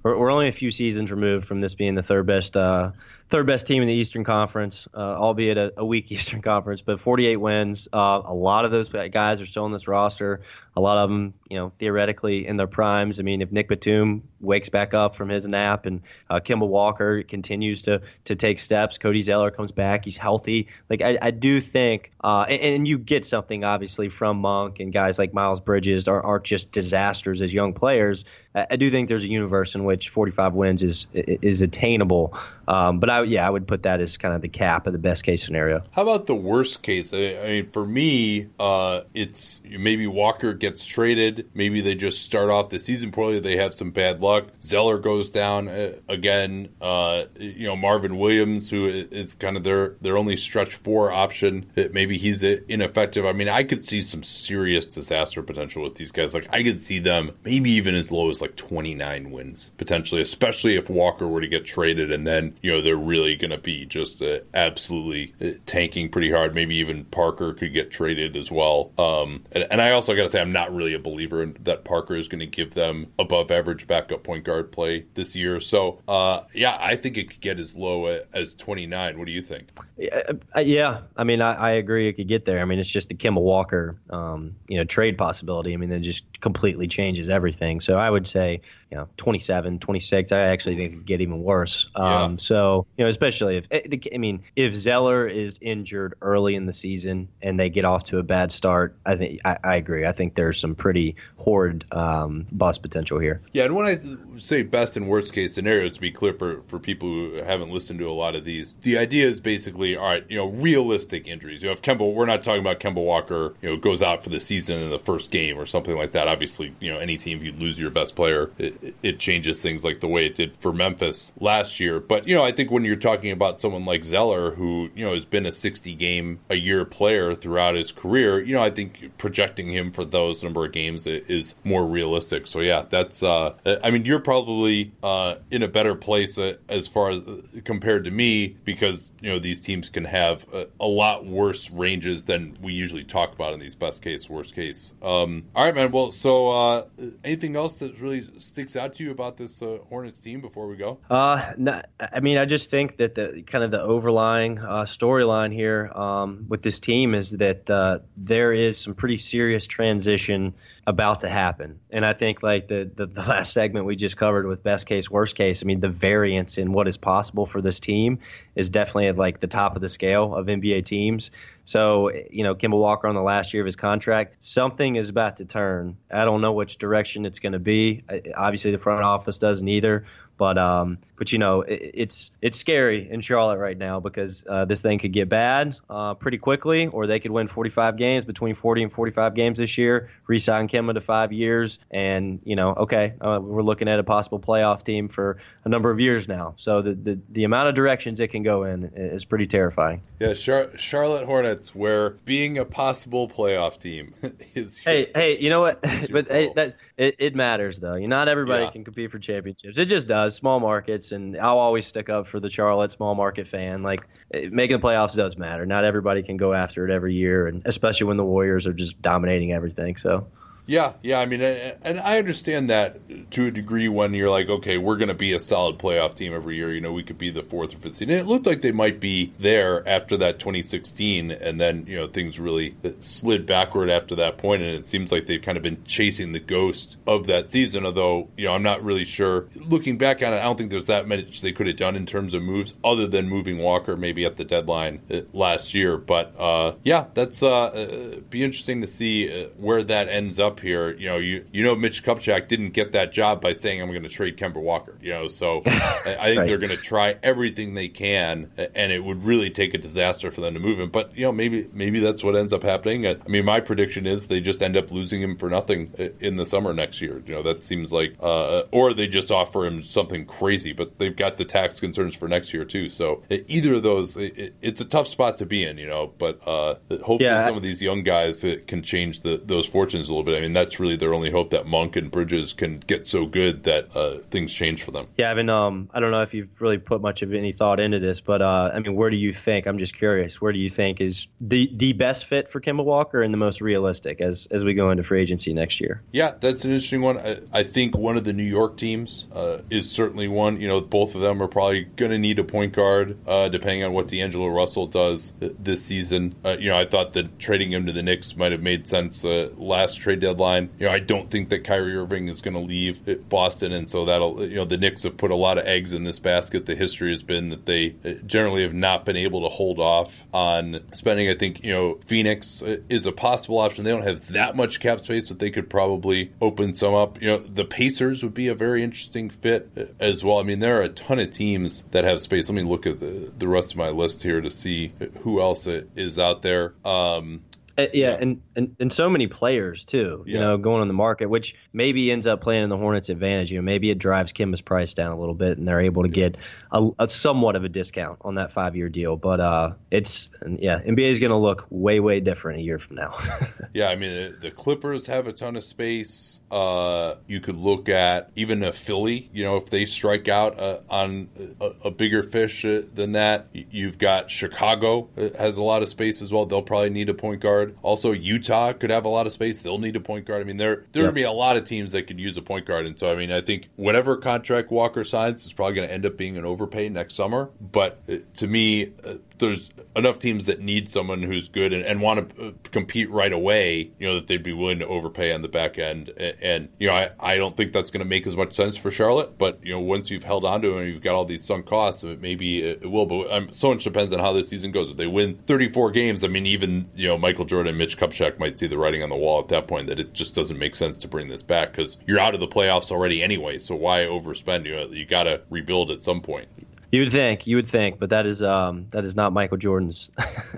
we're, we're, only a few seasons removed from this being the third best uh, third best team in the Eastern Conference, uh, albeit a, a, weak Eastern Conference, but 48 wins. Uh, a lot of those guys are still in this roster a lot of them, you know, theoretically in their primes. I mean, if Nick Batum wakes back up from his nap and uh, Kemba Walker continues to to take steps, Cody Zeller comes back, he's healthy. Like I, I do think, uh, and, and, you get something obviously from Monk and guys like Miles Bridges are, aren't just disasters as young players. I, I do think there's a universe in which 45 wins is is attainable. Um, but I, yeah, I would put that as kind of the cap of the best case scenario. How about the worst case? I, I mean, for me, uh, it's maybe Walker gets traded. Maybe they just start off the season poorly. They have some bad luck. Zeller goes down uh, again. Uh, you know, Marvin Williams, who is kind of their their only stretch four option. Maybe he's ineffective. I mean, I could see some serious disaster potential with these guys. Like I could see them maybe even as low as like 29 wins potentially, especially if Walker were to get traded and then you know they're really going to be just uh, absolutely uh, tanking pretty hard. Maybe even Parker could get traded as well. Um, and, and I also got to say I'm I'm not really a believer in that Parker is going to give them above average backup point guard play this year. So, uh, yeah, I think it could get as low as 29. What do you think? Yeah, uh, yeah. I mean, I, I agree it could get there. I mean, it's just the Kemba Walker, um, you know, trade possibility. I mean, that just completely changes everything. So I would say you know 27 26 i actually think it could get even worse. Um, yeah. so you know especially if i mean if zeller is injured early in the season and they get off to a bad start i think i, I agree. I think there's some pretty horrid um, bust potential here. Yeah and when i say best and worst case scenarios to be clear for for people who haven't listened to a lot of these the idea is basically all right you know realistic injuries. You know if kemba we're not talking about kemba walker you know goes out for the season in the first game or something like that. Obviously you know any team if you lose your best player it, it changes things like the way it did for Memphis last year. But, you know, I think when you're talking about someone like Zeller, who, you know, has been a 60 game a year player throughout his career, you know, I think projecting him for those number of games is more realistic. So, yeah, that's, uh, I mean, you're probably uh, in a better place uh, as far as uh, compared to me because, you know, these teams can have a, a, lot worse ranges than we usually talk about in these best case, worst case. Um, all right, man. Well, so uh, anything else that really sticks out to you about this uh, Hornets team before we go? Uh, no, I mean, I just think that the kind of the overlying uh, storyline here um, with this team is that uh, there is some pretty serious transition about to happen. And I think like the, the, the last segment we just covered with best case, worst case, I mean the variance in what is possible for this team is definitely at like the top of the scale of NBA teams. So, you know, Kemba Walker on the last year of his contract, something is about to turn. I don't know which direction it's going to be. Obviously, the front office doesn't either. But um, but you know, it, it's it's scary in Charlotte right now because uh, this thing could get bad uh, pretty quickly, or they could win 45 games between 40 and 45 games this year, re-sign Kemba to five years, and you know, okay, uh, we're looking at a possible playoff team for a number of years now. So the the, the amount of directions it can go in is pretty terrifying. Yeah, Char- Charlotte Hornets, where being a possible playoff team is. Your, hey, hey, you know what? but hey, that it, it, matters though. You not everybody yeah. can compete for championships. It just does small markets, and I'll always stick up for the Charlotte small market fan. Like eh, making the playoffs does matter. Not everybody can go after it every year, and especially when the Warriors are just dominating everything. So yeah, yeah. I mean, and I understand that to a degree when you're like, okay, we're going to be a solid playoff team every year. You know, we could be the fourth or fifth seed. And it looked like they might be there after that 2016, and then you know things really slid backward after that point. point, and it seems like they've kind of been chasing the ghost of that season. Although you know, I'm not really sure. Looking back on it, I don't think there's that much they could have done in terms of moves other than moving Walker maybe at the deadline uh, last year. But uh, yeah, that's uh, uh, be interesting to see uh, where that ends up up here, you know, you you know Mitch Kupchak didn't get that job by saying I'm going to trade Kemba Walker, you know, so I, I think Right. they're going to try everything they can, and it would really take a disaster for them to move him. But you know, maybe maybe that's what ends up happening. I mean, my prediction is they just end up losing him for nothing in the summer next year. You know, that seems like, uh, or they just offer him something crazy. But they've got the tax concerns for next year too. So uh, either of those, it, it- it's a tough spot to be in. You know, but uh, hopefully Yeah, some of these young guys uh, can change the, those fortunes a little bit. I mean, that's really their only hope that Monk and Bridges can get so good that uh, things change for them. Yeah, I mean, um, I don't know if you've really put much of any thought into this, but uh, I mean, where do you think? I'm just curious. Where do you think is the the best fit for Kemba Walker and the most realistic as as we go into free agency next year? Yeah, that's an interesting one. I, I think one of the New York teams uh, is certainly one. You know, both of them are probably going to need a point guard, uh, depending on what D'Angelo Russell does th- this season. Uh, you know, I thought that trading him to the Knicks might have made sense uh, last trade deadline. You know, I don't think that Kyrie Irving is going to leave Boston, and so that'll you know the Knicks have put a lot of eggs in this basket. The history has been that they uh, generally have not been able to hold off on spending. I think you know Phoenix uh, is a possible option. They don't have that much cap space, but they could probably open some up. You know, the Pacers would be a very interesting fit uh, as well. I mean, there are a ton of teams that have space. Let me look at the the rest of my list here to see who else is out there. Um, Uh, yeah, And, and and so many players too. You Yeah. know, going on the market, which maybe ends up playing in the Hornets' advantage. You know, maybe it drives Kemba's price down a little bit, and they're able to get a, a somewhat of a discount on that five year deal. But uh, it's yeah, NBA is going to look way way different a year from now. Yeah, I mean the- the Clippers have a ton of space. Uh, you could look at even a Philly. You know, if they strike out uh, on a, a bigger fish uh, than that, you've got Chicago uh, has a lot of space as well. They'll probably need a point guard. Also, Utah could have a lot of space. They'll need a point guard. I mean, there there Yep. gonna be a lot of teams that could use a point guard. And so, I mean, I think whatever contract Walker signs is probably going to end up being an overpay next summer. But uh, to me, uh, there's enough teams that need someone who's good and, and want to uh, compete right away, you know, that they'd be willing to overpay on the back end. And, and you know, I, I don't think that's going to make as much sense for Charlotte. But, you know, once you've held on to him and you've got all these sunk costs, it maybe it, will. But so much depends on how this season goes. If they win 34 games, I mean, even, you know, Michael Jordan and Mitch Kupchak might see the writing on the wall at that point that it just doesn't make sense to bring this back because you're out of the playoffs already anyway. So why overspend? You, know, you got to rebuild at some point. You would think, you would think, but that is um that is not Michael Jordan's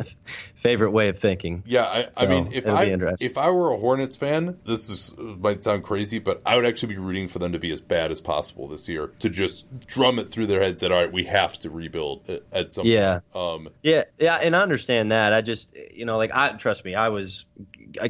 favorite way of thinking. Yeah, I, I So, mean, if I if I were a Hornets fan, this is might sound crazy, but I would actually be rooting for them to be as bad as possible this year to just drum it through their heads that all right, we have to rebuild at, some Yeah. point. Um, Yeah, yeah, and I understand that. I just, you know, like I trust me, I was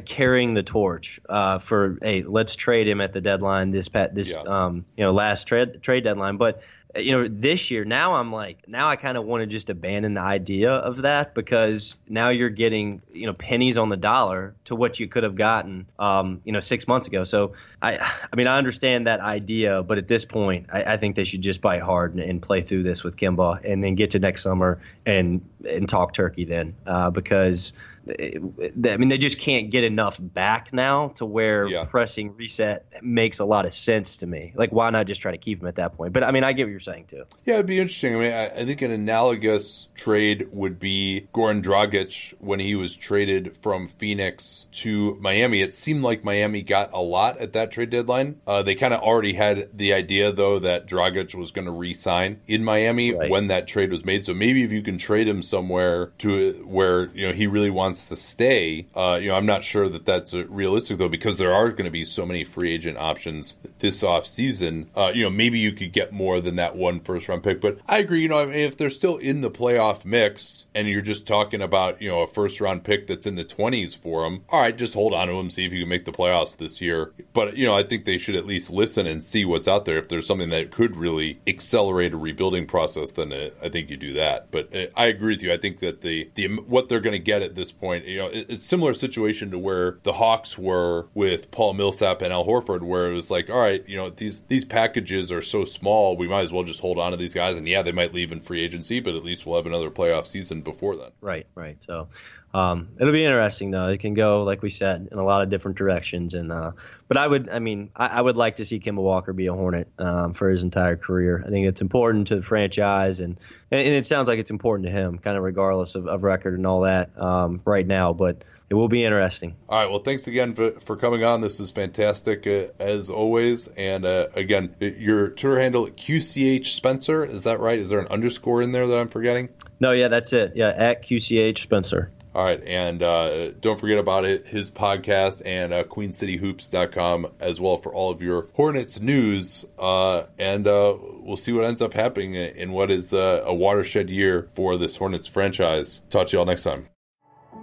carrying the torch uh, for hey, let's trade him at the deadline this pat this Yeah. um you know last trade trade deadline, but. Uh, You know, this year now I'm like now I kind of want to just abandon the idea of that because now you're getting you know pennies on the dollar to what you could have gotten um, you know six months ago. So I I mean I understand that idea, but at this point I, I think they should just bite hard and, and play through this with Kemba and then get to next summer and and talk turkey then uh, because. I mean, they just can't get enough back now to where Yeah. pressing reset makes a lot of sense to me. Like, why not just try to keep him at that point? But I mean, I get what you're saying too. Yeah, it'd be interesting. I mean, I, I think an analogous trade would be Goran Dragic when he was traded from Phoenix to Miami. It seemed like Miami got a lot at that trade deadline. Uh, they kind of already had the idea, though, that Dragic was going to re-sign in Miami Right. when that trade was made. So maybe if you can trade him somewhere to where you know he really wants to stay, uh, you know, I'm not sure that that's uh, realistic though, because there are going to be so many free agent options this off season. Uh, you know, maybe you could get more than that one first round pick. But I agree. You know, if they're still in the playoff mix, and you're just talking about you know a first round pick that's in the 20s for them, all right, just hold on to him, see if you can make the playoffs this year. But you know, I think they should at least listen and see what's out there. If there's something that could really accelerate a rebuilding process, then uh, I think you do that. But uh, I agree with you. I think that the the what they're going to get at this point, you know, it, it's similar situation to where the Hawks were with Paul Millsap and Al Horford, where it was like, all right, you know, these these packages are so small, we might as well just hold on to these guys. And yeah, they might leave in free agency, but at least we'll have another playoff season before then. Right, right. So um, it'll be interesting though. It can go, like we said, in a lot of different directions. And uh, but I would, I mean, I, I would like to see Kemba Walker be a Hornet um, for his entire career. I think it's important to the franchise, and and it sounds like it's important to him, kind of regardless of, of record and all that um, right now. But it will be interesting. All right. Well, thanks again for, for coming on. This is fantastic uh, as always. And uh, again, your Twitter handle QCH Spencer is that right? Is there an underscore in there that I'm forgetting? No, yeah, that's it. Yeah, at QCH Spencer. All right, and uh, don't forget about it, his podcast and uh, QueenCityHoops.com as well for all of your Hornets news. Uh, and uh, we'll see what ends up happening in what is uh, a watershed year for this Hornets franchise. Talk to you all next time.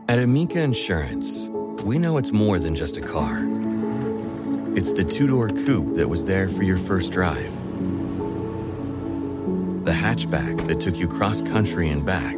At Amica Insurance, we know it's more than just a car. It's the two door coupe that was there for your first drive, the hatchback that took you cross country and back